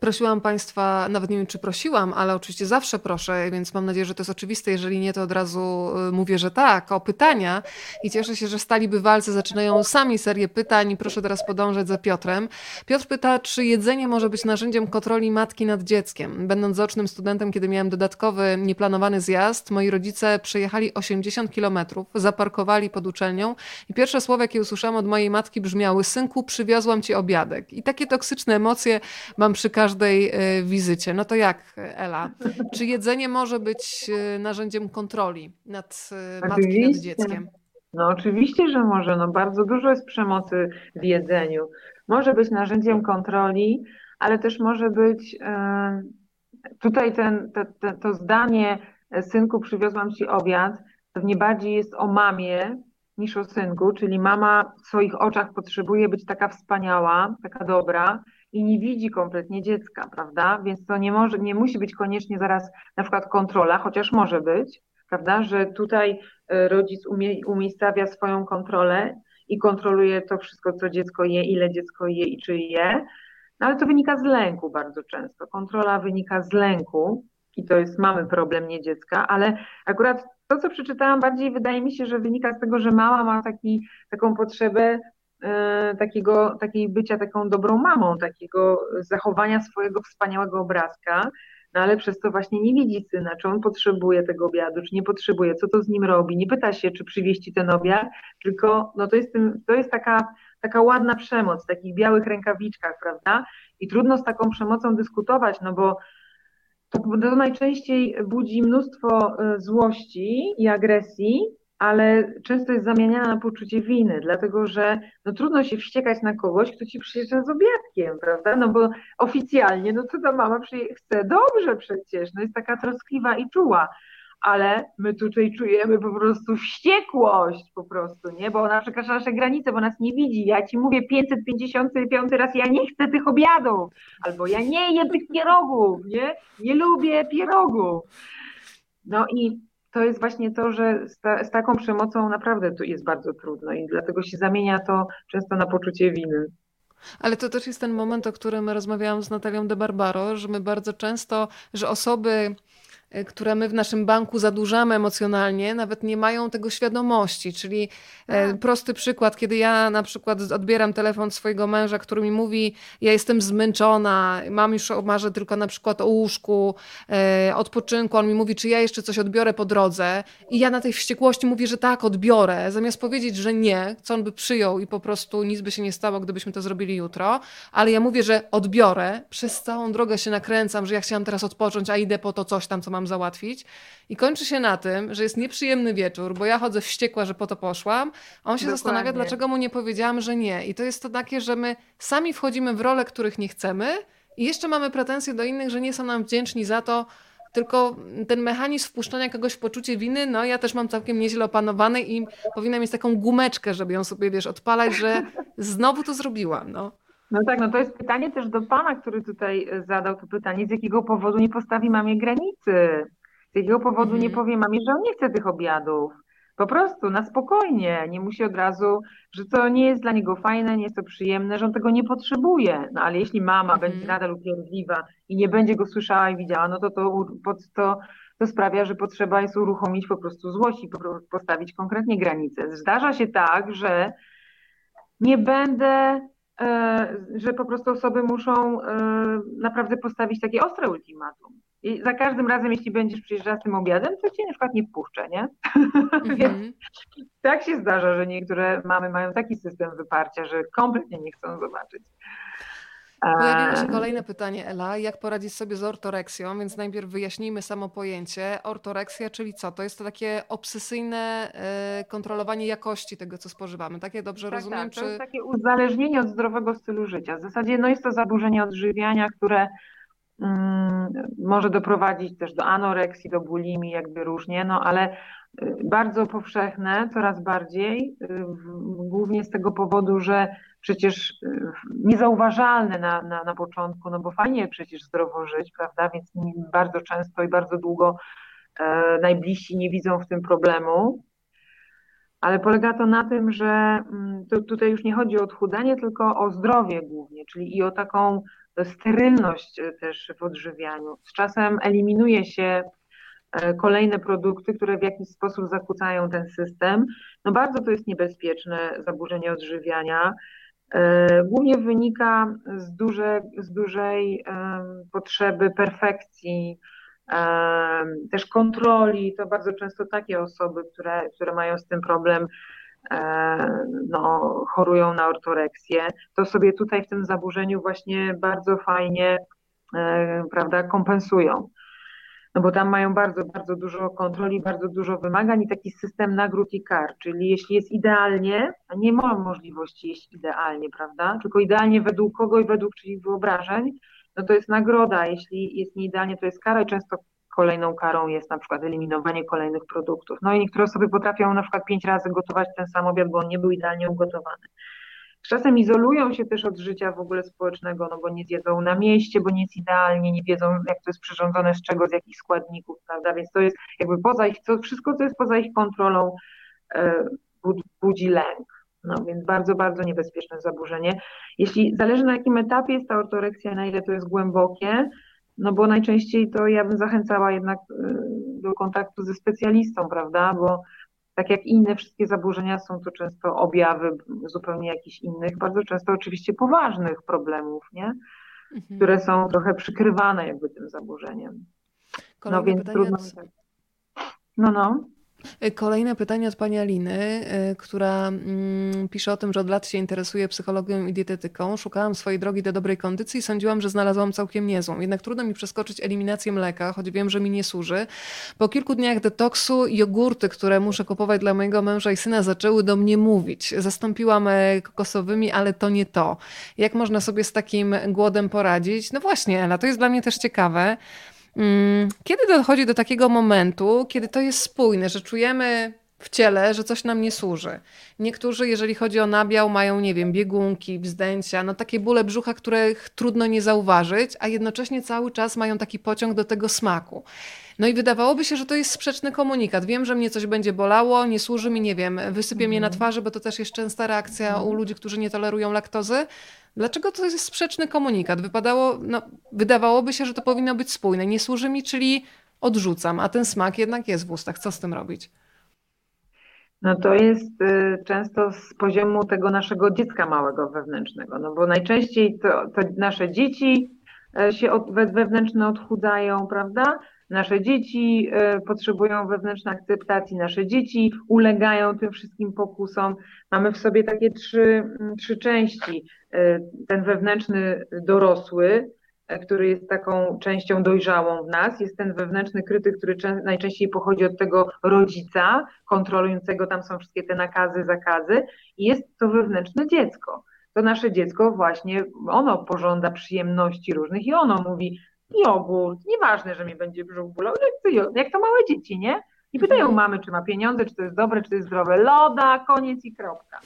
Prosiłam Państwa, nawet nie wiem czy prosiłam, ale oczywiście zawsze proszę, więc mam nadzieję, że to jest oczywiste. Jeżeli nie, to od razu y, mówię, że tak, o pytania. I cieszę się, że stali bywalcy zaczynają sami serię pytań. Proszę teraz podążać za Piotrem. Piotr pyta, czy jedzenie może być narzędziem kontroli matki nad dzieckiem. Będąc zaocznym studentem, kiedy miałem dodatkowy, nieplanowany zjazd, moi rodzice przejechali 80 kilometrów, zaparkowali pod uczelnią i pierwsze słowa, jakie usłyszałam od mojej matki brzmiały: Synku, przywiozłam ci obiadek. I takie toksyczne emocje mam przy każdej e, wizycie. No to jak, Ela? Czy jedzenie może być e, narzędziem kontroli nad e, matki, nad dzieckiem? No oczywiście, że może. No bardzo dużo jest przemocy w jedzeniu. Może być narzędziem kontroli, ale też może być tutaj ten, te, te, to zdanie synku przywiozłam ci obiad, pewnie bardziej jest o mamie niż o synku, czyli mama w swoich oczach potrzebuje być taka wspaniała, taka dobra, i nie widzi kompletnie dziecka, prawda? Więc to nie może, nie musi być koniecznie zaraz na przykład kontrola, chociaż może być, prawda? Że tutaj e, rodzic umie, umiejscawia swoją kontrolę i kontroluje to wszystko, co dziecko je, ile dziecko je i czy je. No ale to wynika z lęku bardzo często. Kontrola wynika z lęku i to jest mamy problem, nie dziecka, ale akurat to, co przeczytałam, bardziej wydaje mi się, że wynika z tego, że mama ma taki, taką potrzebę takiego, takiej bycia taką dobrą mamą, takiego zachowania swojego wspaniałego obrazka, no ale przez to właśnie nie widzi syna, czy on potrzebuje tego obiadu, czy nie potrzebuje, co to z nim robi, nie pyta się, czy przywieźć ten obiad, tylko no to jest, to jest taka, taka ładna przemoc w takich białych rękawiczkach, prawda? I trudno z taką przemocą dyskutować, no bo to, to najczęściej budzi mnóstwo e, złości i agresji, ale często jest zamieniana na poczucie winy, dlatego że no, trudno się wściekać na kogoś, kto ci przyjeżdża z obiadkiem, prawda? No bo oficjalnie, no to ta mama chce dobrze przecież, no jest taka troskliwa i czuła, ale my tutaj czujemy po prostu wściekłość po prostu, nie? Bo ona przekracza nasze granice, bo nas nie widzi. Ja ci mówię 555 raz, ja nie chcę tych obiadów, albo ja nie jem tych pierogów, nie? Nie lubię pierogów. No i to jest właśnie to, że z, ta, z, taką przemocą naprawdę tu jest bardzo trudno i dlatego się zamienia to często na poczucie winy. Ale to też jest ten moment, o którym rozmawiałam z Natalią de Barbaro, że my bardzo często, że osoby które my w naszym banku zadłużamy emocjonalnie, nawet nie mają tego świadomości. Czyli e, tak. prosty przykład, kiedy ja na przykład odbieram telefon swojego męża, który mi mówi, ja jestem zmęczona, mam już marzę tylko na przykład o łóżku, e, odpoczynku, on mi mówi, czy ja jeszcze coś odbiorę po drodze i ja na tej wściekłości mówię, że tak, odbiorę, zamiast powiedzieć, że nie, co on by przyjął i po prostu nic by się nie stało, gdybyśmy to zrobili jutro, ale ja mówię, że odbiorę, przez całą drogę się nakręcam, że ja chciałam teraz odpocząć, a idę po to coś tam, co mam mam załatwić. I kończy się na tym, że jest nieprzyjemny wieczór, bo ja chodzę wściekła, że po to poszłam, a on się Dokładnie. zastanawia, dlaczego mu nie powiedziałam, że nie. I to jest to takie, że my sami wchodzimy w role, których nie chcemy i jeszcze mamy pretensje do innych, że nie są nam wdzięczni za to, tylko ten mechanizm wpuszczania kogoś w poczucie winy, no ja też mam całkiem nieźle opanowany i powinnam mieć taką gumeczkę, żeby ją sobie, wiesz, odpalać, że znowu to zrobiłam, no. No tak, no to jest pytanie też do pana, który tutaj e, zadał to pytanie, z jakiego powodu nie postawi mamie granicy? Z jakiego powodu nie mhm. powie mamie, że on nie chce tych obiadów? Po prostu na spokojnie, nie musi od razu, że to nie jest dla niego fajne, nie jest to przyjemne, że on tego nie potrzebuje. No ale jeśli mama mhm. będzie nadal upierdliwa i nie będzie go słyszała i widziała, no to to, to, to sprawia, że potrzeba jest uruchomić po prostu złość i postawić konkretnie granice. Zdarza się tak, że nie będę że po prostu osoby muszą e, naprawdę postawić takie ostre ultimatum. I za każdym razem, jeśli będziesz przyjeżdżała z tym obiadem, to cię na przykład nie wpuszczę, nie? Mm-hmm. Więc tak się zdarza, że niektóre mamy mają taki system wyparcia, że kompletnie nie chcą zobaczyć. Pojawiło się kolejne pytanie, Ela. Jak poradzić sobie z ortoreksją? Więc najpierw wyjaśnijmy samo pojęcie. Ortoreksja, czyli co? To jest to takie obsesyjne y, kontrolowanie jakości tego, co spożywamy. Takie dobrze tak, rozumiem? Tak, to czy... jest takie uzależnienie od zdrowego stylu życia. W zasadzie no jest to zaburzenie odżywiania, które mm, może doprowadzić też do anoreksji, do bulimii, jakby różnie, no ale y, bardzo powszechne, coraz bardziej, y, głównie z tego powodu, że przecież y, niezauważalne na, na, na początku, no bo fajnie przecież zdrowo żyć, prawda? Więc bardzo często i bardzo długo e, najbliżsi nie widzą w tym problemu. Ale polega to na tym, że mm, to, tutaj już nie chodzi o odchudzanie, tylko o zdrowie głównie, czyli i o taką sterylność e, też w odżywianiu. Z czasem eliminuje się e, kolejne produkty, które w jakiś sposób zakłócają ten system. No bardzo to jest niebezpieczne zaburzenie odżywiania. E, głównie wynika z, duże, z dużej potrzeby perfekcji, też kontroli. To bardzo często takie osoby, które, które mają z tym problem, no, chorują na ortoreksję, to sobie tutaj w tym zaburzeniu właśnie bardzo fajnie prawda, kompensują no bo tam mają bardzo, bardzo dużo kontroli, bardzo dużo wymagań i taki system nagród i kar, czyli jeśli jest idealnie, a nie ma możliwości jeść idealnie, prawda, tylko idealnie według kogo i według czyich wyobrażeń, no to jest nagroda, jeśli jest nieidealnie, to jest kara i często kolejną karą jest na przykład eliminowanie kolejnych produktów. No i niektóre osoby potrafią na przykład pięć razy gotować ten sam obiad, bo on nie był idealnie ugotowany. Czasem izolują się też od życia w ogóle społecznego, no bo nie zjedzą na mieście, bo nie jest idealnie, nie wiedzą jak to jest przyrządzone, z czego, z jakich składników, prawda, więc to jest jakby poza ich, to wszystko co jest poza ich kontrolą e, budzi lęk. No więc bardzo, bardzo niebezpieczne zaburzenie. Jeśli zależy na jakim etapie jest ta ortoreksja, na ile to jest głębokie, no bo najczęściej to ja bym zachęcała jednak e, do kontaktu ze specjalistą, prawda, bo tak jak inne wszystkie zaburzenia są to często objawy zupełnie jakichś innych, bardzo często oczywiście poważnych problemów, nie? Mhm. które są trochę przykrywane jakby tym zaburzeniem. Kolejne no więc trudno. No, no. Kolejne pytanie od pani Aliny, y, która mm, pisze o tym, że od lat się interesuje psychologią i dietetyką. Szukałam swojej drogi do dobrej kondycji i sądziłam, że znalazłam całkiem niezłą. Jednak trudno mi przeskoczyć eliminację mleka, choć wiem, że mi nie służy. Po kilku dniach detoksu jogurty, które muszę kupować dla mojego męża i syna, zaczęły do mnie mówić. Zastąpiłam kokosowymi, ale to nie to. Jak można sobie z takim głodem poradzić? No właśnie, Ela, to jest dla mnie też ciekawe. Mm, kiedy dochodzi do takiego momentu, kiedy to jest spójne, że czujemy w ciele, że coś nam nie służy. Niektórzy, jeżeli chodzi o nabiał, mają, nie wiem, biegunki, wzdęcia, no takie bóle brzucha, których trudno nie zauważyć, a jednocześnie cały czas mają taki pociąg do tego smaku. No i wydawałoby się, że to jest sprzeczny komunikat. Wiem, że mnie coś będzie bolało, nie służy mi, nie wiem, wysypie mm. mnie na mhm. twarzy, bo to też jest częsta reakcja u ludzi, którzy nie tolerują laktozy. Dlaczego to jest sprzeczny komunikat? Wypadało, no, wydawałoby się, że to powinno być spójne. Nie służy mi, czyli odrzucam, a ten smak jednak jest w ustach. Co z tym robić? No to jest y, często z poziomu tego naszego dziecka małego wewnętrznego, no bo najczęściej to, to nasze dzieci e, się od, wewnętrzne odchudzają, prawda? Nasze dzieci e, potrzebują wewnętrznej akceptacji, nasze dzieci ulegają tym wszystkim pokusom. Mamy w sobie takie trzy, trzy części. E, ten wewnętrzny dorosły, e, który jest taką częścią dojrzałą w nas, jest ten wewnętrzny krytyk, który najczęściej pochodzi od tego rodzica kontrolującego, tam są wszystkie te nakazy, zakazy, i jest to wewnętrzne dziecko. To nasze dziecko właśnie, ono pożąda przyjemności różnych i ono mówi, jogurt, nieważne, że mi będzie brzuch bolał, jak to małe dzieci, nie? I pytają mhm. mamy, czy ma pieniądze, czy to jest dobre, czy to jest zdrowe. Loda, koniec i kropka.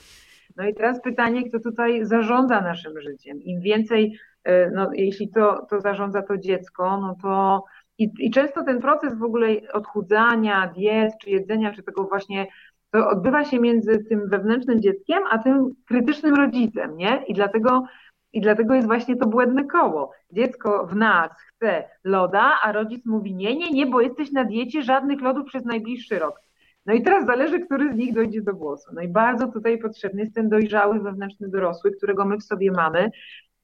No i teraz pytanie, kto tutaj zarządza naszym życiem. Im więcej, e, no, jeśli to, to zarządza to dziecko, no to i, i często ten proces w ogóle odchudzania, diet, czy jedzenia, czy tego właśnie to odbywa się między tym wewnętrznym dzieckiem, a tym krytycznym rodzicem, nie? I dlatego, i dlatego jest właśnie to błędne koło. Dziecko w nas chce loda, a rodzic mówi nie, nie, nie, bo jesteś na diecie, żadnych lodów przez najbliższy rok. No i teraz zależy, który z nich dojdzie do głosu. No i bardzo tutaj potrzebny jest ten dojrzały wewnętrzny dorosły, którego my w sobie mamy.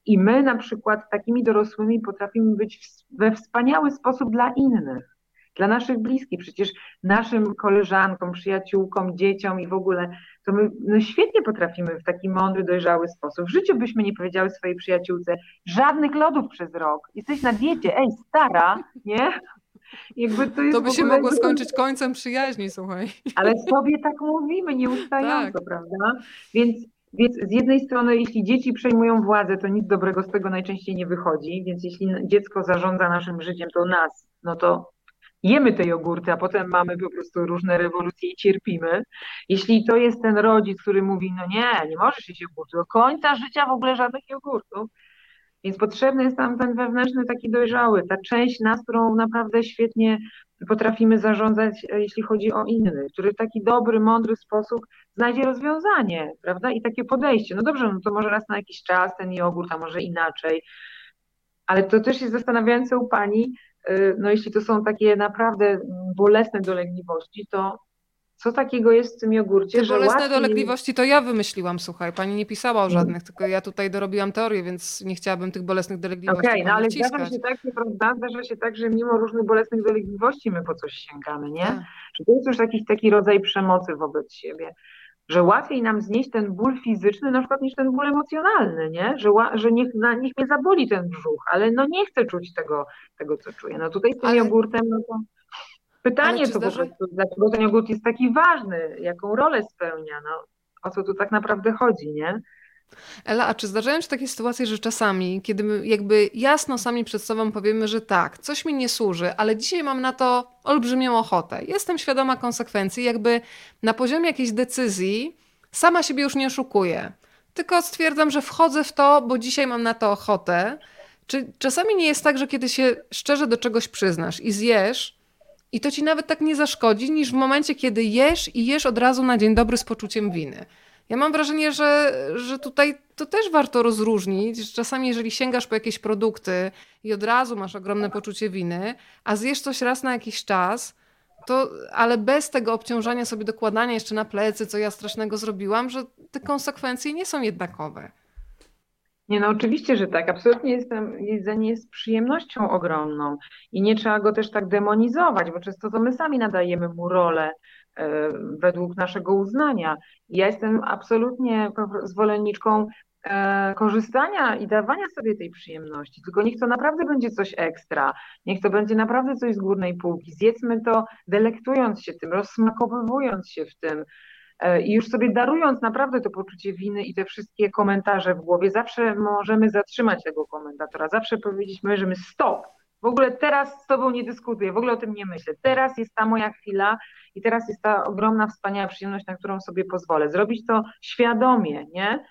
I my na przykład takimi dorosłymi potrafimy być we wspaniały sposób dla innych dla naszych bliskich, przecież naszym koleżankom, przyjaciółkom, dzieciom i w ogóle, to my no świetnie potrafimy w taki mądry, dojrzały sposób. W życiu byśmy nie powiedziały swojej przyjaciółce, żadnych lodów przez rok, jesteś na diecie, ej, stara, nie? Jakby to, to by się ogóle... mogło skończyć końcem przyjaźni, słuchaj. Ale sobie tak mówimy, nieustająco, tak. prawda? Więc więc z jednej strony, jeśli dzieci przejmują władzę, to nic dobrego z tego najczęściej nie wychodzi, więc jeśli dziecko zarządza naszym życiem, to nas, no to jemy te jogurty, a potem mamy po prostu różne rewolucje i cierpimy. Jeśli to jest ten rodzic, który mówi, no nie, nie możesz jeść jogurtu, do końca życia w ogóle żadnych jogurtów, więc potrzebny jest tam ten wewnętrzny taki dojrzały, ta część nas, którą naprawdę świetnie potrafimy zarządzać, e, jeśli chodzi o innych, który w taki dobry, mądry sposób znajdzie rozwiązanie, prawda? I takie podejście. No dobrze, no to może raz na jakiś czas ten jogurt, a może inaczej. Ale to też jest zastanawiające u Pani, no jeśli to są takie naprawdę bolesne dolegliwości, to co takiego jest w tym jogurcie, Te że bolesne łatwiej... dolegliwości to ja wymyśliłam, słuchaj, pani nie pisała o mm. żadnych, tylko ja tutaj dorobiłam teorię, więc nie chciałabym tych bolesnych dolegliwości Okej, okay, no ale zdarza się, tak, prawda, zdarza się tak, że mimo różnych bolesnych dolegliwości my po coś sięgamy, nie? Tak. Że to jest już jakiś taki rodzaj przemocy wobec siebie że łatwiej nam znieść ten ból fizyczny na przykład niż ten ból emocjonalny, nie? Że, że niech, na, niech mnie zaboli ten brzuch, ale no nie chcę czuć tego, tego co czuję. No tutaj z tym ale... jogurtem, no to pytanie to zdarza... po prostu, dlaczego ten jogurt jest taki ważny, jaką rolę spełnia, no o co tu tak naprawdę chodzi, nie? Ela, a czy zdarzają się takie sytuacje, że czasami, kiedy my jakby jasno sami przed sobą powiemy, że tak, coś mi nie służy, ale dzisiaj mam na to olbrzymią ochotę, jestem świadoma konsekwencji, jakby na poziomie jakiejś decyzji sama siebie już nie oszukuję, tylko stwierdzam, że wchodzę w to, bo dzisiaj mam na to ochotę. Czy czasami nie jest tak, że kiedy się szczerze do czegoś przyznasz i zjesz, i to ci nawet tak nie zaszkodzi, niż w momencie, kiedy jesz i jesz od razu na dzień dobry z poczuciem winy. Ja mam wrażenie, że, że tutaj to też warto rozróżnić, czasami jeżeli sięgasz po jakieś produkty i od razu masz ogromne poczucie winy, a zjesz coś raz na jakiś czas, to, ale bez tego obciążania sobie dokładania jeszcze na plecy, co ja strasznego zrobiłam, że te konsekwencje nie są jednakowe. Nie, no oczywiście, że tak. Absolutnie jestem, jedzenie jest przyjemnością ogromną i nie trzeba go też tak demonizować, bo często to my sami nadajemy mu rolę według naszego uznania. Ja jestem absolutnie zwolenniczką e, korzystania i dawania sobie tej przyjemności, tylko niech to naprawdę będzie coś ekstra, niech to będzie naprawdę coś z górnej półki. Zjedzmy to delektując się tym, rozsmakowywując się w tym e, i już sobie darując naprawdę to poczucie winy i te wszystkie komentarze w głowie, zawsze możemy zatrzymać tego komentatora, zawsze powiedzieć, że my stop, w ogóle teraz z tobą nie dyskutuję, w ogóle o tym nie myślę. Teraz jest ta moja chwila i teraz jest ta ogromna, wspaniała przyjemność, na którą sobie pozwolę. Zrobić to świadomie, nie?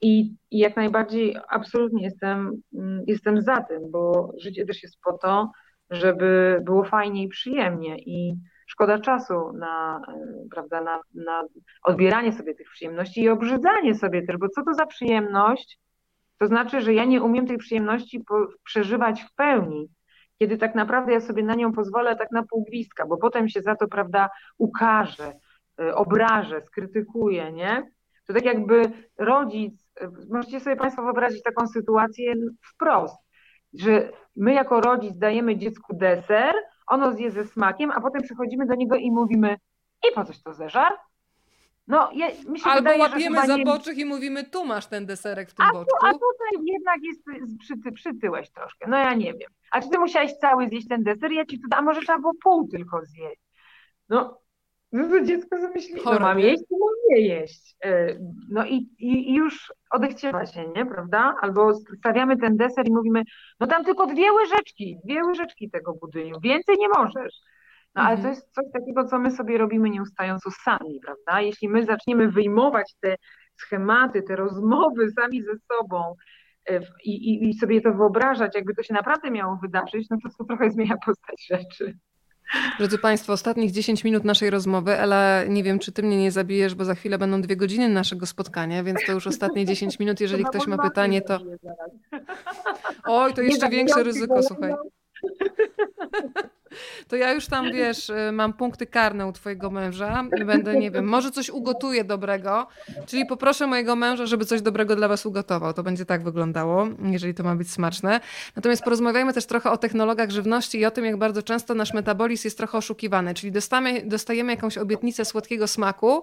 I, i jak najbardziej absolutnie jestem, mm, jestem za tym, bo życie też jest po to, żeby było fajnie i przyjemnie i szkoda czasu na, e, prawda, na, na odbieranie sobie tych przyjemności i obrzydzanie sobie też, bo co to za przyjemność? To znaczy, że ja nie umiem tej przyjemności przeżywać w pełni kiedy tak naprawdę ja sobie na nią pozwolę tak na pół gwizdka, bo potem się za to, prawda, ukażę, y, obrażę, skrytykuję, nie? To tak jakby rodzic, y, możecie sobie Państwo wyobrazić taką sytuację wprost, że my jako rodzic dajemy dziecku deser, ono zje ze smakiem, a potem przychodzimy do niego i mówimy, i po coś to zeżar? No, ja, Albo wydaje, łapiemy za nie... boczek i mówimy, tu masz ten deserek w tym a boczku. Tu, a tutaj jednak jest, przyty, przytyłeś troszkę, no ja nie wiem. A czy ty musiałeś cały zjeść ten deser? Ja ci tu a może trzeba było pół tylko zjeść. No, no to dziecko zamyśli, no mam jeść, to mam nie jeść. E, no i, i, i już odechciewa się, nie, prawda? Albo stawiamy ten deser i mówimy, no tam tylko dwie łyżeczki, dwie łyżeczki tego budyniu, więcej nie możesz. No ale to mhm. jest coś takiego, co my sobie robimy nieustająco sami, prawda? Jeśli my zaczniemy wyjmować te schematy, te rozmowy sami ze sobą e, i, i, i sobie to wyobrażać, jakby to się naprawdę miało wydarzyć, no to to trochę zmienia postać rzeczy. Drodzy Państwo, ostatnich 10 minut naszej rozmowy. Ela, nie wiem, czy Ty mnie nie zabijesz, bo za chwilę będą dwie godziny naszego spotkania, więc to już ostatnie 10 minut. Jeżeli ktoś ma pytanie, to. Oj, to jeszcze większe ryzyko, słuchaj. To ja już tam, wiesz, y, mam punkty karne u twojego męża. Będę, nie wiem, może coś ugotuję dobrego, czyli poproszę mojego męża, żeby coś dobrego dla was ugotował. To będzie tak wyglądało, jeżeli to ma być smaczne. Natomiast porozmawiajmy też trochę o technologiach żywności i o tym, jak bardzo często nasz metabolizm jest trochę oszukiwany, czyli dostamy, dostajemy jakąś obietnicę słodkiego smaku,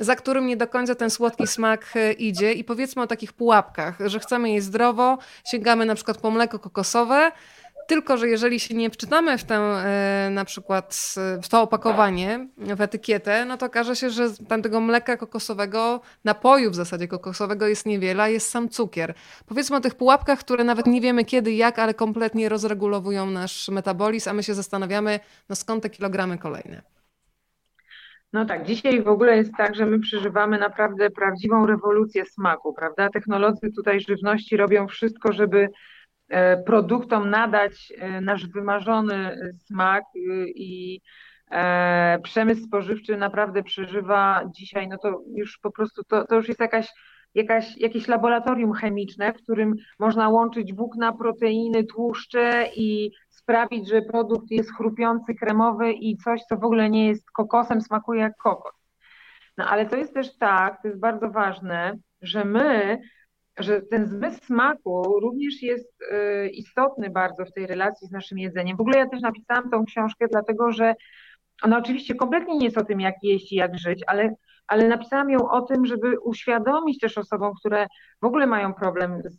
za którym nie do końca ten słodki smak y, idzie i powiedzmy o takich pułapkach, że chcemy jeść zdrowo, sięgamy na przykład po mleko kokosowe, tylko, że jeżeli się nie wczytamy w tę e, na przykład w to opakowanie, w etykietę, no to okaże się, że tam tego mleka kokosowego, napoju w zasadzie kokosowego jest niewiele, jest sam cukier. Powiedzmy o tych pułapkach, które nawet nie wiemy kiedy, jak, ale kompletnie rozregulowują nasz metabolizm, a my się zastanawiamy, no skąd te kilogramy kolejne. No tak, dzisiaj w ogóle jest tak, że my przeżywamy naprawdę prawdziwą rewolucję smaku, prawda? Technolodzy tutaj żywności robią wszystko, żeby produktom nadać e, nasz wymarzony smak y, i e, przemysł spożywczy naprawdę przeżywa dzisiaj, no to już po prostu to, to już jest jakaś, jakaś, jakieś laboratorium chemiczne, w którym można łączyć włókna, proteiny, tłuszcze i sprawić, że produkt jest chrupiący, kremowy i coś, co w ogóle nie jest kokosem, smakuje jak kokos. No ale to jest też tak, to jest bardzo ważne, że my że ten zmysł smaku również jest y, istotny bardzo w tej relacji z naszym jedzeniem. W ogóle ja też napisałam tą książkę, dlatego że ona oczywiście kompletnie nie jest o tym, jak jeść i jak żyć, ale, ale napisałam ją o tym, żeby uświadomić też osobom, które w ogóle mają problem z,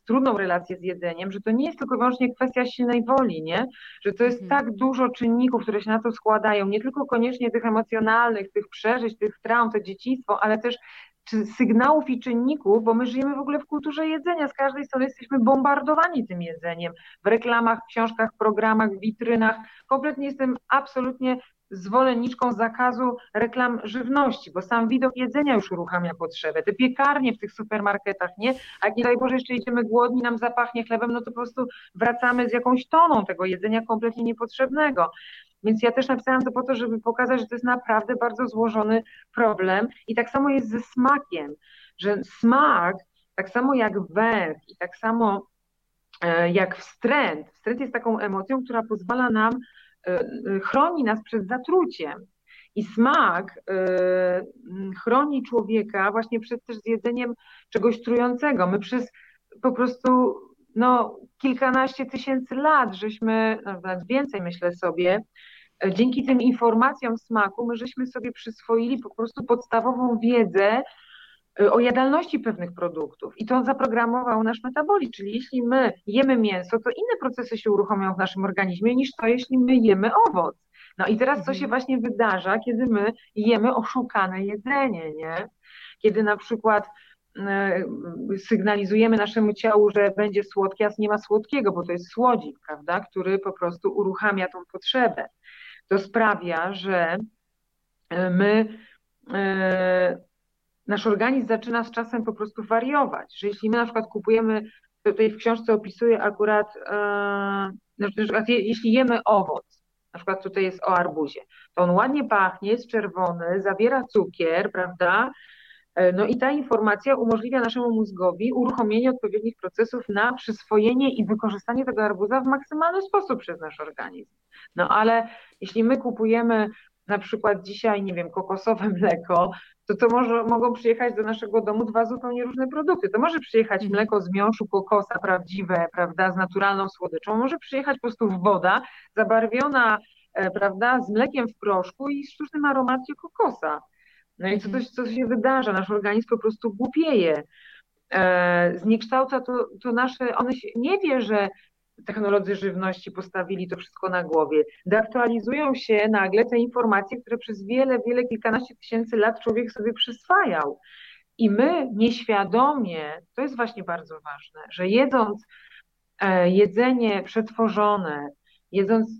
z trudną relacją z jedzeniem, że to nie jest tylko wyłącznie kwestia silnej woli, nie? Że to jest mhm. tak dużo czynników, które się na to składają, nie tylko koniecznie tych emocjonalnych, tych przeżyć, tych traum, to dzieciństwo, ale też czy sygnałów i czynników, bo my żyjemy w ogóle w kulturze jedzenia. Z każdej strony jesteśmy bombardowani tym jedzeniem. W reklamach, książkach, programach, witrynach. Kompletnie jestem absolutnie zwolenniczką zakazu reklam żywności, bo sam widok jedzenia już uruchamia potrzebę. Te piekarnie w tych supermarketach, nie? A jak nie daj Boże jeszcze idziemy głodni, nam zapachnie chlebem, no to po prostu wracamy z jakąś toną tego jedzenia kompletnie niepotrzebnego. Więc ja też napisałam to po to, żeby pokazać, że to jest naprawdę bardzo złożony problem. I tak samo jest ze smakiem, że smak, tak samo jak węch i tak samo e, jak wstręt. Wstręt jest taką emocją, która pozwala nam, e, e, chroni nas przed zatruciem. I smak chroni człowieka właśnie przed też zjedzeniem czegoś trującego. My przez po prostu no, kilkanaście tysięcy lat, żeśmy, nawet więcej myślę sobie, dzięki tym informacjom smaku, my żeśmy sobie przyswoili po prostu podstawową wiedzę y, o jadalności pewnych produktów i to zaprogramował nasz metabolizm, czyli jeśli my jemy mięso, to inne procesy się uruchomią w naszym organizmie niż to, jeśli my jemy owoc. No i teraz co się mhm. właśnie wydarza, kiedy my jemy oszukane jedzenie, nie? Kiedy na przykład sygnalizujemy naszemu ciału, że będzie słodkie, a nie ma słodkiego, bo to jest słodzik, prawda, który po prostu uruchamia tą potrzebę to sprawia, że e, my, e, nasz organizm zaczyna z czasem po prostu wariować, że jeśli my na przykład kupujemy, tutaj w książce opisuję akurat, e, na przykład jeśli jemy owoc, na przykład tutaj jest o arbuzie, to on ładnie pachnie, jest czerwony, zawiera cukier, prawda? No i ta informacja umożliwia naszemu mózgowi uruchomienie odpowiednich procesów na przyswojenie i wykorzystanie tego arbuza w maksymalny sposób przez nasz organizm. No ale jeśli my kupujemy na przykład dzisiaj, nie wiem, kokosowe mleko, to to może, mogą przyjechać do naszego domu dwa zupełnie różne produkty. To może przyjechać mhm. mleko z miąższu kokosa prawdziwe, prawda, z naturalną słodyczą, może przyjechać po prostu woda zabarwiona, e, prawda, z mlekiem w proszku i sztucznym aromacie kokosa. No i co, to, mhm. co się wydarza? Nasz organizm po prostu głupieje. E, zniekształca to, to nasze, się, nie wie, że technolodzy żywności postawili to wszystko na głowie. Deaktualizują się nagle te informacje, które przez wiele, wiele, kilkanaście tysięcy lat człowiek sobie przyswajał. I my nieświadomie, to jest właśnie bardzo ważne, że jedząc e, jedzenie przetworzone, jedząc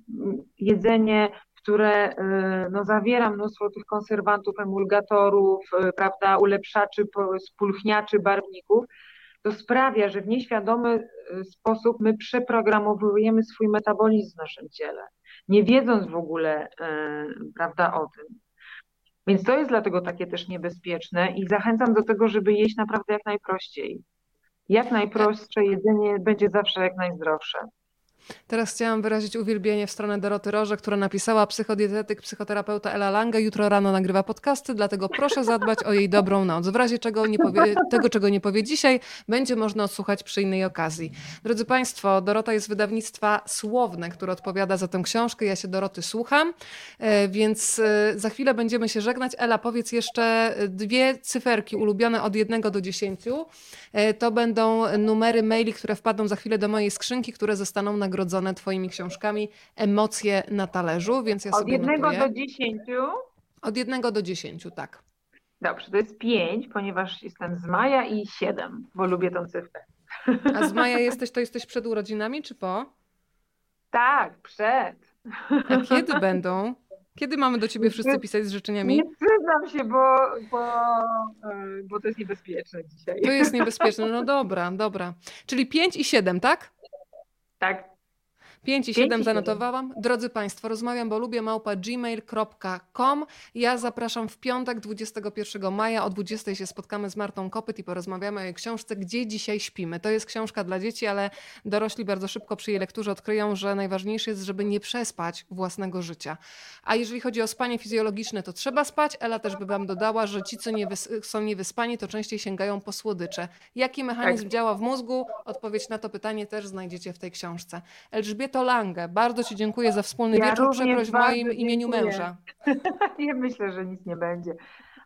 jedzenie, które e, no, zawiera mnóstwo tych konserwantów, emulgatorów, e, prawda, ulepszaczy, spulchniaczy, barwników, to sprawia, że w nieświadomy y, sposób my przeprogramowujemy swój metabolizm w naszym ciele, nie wiedząc w ogóle, prawda, o tym. Więc to jest dlatego takie też niebezpieczne i zachęcam do tego, żeby jeść naprawdę jak najprościej. Jak najprostsze jedzenie będzie zawsze jak najzdrowsze. Teraz chciałam wyrazić uwielbienie w stronę Doroty Roże, która napisała psychodietetyk, psychoterapeuta Ela Lange. Jutro rano nagrywa podcasty, dlatego proszę zadbać o jej dobrą noc. W razie czego nie powie, tego, czego nie powie dzisiaj, będzie można odsłuchać przy innej okazji. Drodzy Państwo, Dorota jest wydawnictwa Słowne, które odpowiada za tę książkę. Ja się Doroty słucham, e, więc e, za chwilę będziemy się żegnać. Ela, powiedz jeszcze dwie cyferki ulubione od jednego do dziesięciu. E, to będą numery maili, które wpadną za chwilę do mojej skrzynki, które zostaną nagrodzone nagrodzone Twoimi książkami Emocje na talerzu, więc ja Od sobie jednego notuję. do dziesięciu? Od jednego do dziesięciu, tak. Dobrze, to jest pięć, ponieważ jestem z maja i siedem, bo lubię tą cyfrę. A z maja jesteś, to jesteś przed urodzinami, czy po? Tak, przed. A kiedy będą? Kiedy mamy do ciebie wszyscy pisać z życzeniami? Nie przyznam się, bo, bo, e, bo to jest niebezpieczne dzisiaj. To jest niebezpieczne. No dobra, dobra. Czyli 5 i 7, tak? Tak, 5 i 7 zanotowałam. Drodzy Państwo, rozmawiam, bo lubię małpa gmail.com. Ja zapraszam w piątek 21 maja o 20 się spotkamy z Martą Kopyt i porozmawiamy o jej książce Gdzie dzisiaj śpimy. To jest książka dla dzieci, ale dorośli bardzo szybko przy jej lekturze odkryją, że najważniejsze jest, żeby nie przespać własnego życia. A jeżeli chodzi o spanie fizjologiczne, to trzeba spać. Ela też by Wam dodała, że ci, co nie są niewyspani, to częściej sięgają po słodycze. Jaki mechanizm tak. działa w mózgu? Odpowiedź na to pytanie też znajdziecie w tej książce. Elżbieta Elżbieto Lange, bardzo Ci dziękuję za wspólny ja wieczór. Przeproś w moim dziękuję. imieniu męża. Nie myślę, że nic nie będzie,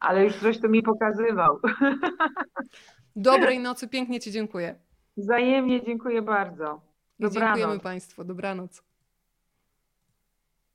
ale już coś tu mi pokazywał. Dobrej nocy, pięknie Ci dziękuję. Wzajemnie dziękuję bardzo. Dobranoc. I dziękujemy Państwu. Dobranoc.